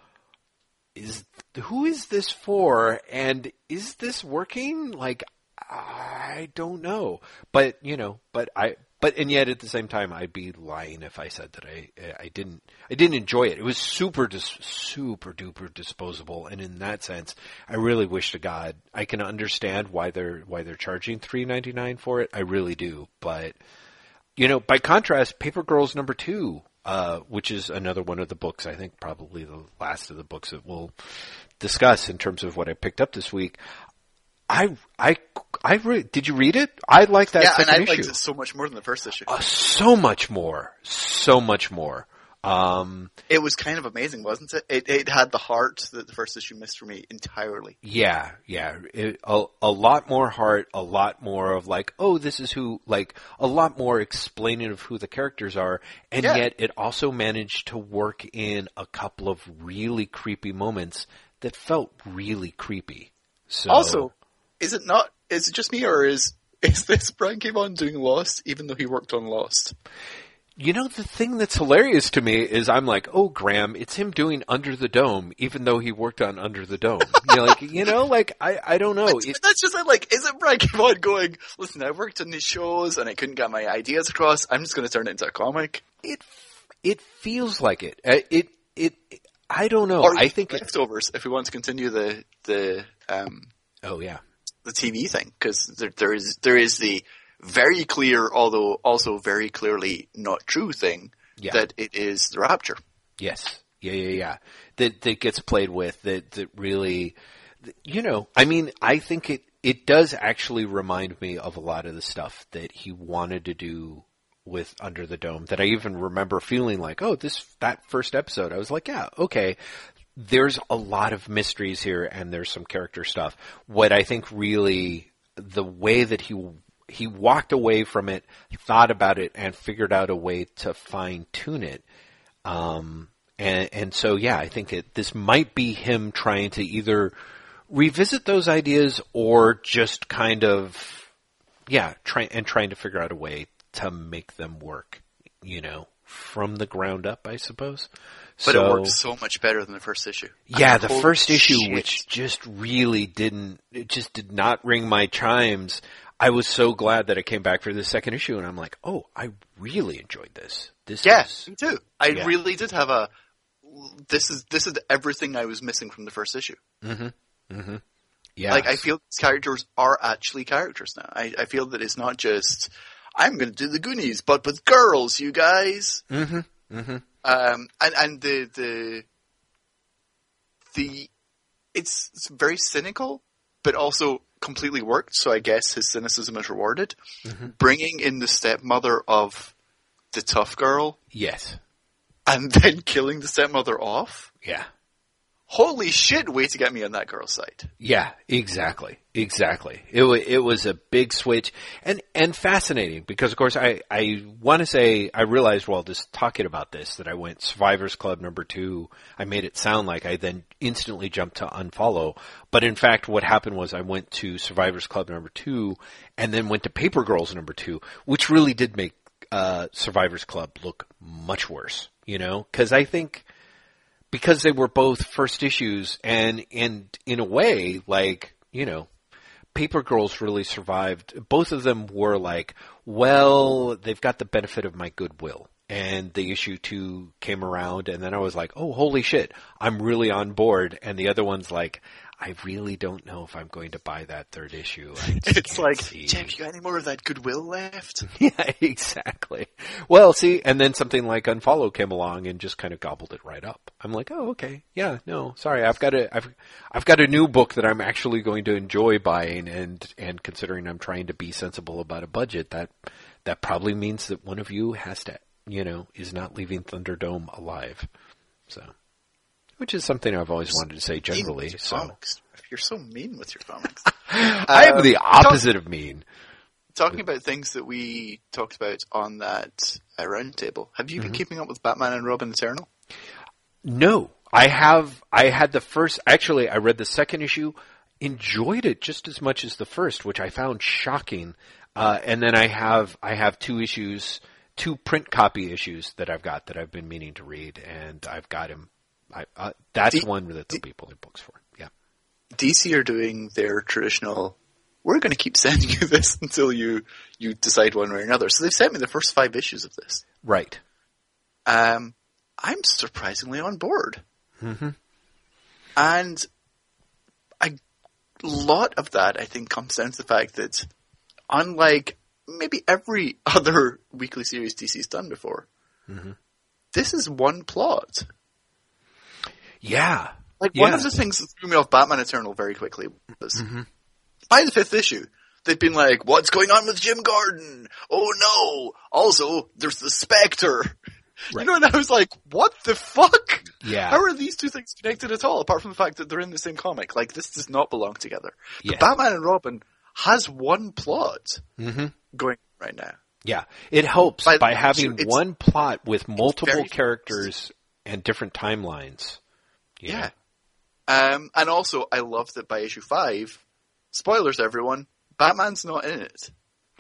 is who is this for and is this working like i don't know. But you know but i but and yet at the same time i'd be lying if i said that i i didn't i didn't enjoy it. It was super dis, super duper disposable. And in that sense i really wish to god i can understand why they're why they're charging 3.99 for it. I really do. But you know, by contrast, Paper Girls number two, uh, which is another one of the books, I think probably the last of the books that we'll discuss in terms of what I picked up this week. I I I re- did you read it? I like that yeah, second and I issue liked it so much more than the first issue. uh, so much more, so much more. Um, it was kind of amazing, wasn't it? It, it had the heart that the first issue missed for me entirely. yeah, yeah, it, a a lot more heart, a lot more of like, oh, this is who, like a lot more explaining of who the characters are, and Yeah. yet it also managed to work in a couple of really creepy moments that felt really creepy. So Also, is it not? Is it just me, or is is this Brian. Vaughan doing Lost, even though he worked on Lost? You know, the thing that's hilarious to me is I'm like, oh, Graham, it's him doing Under the Dome, even though he worked on Under the Dome. you know, like, you know, like, I, I don't know. It, That's just like, is it Brian K. Vaughan going? Listen, I worked on these shows and I couldn't get my ideas across. I'm just going to turn it into a comic. it, it feels like it. Uh, It, it, I don't know. Or I think it, leftovers if we want to continue the the um, oh yeah. The TV thing because there, there is there is the very clear, although also very clearly not true thing Yeah. that it is the Rapture. Yes. Yeah, yeah, yeah. That that gets played with. That that really, you know. I mean, I think it it does actually remind me of a lot of the stuff that he wanted to do with Under the Dome. That I even remember feeling like, oh, this that first episode. I was like, yeah, okay. There's a lot of mysteries here, and there's some character stuff. What I think really the way that he he walked away from it, thought about it, and figured out a way to fine tune it. Um, and, and so, yeah, I think it, this might be him trying to either revisit those ideas or just kind of, yeah, try and trying to figure out a way to make them work, you know, from the ground up, I suppose. But so, it works so much better than the first issue. yeah, I the first issue, shit. which just really didn't, it just did not ring my chimes. I was so glad that I came back for the second issue, and I'm like, oh, I really enjoyed this. This Yeah, is, me too. I Yeah. really did have a. This is this is everything I was missing from the first issue. Mm-hmm. Mm-hmm. Yeah, Like I feel these characters are actually characters now. I, I feel that it's not just I'm going to do the Goonies, but with girls, you guys. Mm-hmm. Mm-hmm. Um, and and the the the it's, it's very cynical, but also completely worked. So I guess his cynicism is rewarded. Mm-hmm. Bringing in the stepmother of the tough girl yes, and then killing the stepmother off. yeah. Holy shit! Way to get me on that girl's site. Yeah, exactly, exactly. It wa it was a big switch and and fascinating because of course I I want to say I realized while just talking about this that I went Survivors Club number two. I made it sound like I then instantly jumped to unfollow, but in fact what happened was I went to Survivors Club number two and then went to Paper Girls number two, which really did make uh, Survivors Club look much worse. You know, because I think because they were both first issues and and in a way like you know paper girls really survived. Both of them were like well they've got the benefit of my goodwill. And the issue two came around and then i was like oh holy shit i'm really on board. And the other one's like i really don't know if i'm going to buy that third issue It's like, see. James, you got any more of that goodwill left? Yeah, exactly. Well, see, and then something like Unfollow came along and just kind of gobbled it right up. I'm like, oh, okay, yeah, no, sorry, I've got a, I've, I've got a new book that I'm actually going to enjoy buying, and and considering I'm trying to be sensible about a budget, that that probably means that one of you has to, you know, is not leaving Thunderdome alive. So, which is something I've always wanted to say generally. So, comics. You're so mean with your comics. I am Uh, the opposite of mean. Talking about things that we talked about on that uh, round have you been Mm-hmm. keeping up with Batman and Robin Eternal? No, I have. I had the first. Actually, I read the second issue, enjoyed it just as much as the first, which I found shocking. Uh, and then I have I have two issues, two print copy issues that I've got that I've been meaning to read, and I've got him. I, uh, that's Do- one that they'll be pulling books for. Yeah. DC are doing their traditional. We're going to keep sending you this until you you decide one way or another. So they've sent me the first five issues of this. Right. Um, I'm surprisingly on board, Mm-hmm. and a lot of that I think comes down to the fact that, unlike maybe every other weekly series DC's done before, Mm-hmm. this is one plot. Yeah. Like one of the things that threw me off Batman Eternal very quickly was Mm-hmm. by the fifth issue, they've been like, what's going on with Jim Gordon? Oh no! Also, there's the Spectre. Right. You know, and I was like, what the fuck? Yeah. How are these two things connected at all, apart from the fact that they're in the same comic? Like, this does not belong together. Yeah. Batman and Robin has one plot Mm-hmm. going right now. Yeah, it helps By by, having one plot with multiple characters and different timelines. Yeah. Um, and also, I love that by issue five, spoilers everyone, Batman's not in it.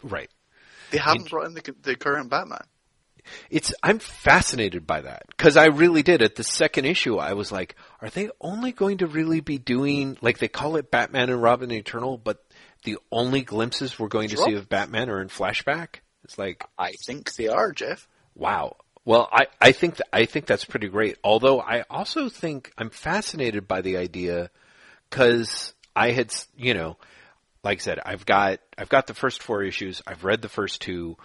right. They haven't brought in the, the current Batman. It's I'm fascinated by that because I really did at the second issue. I was like, are they only going to really be doing like they call it Batman and Robin Eternal, but the only glimpses we're going to see of Batman are in flashback? It's like I think they are, Jeff. Wow. Well, I, I think th- I think that's pretty great. Although I also think I'm fascinated by the idea because I had you know, like I said, I've got I've got the first four issues. I've read the first two,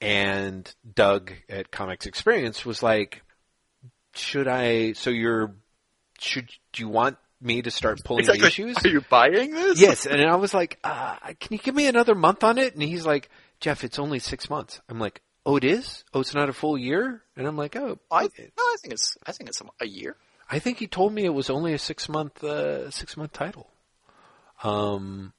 and Doug at Comics Experience was like, "Should I? So you're should do you want me to start pulling the issues?" Are you buying this? yes, and I was like, uh, "Can you give me another month on it?" And he's like, "Jeff, it's only six months." I'm like, "Oh, it is? Oh, it's not a full year?" And I'm like, "Oh, I, no, I think it's, I think it's a year. I think he told me it was only a six month uh, six month title." Um,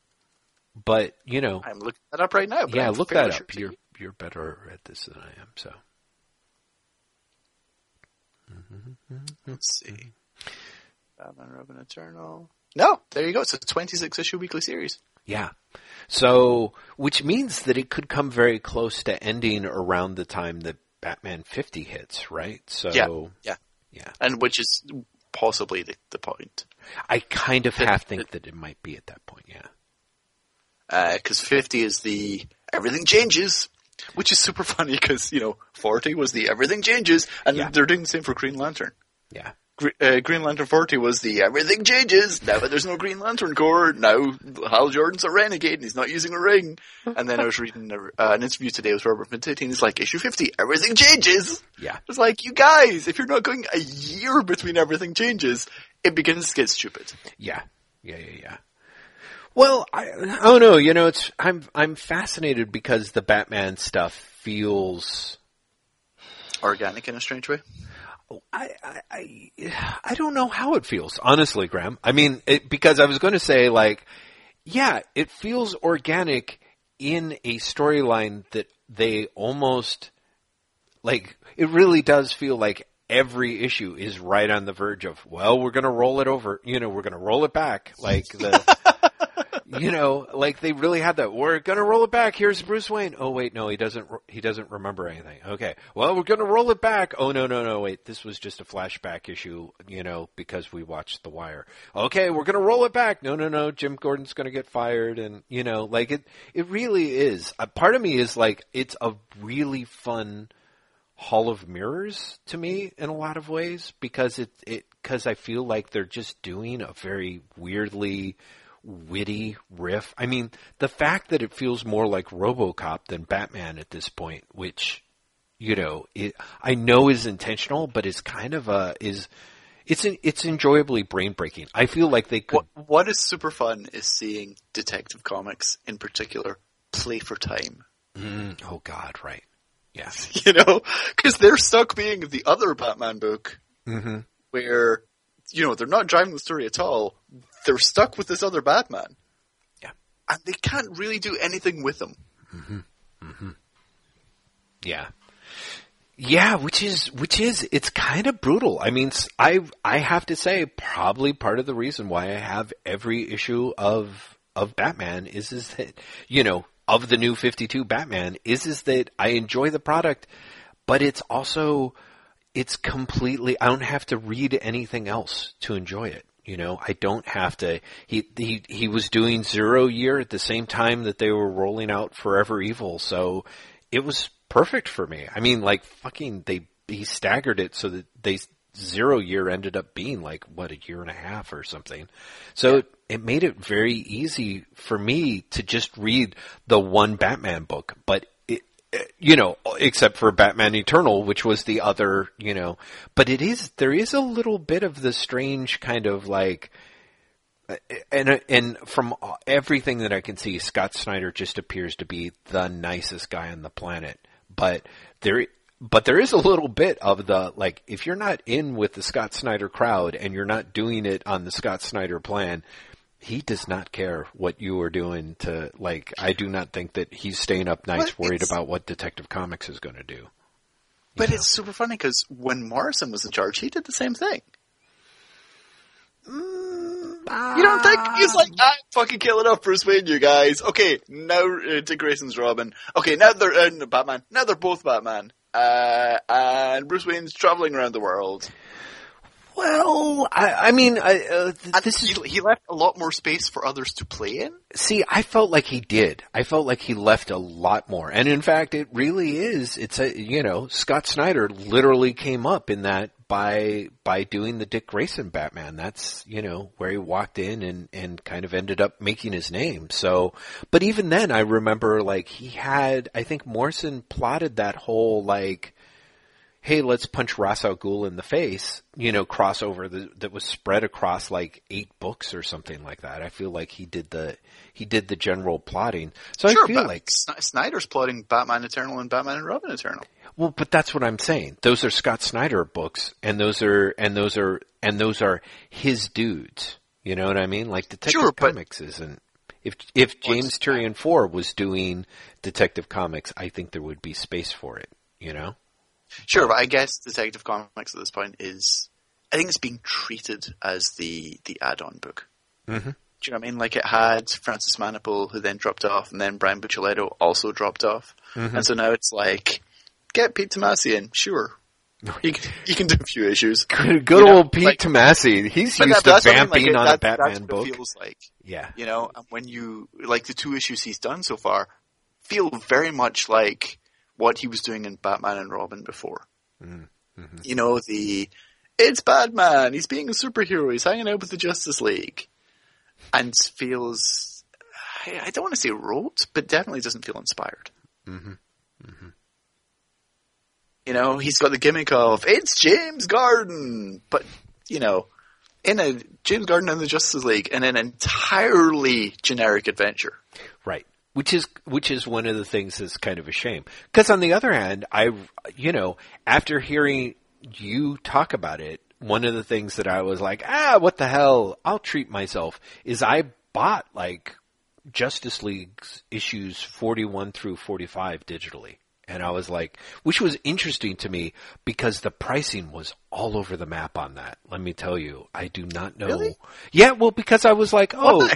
but you know, I'm looking that up right now. but yeah, I'm look that sure up. You're you're better at this than I am. So Let's see. Batman, Robin, Eternal. No, there you go. It's a 26 issue weekly series. Yeah, so which means that it could come very close to ending around the time that Batman 50 hits, right? So Yeah, yeah. yeah. And which is possibly the, the point. I kind of half think that it might be at that point. Yeah. Uh, because 50 is the everything changes, which is super funny because, you know, 40 was the everything changes, and Yeah. they're doing the same for Green Lantern. Yeah. Uh, Green Lantern 40 was the everything changes, now that there's no Green Lantern Corps, now Hal Jordan's a renegade and he's not using a ring. And then I was reading a, uh, an interview today with Robert Venditti and he's like, issue 50, everything changes! Yeah. It's like, you guys, if you're not going a year between everything changes, it begins to get stupid. Yeah. Yeah, yeah, yeah. Well, I, I don't know. You know, it's I'm I'm fascinated because the Batman stuff feels. Organic in a strange way. Oh, I I I, I don't know how it feels, honestly, Graham. I mean, it, because I was going to say like, yeah, it feels organic in a storyline that they almost like. It really does feel like every issue is right on the verge of. Well, we're going to roll it over. You know, we're going to roll it back. Like the. you know, like they really had that. We're gonna roll it back. Here's Bruce Wayne. Oh wait, no, he doesn't. He doesn't remember anything. Okay, well, we're gonna roll it back. Oh no, no, no, wait, this was just a flashback issue. You know, because we watched The Wire. Okay, we're gonna roll it back. No, no, no, Jim Gordon's gonna get fired, and you know, like it. It really is. A part of me is like, it's a really fun Hall of Mirrors to me in a lot of ways because it it because I feel like they're just doing a very weirdly witty riff. I mean, the fact that it feels more like RoboCop than Batman at this point, which you know, it I know is intentional, but it's kind of a is it's it's enjoyably brain breaking. I feel like they could What, what is super fun is seeing Detective Comics in particular play for time. Mm, oh God, right? Yeah. You know, because they're stuck being the other Batman book hmm where, you know, they're not driving the story at all. They're stuck with this other Batman. Yeah. And they can't really do anything with him. Mm-hmm. Mm-hmm. Yeah. Yeah, which is which is it's kind of brutal. I mean, I I have to say probably part of the reason why I have every issue of of Batman is is that you know of the new 52 Batman is is that I enjoy the product, but it's also it's completely I don't have to read anything else to enjoy it. You know, I don't have to. He he he was doing Zero Year at the same time that they were rolling out Forever Evil, so it was perfect for me. I mean, like fucking they he staggered it so that they Zero Year ended up being like what a year and a half or something. So it, it made it very easy for me to just read the one Batman book, but you know, except for Batman Eternal, which was the other, you know, but it is, there is a little bit of the strange kind of like, and and from everything that I can see, Scott Snyder just appears to be the nicest guy on the planet. But there, but there is a little bit of the like if you're not in with the Scott Snyder crowd and you're not doing it on the Scott Snyder plan, he does not care what you are doing to like I do not think that he's staying up nights but worried about what Detective Comics is going to do. But know? it's super funny because when Morrison was in charge, he did the same thing. Mm, you don't think he's like, I fucking kill off Bruce Wayne, you guys. Okay, now uh, Dick Grayson's Robin. Okay, now they're uh, Batman. Now they're both Batman. Uh, and Bruce Wayne's traveling around the world. Well, I, I mean, I, uh, this he, is he left a lot more space for others to play in. See, I felt like he did. I felt like he left a lot more, and in fact, it really is. It's a you know, Scott Snyder literally came up in that by by doing the Dick Grayson Batman. That's you know where he walked in and and kind of ended up making his name. So, but even then, I remember like he had. I think Morrison plotted that whole like hey, let's punch Ra's al Ghul in the face, you know, crossover that, that was spread across like eight books or something like that. I feel like he did the he did the general plotting. So sure, I feel like Snyder's plotting Batman Eternal and Batman and Robin Eternal. Well, but that's what I'm saying. Those are Scott Snyder books, and those are and those are and those are his dudes. You know what I mean? Like Detective sure, Comics isn't. If if James Tynion Four was doing Detective Comics, I think there would be space for it. You know. Sure, but I guess Detective Comics at this point is, I think it's being treated as the the add-on book. Mm-hmm. Do you know what I mean? Like it had Francis Manapul, who then dropped off, and then Brian Buccellato also dropped off, mm-hmm. and so now it's like, get Pete Tomasi in, sure. You can, you can do a few issues. Good, good old know, Pete like, Tomasi. He's used that, to vamping like, on that, a Batman book. feels like. Yeah. You know, when you, like the two issues he's done so far, feel very much like what he was doing in Batman and Robin before. Mm-hmm. mm-hmm. You know, the it's Batman, he's being a superhero, he's hanging out with the Justice League, and feels I, don't want to say rote, but definitely doesn't feel inspired. Mm-hmm. Mm-hmm. You know, he's got the gimmick of it's James Gordon, but you know, in a James Gordon and the Justice League in an entirely generic adventure. Right which is which is one of the things that's kind of a shame. Because on the other hand, I you know after hearing you talk about it, one of the things that I was like, ah, what the hell? I'll treat myself. Is I bought like Justice League's issues forty one through forty five digitally. And I was like, which was interesting to me because the pricing was all over the map on that. Let me tell you, I do not know. Really? Yeah, well, because I was like, oh, Why?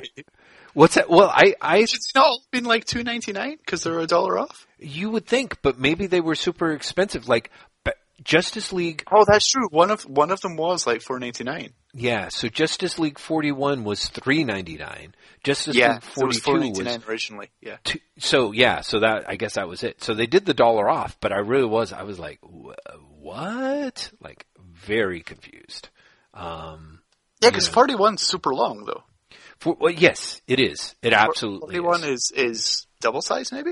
What's that? Well, I, I. It's not all been like two ninety nine because they're a dollar off. You would think, but maybe they were super expensive. Like Justice League. Oh, that's true. One of one of them was like four ninety nine. Yeah, so Justice League forty one was three ninety nine. Justice yeah, League forty two was, was originally. Yeah. Two, so yeah, so that I guess that was it. So they did the dollar off, but I really was. I was like, what? Like very confused. Um, yeah, because forty one's super long though. For, well, yes, it is. It absolutely Forty-one is. is is double size, maybe.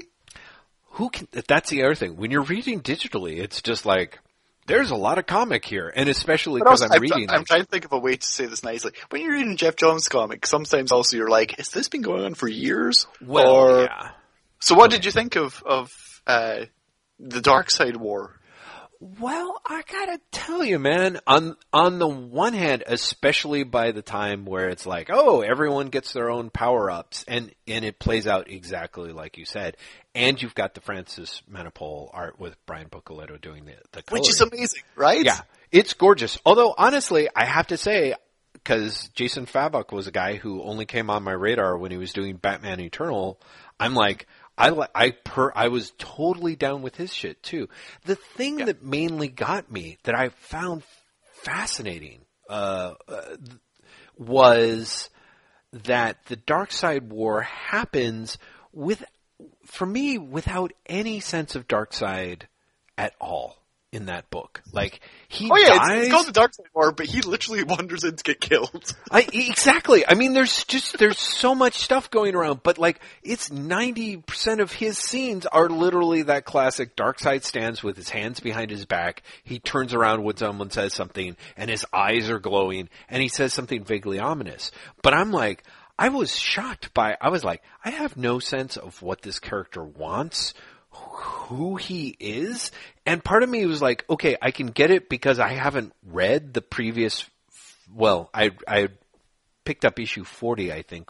Who can? That's the other thing. When you're reading digitally, it's just like there's a lot of comic here, and especially because I'm, I'm, reading. I'm trying to think of a way to say this nicely. When you're reading Geoff Johns' comic, sometimes also you're like, "Has this been going on for years?" Well, or, yeah. So, what did you think of of uh, the Darkseid War? Well, I gotta tell you, man. On on the one hand, especially by the time where it's like, oh, everyone gets their own power ups, and and it plays out exactly like you said, and you've got the Francis Manapul art with Brian Buccellato doing the the coloring. which is amazing, right? Yeah, it's gorgeous. Although honestly, I have to say, because Jason Fabok was a guy who only came on my radar when he was doing Batman Eternal. I'm like, I I per I was totally down with his shit too. The thing yeah. that mainly got me that I found fascinating uh, uh, was that the Darkseid War happens with for me without any sense of Darkseid at all in that book. Like he Oh yeah, dies. it's, it's called the Darkseid War, but he literally wanders in to get killed. I, exactly. I mean, there's just there's so much stuff going around, but like it's ninety percent of his scenes are literally that classic Darkseid stands with his hands behind his back. He turns around when someone says something, and his eyes are glowing, and he says something vaguely ominous. But I'm like, I was shocked by. I was like, I have no sense of what this character wants who he is. And part of me was like, okay, I can get it because I haven't read the previous, well, I, I picked up issue 40, I think,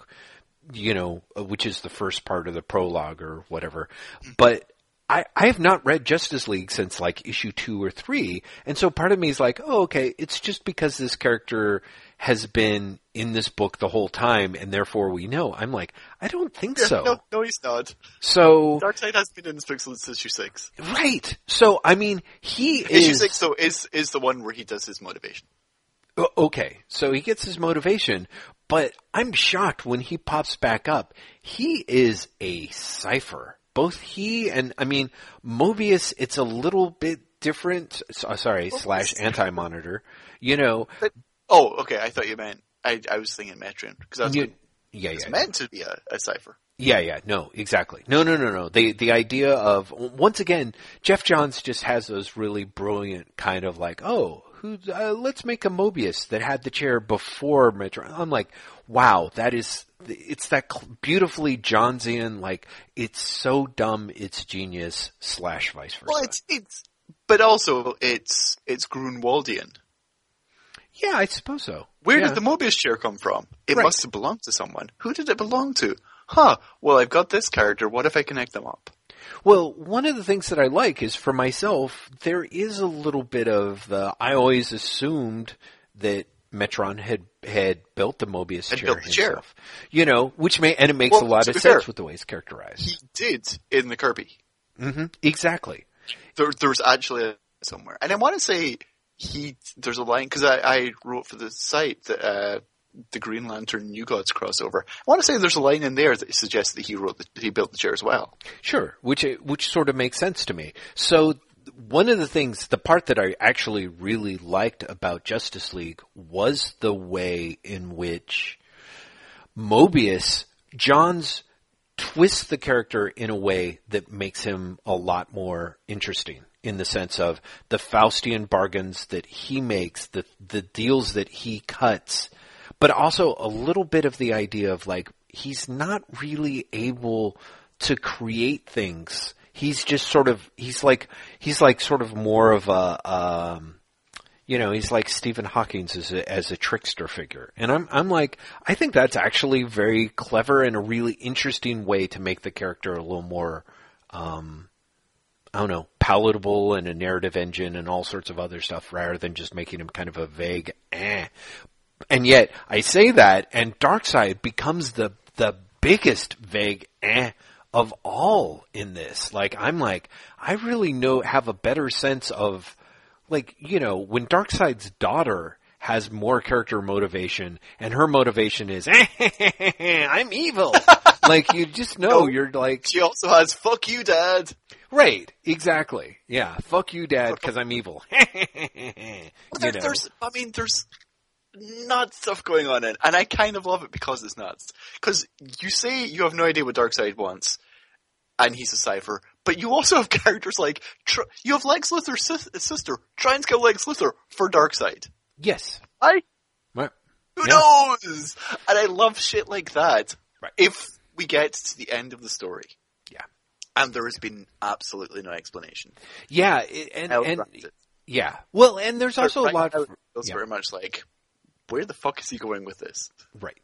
you know, which is the first part of the prologue or whatever. But I, I have not read Justice League since like issue two or three. And so part of me is like, oh, okay, it's just because this character has been in this book the whole time and therefore we know. I'm like, I don't think so. no, no, he's not. So, Darkseid has been in this book since issue six. right. So, I mean, he Issue is. six, though, is is the one where he does his motivation. Okay, so he gets his motivation, but I'm shocked when he pops back up. He is a cipher. Both he and, I mean, Mobius, it's a little bit different. So, sorry, slash anti-monitor. You know, But oh, okay, I thought you meant I I was thinking Metron because that's you, yeah, it's yeah, meant to be a, a cipher. Yeah, yeah, no, exactly. No, no, no, no. The the idea of once again, Geoff Johns just has those really brilliant kind of like, oh, who? Uh, let's make a Mobius that had the chair before Metron. I'm like, wow, that is. It's that beautifully Johnsian, like it's so dumb, it's genius slash vice versa. Well, it's it's, but also it's it's Gruenwaldian. Yeah, I suppose so. Where Yeah. did the Mobius chair come from? It Right. must have belonged to someone. Who did it belong to? Huh. Well, I've got this character. What if I connect them up? Well, one of the things that I like is for myself, there is a little bit of the, I always assumed that Metron had, had built the Mobius chair built the chair. himself. You know, which may, and it makes Well, a lot of sense fair, with the way it's characterized. He did in the Kirby. hmm Exactly. There, there's actually a, somewhere, and I want to say he. There's a line because I, I wrote for the site that uh, the Green Lantern New Gods crossover. I want to say there's a line in there that suggests that he wrote the, he built the chair as well. Sure, which which sort of makes sense to me. So one of the things, the part that I actually really liked about Justice League was the way in which Mobius, Johns twists the character in a way that makes him a lot more interesting in the sense of the Faustian bargains that he makes, the the deals that he cuts, but also a little bit of the idea of like he's not really able to create things. He's just sort of he's like he's like sort of more of a um you know, he's like Stephen Hawking's as a, as a trickster figure. And I'm, I'm like, I think that's actually very clever and a really interesting way to make the character a little more, um, I don't know, palatable and a narrative engine and all sorts of other stuff rather than just making him kind of a vague, eh. And yet, I say that, and Darkseid becomes the, the biggest vague, eh, of all in this. Like, I'm like, I really know, have a better sense of, like you know when Darkseid's daughter has more character motivation and her motivation is I'm evil like you just know No. you're like She also has "fuck you, dad." right exactly yeah fuck you dad because I'm evil Well, there, There's, I mean, there's nuts stuff going on in, and I kind of love it because it's nuts. Because you say you have no idea what Darkseid wants, and he's a cipher, but you also have characters like tr- you have Lex Luthor's sis- sister try and kill Lex Luthor for Darkseid. yes I right who Yeah. knows? And I love shit like that. Right. If we get to the end of the story, Yeah. and there has been absolutely no explanation. yeah it- and and yeah well and there's also a lot now, it feels yeah. very much like where the fuck is he going with this? Right.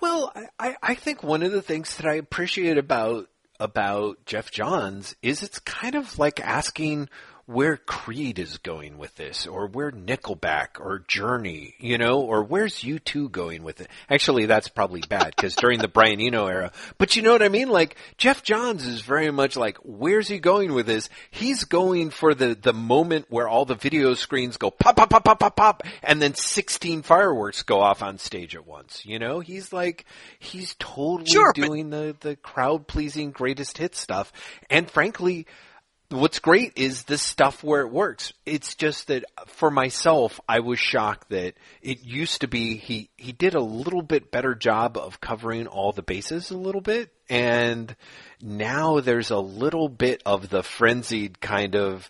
Well, I, I, I think one of the things that I appreciate about about Geoff Johns is it's kind of like asking where Creed is going with this, or where Nickelback or Journey, you know, or where's U two going with it. Actually, that's probably bad because during the Brian Eno era. But you know what I mean? Like Geoff Johns is very much like, where's he going with this? He's going for the the moment where all the video screens go pop pop pop pop pop pop, and then sixteen fireworks go off on stage at once. You know, he's like he's totally Sure, but- doing the the crowd pleasing greatest hit stuff, and frankly what's great is this stuff where it works. It's just that for myself, I was shocked that it used to be he he did a little bit better job of covering all the bases a little bit, and now there's a little bit of the frenzied kind of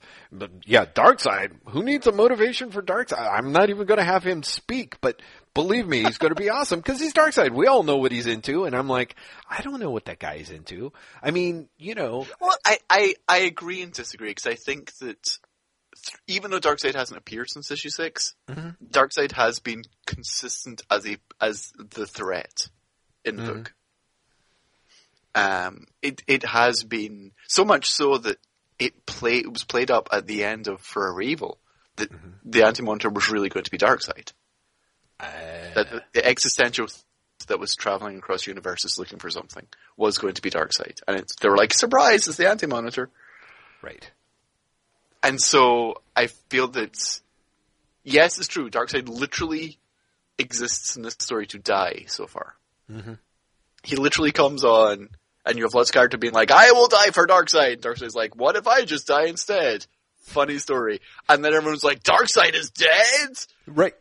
yeah, Darkseid. Who needs a motivation for Darkseid? I'm not even going to have him speak, but believe me, he's going to be awesome because he's Darkseid. We all know what he's into, and I'm like, I don't know what that guy is into. I mean, you know. Well, I I, I agree and disagree because I think that even though Darkseid hasn't appeared since issue 6 mm-hmm. Darkseid has been consistent as a as the threat in the mm-hmm. book. Um, it it has been so much so that it play it was played up at the end of Forever Evil that mm-hmm. the Anti Monitor was really going to be Darkseid. Uh, that the, the, existential that was traveling across universes looking for something was going to be Darkseid, and they were like, "Surprise! It's the Anti Monitor." Right. And so I feel that yes, it's true. Darkseid literally exists in this story to die so far. Mm-hmm. He literally comes on, and you have Lex character being like, "I will die for Darkseid." Darkseid's like, "What if I just die instead?" Funny story. And then everyone's like, "Darkseid is dead." Right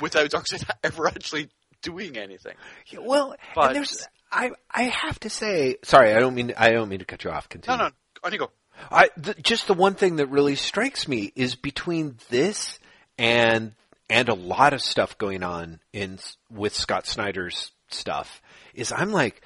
without Darkseid ever actually doing anything. Yeah, well, but, there's I I have to say, sorry, I don't mean I don't mean to cut you off. Continue. No, no, on you go. I the, just the one thing that really strikes me is between this and and a lot of stuff going on in with Scott Snyder's stuff is I'm like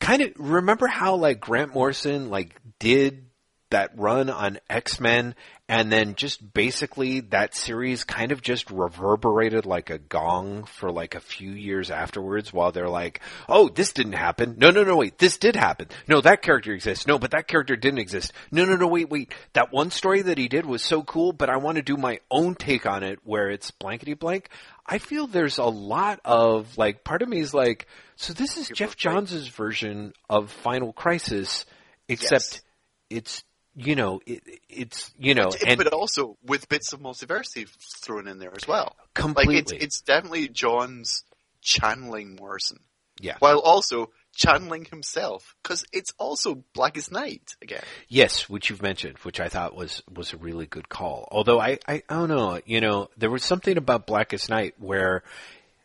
kind of remember how like Grant Morrison like did that run on X-Men and then just basically that series kind of just reverberated like a gong for like a few years afterwards while they're like, oh, this didn't happen. No, no, no, wait, this did happen. No, that character exists. No, but that character didn't exist. No, no, no, wait, wait. That one story that he did was so cool, but I want to do my own take on it where it's blankety blank. I feel there's a lot of like, part of me is like, so this is Geoff Johns' version of Final Crisis, except yes. it's you know, it, it's you know, but, and, but also with bits of multiversity thrown in there as well. Completely, like it's, it's definitely Johns channeling Morrison. Yeah, while also channeling himself because it's also Blackest Night again. Yes, which you've mentioned, which I thought was was a really good call. Although I I, I don't know, you know, there was something about Blackest Night where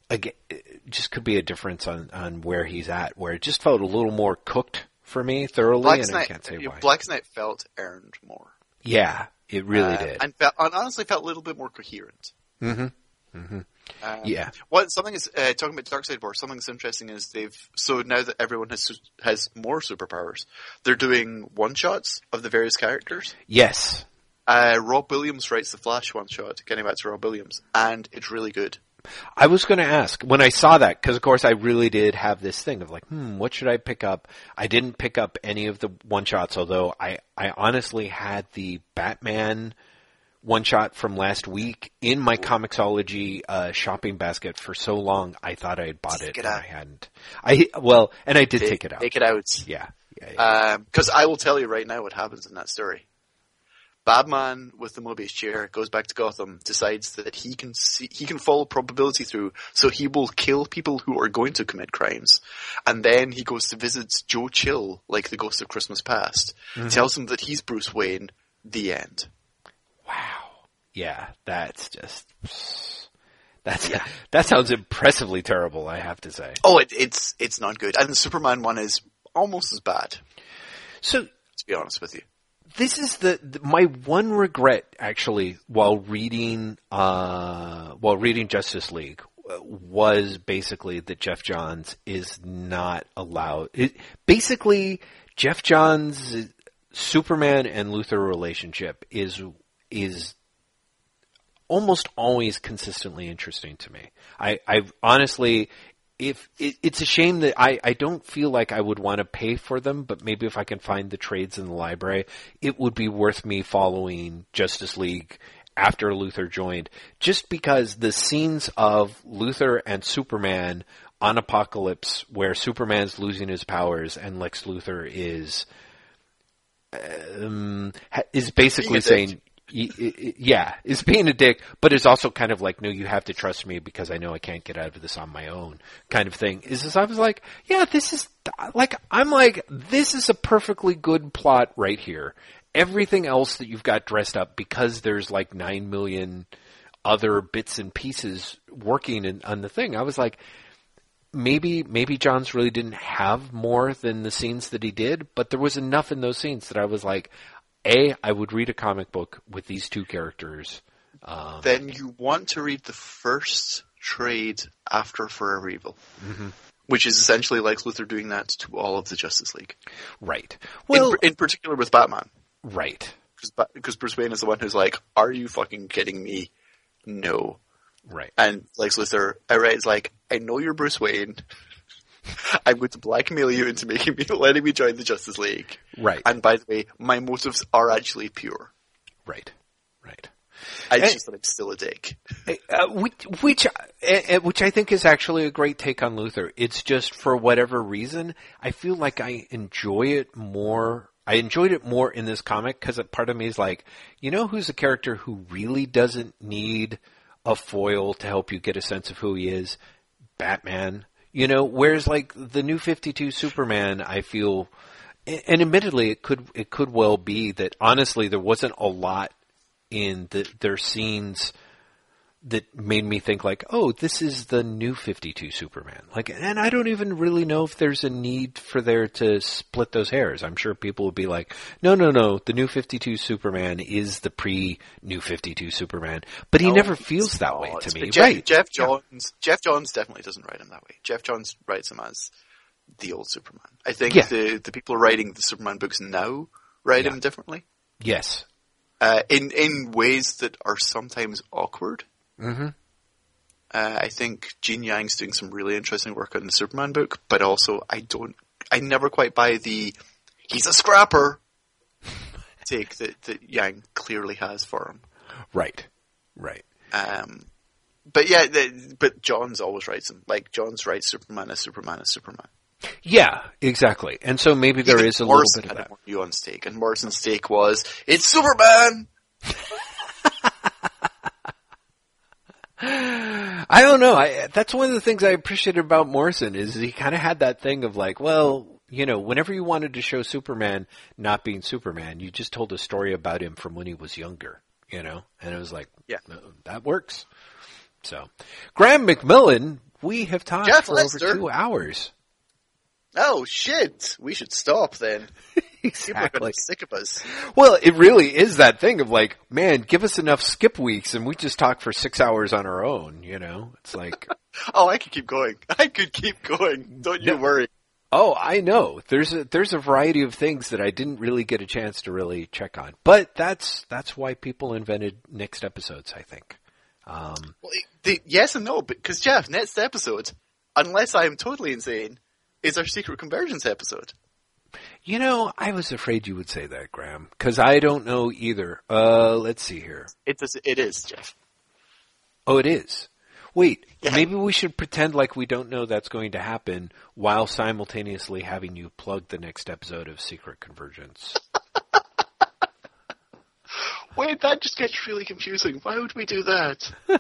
again, just could be a difference on on where he's at, where it just felt a little more cooked for me thoroughly, Blackest Night, I can't say why. Blackest Night felt earned more. Yeah, it really uh, did, and, felt, and, honestly felt a little bit more coherent. Mm-hmm. Mm-hmm. Um, yeah. What something is uh, talking about Darkseid War. Something that's interesting is they've so now that everyone has has more superpowers, they're doing one shots of the various characters. Yes. Uh, Rob Williams writes the Flash one shot. Getting back to Rob Williams, and it's really good. I was going to ask when I saw that because, of course, I really did have this thing of like, hmm, what should I pick up? I didn't pick up any of the one shots, although I, I honestly had the Batman one shot from last week in my Comixology uh, shopping basket for so long. I thought I had bought take it, it and I hadn't. I well, and I did take, take it out. Take it out. Yeah, yeah. Because yeah. um, I will tell you right now what happens in that story. Batman with the Mobius chair goes back to Gotham, decides that he can see, he can follow probability through, so he will kill people who are going to commit crimes. And then he goes to visit Joe Chill, like the ghost of Christmas past, mm-hmm. tells him that he's Bruce Wayne, the end. Wow. Yeah, that's just, that's, yeah. that sounds impressively terrible, I have to say. Oh, it, it's, it's not good. And the Superman one is almost as bad. So, to be honest with you this is the, the, my one regret actually while reading uh, while reading Justice League was basically that Geoff Johns is not allowed. It, basically, Geoff Johns' Superman and Luthor relationship is is almost always consistently interesting to me. I, I honestly, if it, it's a shame that I, I don't feel like I would want to pay for them, but maybe if I can find the trades in the library, it would be worth me following Justice League after Luthor joined, just because the scenes of Luthor and Superman on Apokolips, where Superman's losing his powers and Lex Luthor is um, is basically saying, yeah, is being a dick, but is also kind of like, no, you have to trust me because I know I can't get out of this on my own, kind of thing. Is this? I was like, yeah, this is like, I'm like, this is a perfectly good plot right here, everything else that you've got dressed up because there's like nine million other bits and pieces working in, on the thing. I was like, maybe maybe Johns really didn't have more than the scenes that he did, but there was enough in those scenes that I was like, a I would read a comic book with these two characters. Um, then you want to read the first trade after Forever Evil, mm-hmm. which is essentially Lex Luthor doing that to all of the Justice League. Right. Well, in, in particular with Batman. Right. Because Bruce Wayne is the one who's like, "Are you fucking kidding me?" No. Right. And Lex Luthor outright is like, "I know you're Bruce Wayne." I'm going to blackmail you into making me letting me join the Justice League. Right. And by the way, my motives are actually pure. Right. Right. I just that I'm still a dick. Uh, which, which, uh, which I think is actually a great take on Luthor. It's just for whatever reason, I feel like I enjoy it more. I enjoyed it more in this comic because part of me is like, you know, who's a character who really doesn't need a foil to help you get a sense of who he is? Batman. You know, whereas like the new 52 Superman, I feel, and admittedly it could, it could well be that honestly there wasn't a lot in the, their scenes that made me think like, oh, this is the new 52 Superman. Like, and I don't even really know if there's a need for there to split those hairs. I'm sure people would be like, no, no, no, the new 52 Superman is the pre new 52 Superman, but he No, never feels that not. way to me. Jeff, right. Geoff Johns. Geoff Johns definitely doesn't write him that way. Geoff Johns writes him as the old Superman. I think Yeah. the the people writing the Superman books now write Yeah. him differently. Yes. Uh, in in ways that are sometimes awkward. Hmm Uh, I think Gene Yang's doing some really interesting work on the Superman book, but also I don't, I never quite buy the he's a scrapper take that, that Yang clearly has for him. Right. Right. Um, but yeah, the, but Johns always writes him. Like Johns writes Superman as Superman as Superman. Yeah, exactly. And so maybe there Even is a Morrison little bit of that. more nuanced take, and Morrison's take was, "It's Superman." I don't know. I, that's one of the things I appreciated about Morrison is he kind of had that thing of like, well, you know, whenever you wanted to show Superman not being Superman, you just told a story about him from when he was younger, you know, and it was like, Yeah. "Uh, that works. So, Graeme McMillan, we have talked Jeff for Lester. over two hours. Oh shit! We should stop then. People are going exactly. to be sick of us. Well, it really is that thing of like, man, give us enough skip weeks and we just talk for six hours on our own, you know? It's like, Oh, I could keep going. I could keep going. Don't you worry. Oh, I know. There's a there's a variety of things that I didn't really get a chance to really check on. But that's that's why people invented next episodes, I think. Um, Well, the, yes and no, because Jeff, next episode, unless I am totally insane, is our secret convergence episode. You know, I was afraid you would say that, Graeme, because I don't know either. Uh, let's see here. It is. It is Jeff. Oh, it is. Wait, Yeah. maybe we should pretend like we don't know that's going to happen while simultaneously having you plug the next episode of Secret Convergence. Wait, that just gets really confusing. Why would we do that?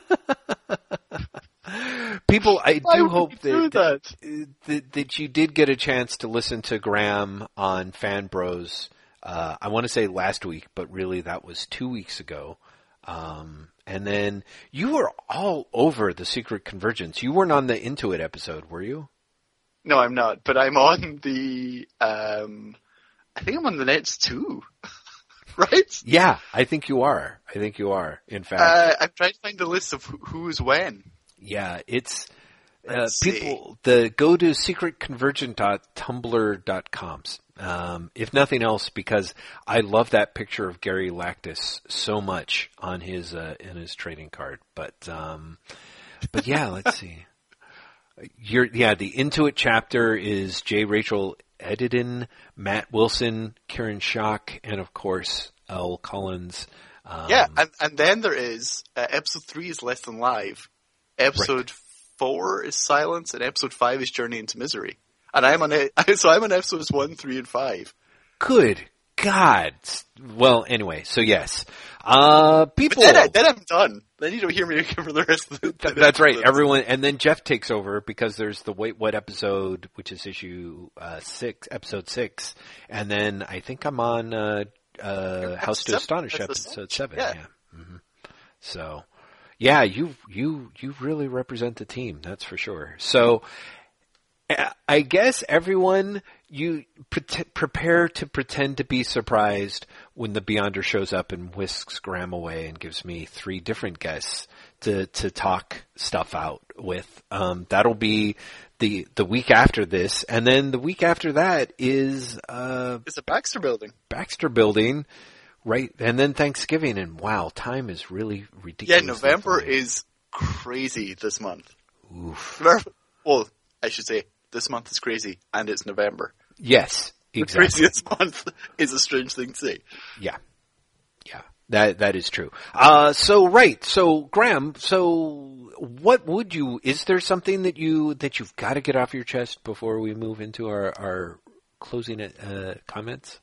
People, I Why do hope that, that? that that you did get a chance to listen to Graeme on Fan Bros. Uh, I want to say last week, but really that was two weeks ago. Um, and then you were all over the Secret Convergence. You weren't on the Intuit episode, were you? No, I'm not. But I'm on the. Um, I think I'm on the Nets too. right? Yeah, I think you are. I think you are. In fact, Uh, I'm trying to find the list of who's when. Yeah, it's uh, people. The go to secretconvergence.tumblr.com. Um, if nothing else, because I love that picture of Gary Lactus so much on his uh, in his trading card. But um, but yeah, let's see. Your yeah, the Intuit chapter is J. Rachel Edidin, Matt Wilson, Karen Schock, and of course Elle Collins. Um, Yeah, and, and then there is uh, episode three is less than live. Episode four is silence, and episode five is journey into misery. And I'm on it, so I'm on episodes one, three, and five. Good God. Well, anyway, so yes. Uh, But people. then, I, then I'm done. Then you don't hear me again for the rest of the. Th- That's right. Everyone, and then Jeff takes over because there's the Wait What episode, which is issue uh, six, episode six, and then I think I'm on uh, uh, House to. Astonish episode seven. Yeah. Yeah. hmm So, yeah, you you you really represent the team. That's for sure. So, I- guess everyone you pre- prepare to pretend to be surprised when the Beyonder shows up and whisks Graeme away and gives me three different guests to to talk stuff out with. Um, that'll be the the week after this, and then the week after that is uh, It's a Baxter building. Baxter Building, right? And then Thanksgiving, and wow, time is really ridiculous. Yeah. November is crazy this month. Oof. Well, I should say this month is crazy, and it's November. Yes, The craziest month is a strange thing to say. Yeah, yeah, that that is true. Uh, so right, so Graeme, so what would you? Is there something that you that you've got to get off your chest before we move into our our closing uh, comments?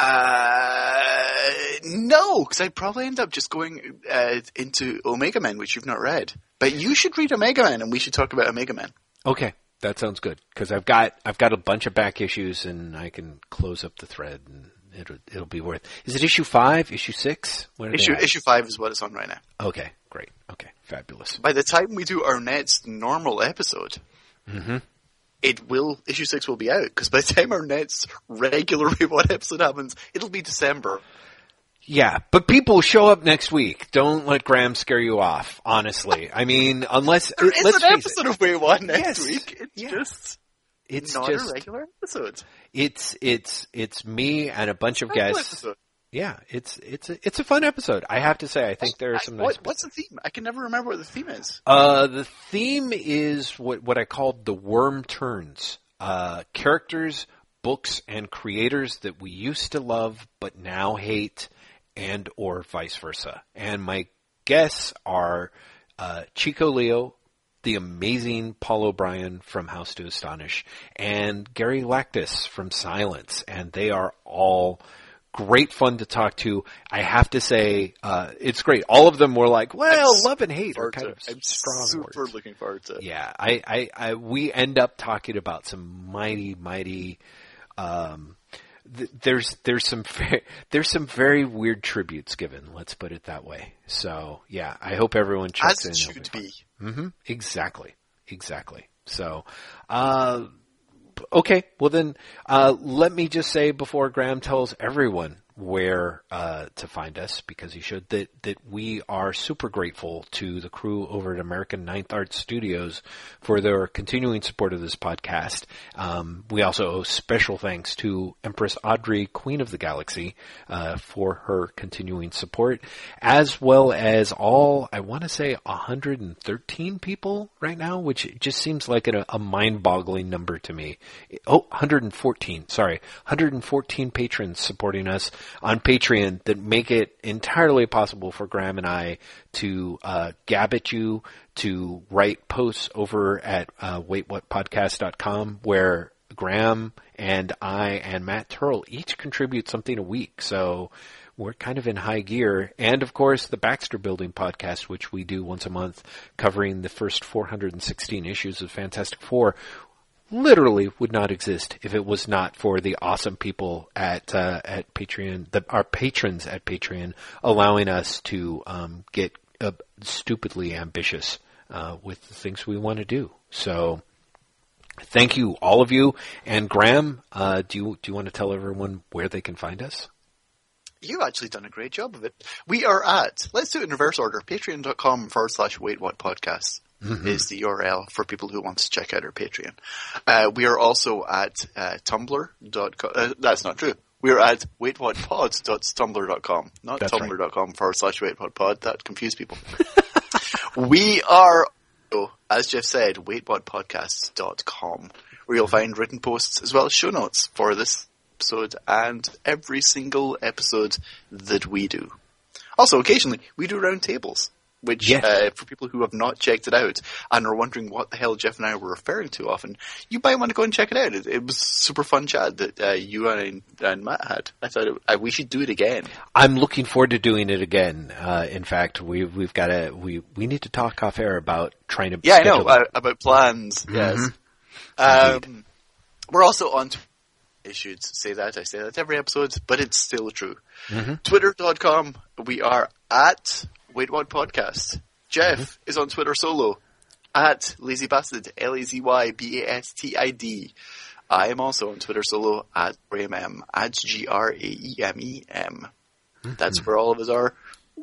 Uh, no, because I'd probably end up just going uh, into Omega Men, which you've not read. But you should read Omega Men, and we should talk about Omega Men. Okay, that sounds good because I've got I've got a bunch of back issues and I can close up the thread and it'll it'll be worth. Is it issue five? Issue six? Issue issue five is what it's on right now. Okay, great. Okay, fabulous. By the time we do our next normal episode, Mm-hmm. It will issue six will be out. Because by the time our next regular one episode happens, it'll be December. Yeah, but people show up next week. Don't let Graeme scare you off. Honestly, I mean, unless There is let's an episode of Wait What next Yes. week. It's just it's not just a regular episode. it's it's it's me and a bunch of guests. episode. Yeah, it's it's a, it's a fun episode. I have to say, I think there are I- some nice. what's the theme? I can never remember what the theme is. Uh, the theme is what what I called the worm turns. Uh, characters, books, and creators that we used to love but now hate, and or vice versa. And my guests are uh, Chico Leo, the amazing Paul O'Brien from House to Astonish, and Gary Lactus from Silence, and they are all great fun to talk to. I have to say, uh, it's great. All of them were like, well, I'm love and hate are kind to of. I'm strong super words. looking forward to it. Yeah, I, I, I, we end up talking about some mighty, mighty, um, th- there's, there's some, very, there's some very weird tributes given, let's put it that way. So, yeah, I hope everyone checks As in. it should be. hmm Exactly. Exactly. So, uh, okay. Well then, uh, let me just say before Graeme tells everyone where uh, to find us, because he should, that that we are super grateful to the crew over at American Ninth Art Studios for their continuing support of this podcast. Um, we also owe special thanks to Empress Audrey, Queen of the Galaxy, uh, for her continuing support, as well as all I want to say 113 people right now, which just seems like a, a mind-boggling number to me. Oh, 114. Sorry, 114 patrons supporting us on Patreon that make it entirely possible for Graeme and I to uh, gab at you, to write posts over at uh, waitwhatpodcast.com where Graeme and I and Matt Turl each contribute something a week. So we're kind of in high gear. And of course, the Baxter Building podcast, which we do once a month, covering the first 416 issues of Fantastic Four, literally would not exist if it was not for the awesome people at uh, at Patreon, the, our patrons at Patreon, allowing us to um, get uh, stupidly ambitious uh, with the things we want to do. So. Thank you, all of you. And Graeme, uh, do you do you want to tell everyone where they can find us? You've actually done a great job of it. We are at, let's do it in reverse order, patreon.com forward slash wait what podcast is the URL for people who want to check out our Patreon. Uh, we are also at uh, tumblr.com, uh, that's not true. We are at waitwhatpod.tumblr.com, not That's right. tumblr.com forward slash waitwhatpod. That confused people. we are, as Jeff said, waitwhatpodcast.com, where you'll find written posts as well as show notes for this episode and every single episode that we do. Also, occasionally, we do roundtables, which, Yes. uh, for people who have not checked it out and are wondering what the hell Jeff and I were referring to often, you might want to go and check it out. It, it was super fun chat that uh, you and, and Matt had. I thought it, uh, we should do it again. I'm looking forward to doing it again. Uh, in fact, we we've got to we we need to talk off air about trying to Yeah, I know, uh, about plans, yes. Mm-hmm. Um, we're also on Twitter I should say that. I say that every episode, but it's still true. Mm-hmm. Twitter.com. We are at Wait What Podcast. Jeff mm-hmm. is on Twitter solo at Lazy Bastard, L-A-Z-Y-B-A-S-T-I-D. I am also on Twitter solo at Graham M, at G-R-A-E-M-E-M. Mm-hmm. That's where all of us are.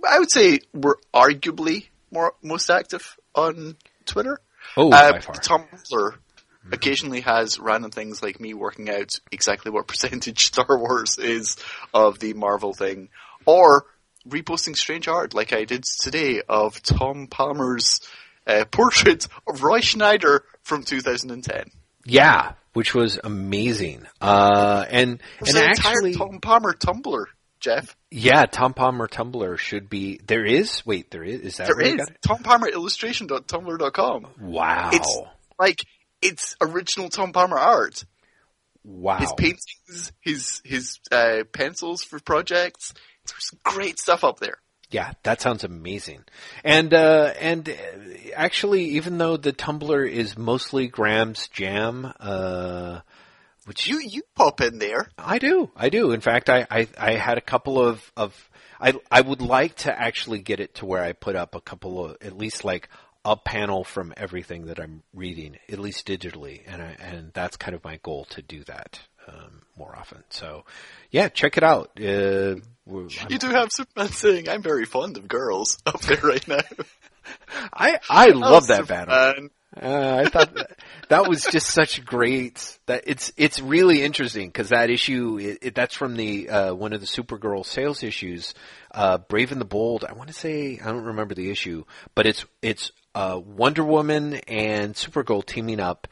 I would say we're arguably more most active on Twitter. Oh, uh, by far. Tumblr mm-hmm. occasionally has random things like me working out exactly what percentage Star Wars is of the Marvel thing, or reposting strange art like I did today of Tom Palmer's uh, portrait of Roy Scheider from 2010. Yeah, which was amazing. Uh, and and an actually, Tom Palmer Tumblr, Jeff. Yeah, Tom Palmer Tumblr should be. There is. Wait, there is. Is that there is? Tom Palmer illustration.tumblr.com. Wow. It's like it's original Tom Palmer art. Wow. His paintings, his his uh, pencils for projects. There's great stuff up there. Yeah, that sounds amazing. And uh, and uh, actually, even though the Tumblr is mostly Graeme's jam, uh, which you you pop in there, I do, I do. In fact, I I, I had a couple of of I I would like to actually get it to where I put up a couple of at least like a panel from everything that I'm reading, at least digitally, and I, and that's kind of my goal to do that um, more often. So, yeah, check it out. Uh, you do have Superman saying, "I'm very fond of girls" up there right now. I I love that banner. Uh, I thought that, that, was just such great that it's it's really interesting because that issue it, it, that's from the uh, one of the Supergirl sales issues, uh, Brave and the Bold. I want to say I don't remember the issue, but it's it's uh, Wonder Woman and Supergirl teaming up.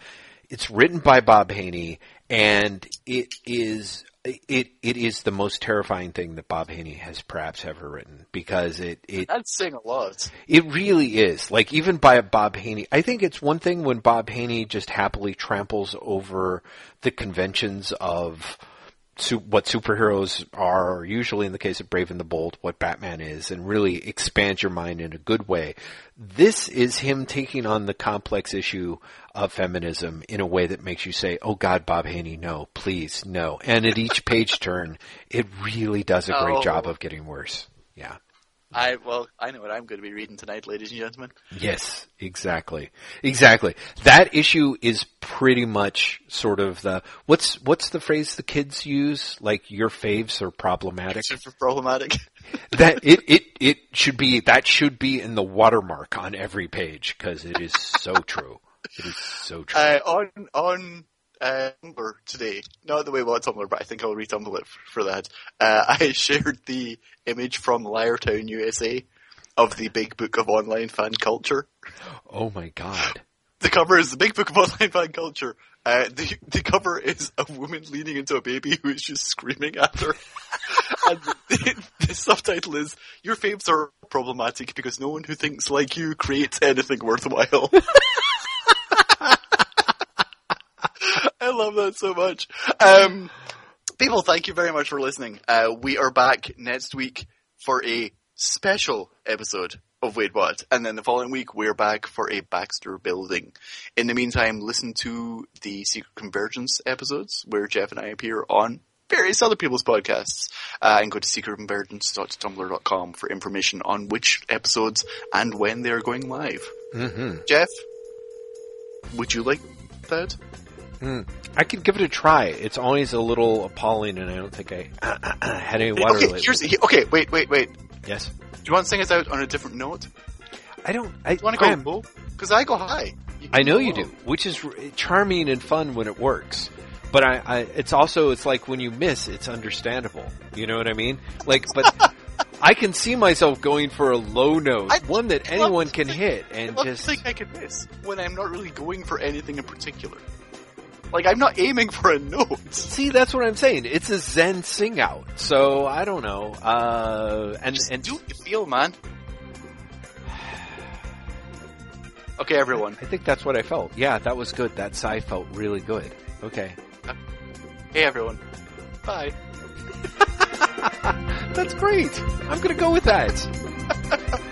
It's written by Bob Haney and it is it it is the most terrifying thing that Bob Haney has perhaps ever written because it it that's saying a lot. It really is. Like even by Bob Haney, I think it's one thing when Bob Haney just happily tramples over the conventions of su- what superheroes are, or usually in the case of Brave and the Bold, what Batman is, and really expands your mind in a good way. This is him taking on the complex issue of feminism in a way that makes you say, "Oh God, Bob Haney, no, please, no." And at each page turn, it really does a great oh. job of getting worse. Yeah. I well, I know what I'm going to be reading tonight, ladies and gentlemen. Yes, exactly, exactly. That issue is pretty much sort of the what's what's the phrase the kids use? Like your faves are problematic. Super problematic. that it it it should be that should be in the watermark on every page because it is so true. It is so true. Uh, on on uh, Tumblr today, not the way we what Tumblr, but I think I'll retumble it for that. Uh, I shared the image from Liartown, USA, of the Big Book of Online Fan Culture. Oh my god! The cover is the Big Book of Online Fan Culture. Uh, the the cover is a woman leaning into a baby who is just screaming at her. and the, the, subtitle is "Your faves are problematic because no one who thinks like you creates anything worthwhile." I love that so much. Um, people, thank you very much for listening. Uh, we are back next week for a special episode of Wait What, and then the following week we're back for a Baxter building. In the meantime, listen to the Secret Convergence episodes where Jeff and I appear on various other people's podcasts, uh, and go to secretconvergence.tumblr.com for information on which episodes and when they are going live. Mm-hmm. Jeff, would you like that? Mm. I could give it a try. It's always a little appalling, and I don't think I had any water okay. Here's, okay, wait, wait, wait. Yes. Do you want to sing us out on a different note? I don't. I you want to go? Because I go high. I know you do, which is charming and fun when it works. But I, I, it's also it's like when you miss, it's understandable. You know what I mean? Like, but I can see myself going for a low note, I, one that anyone can hit, and I just think I can miss when I'm not really going for anything in particular. Like I'm not aiming for a note. See, that's what I'm saying. It's a Zen sing out. So I don't know. Uh, and Just and do what you feel, man. Okay, everyone. I think that's what I felt. Yeah, that was good. That sigh felt really good. Okay. Hey, everyone. Bye. that's great. I'm gonna go with that.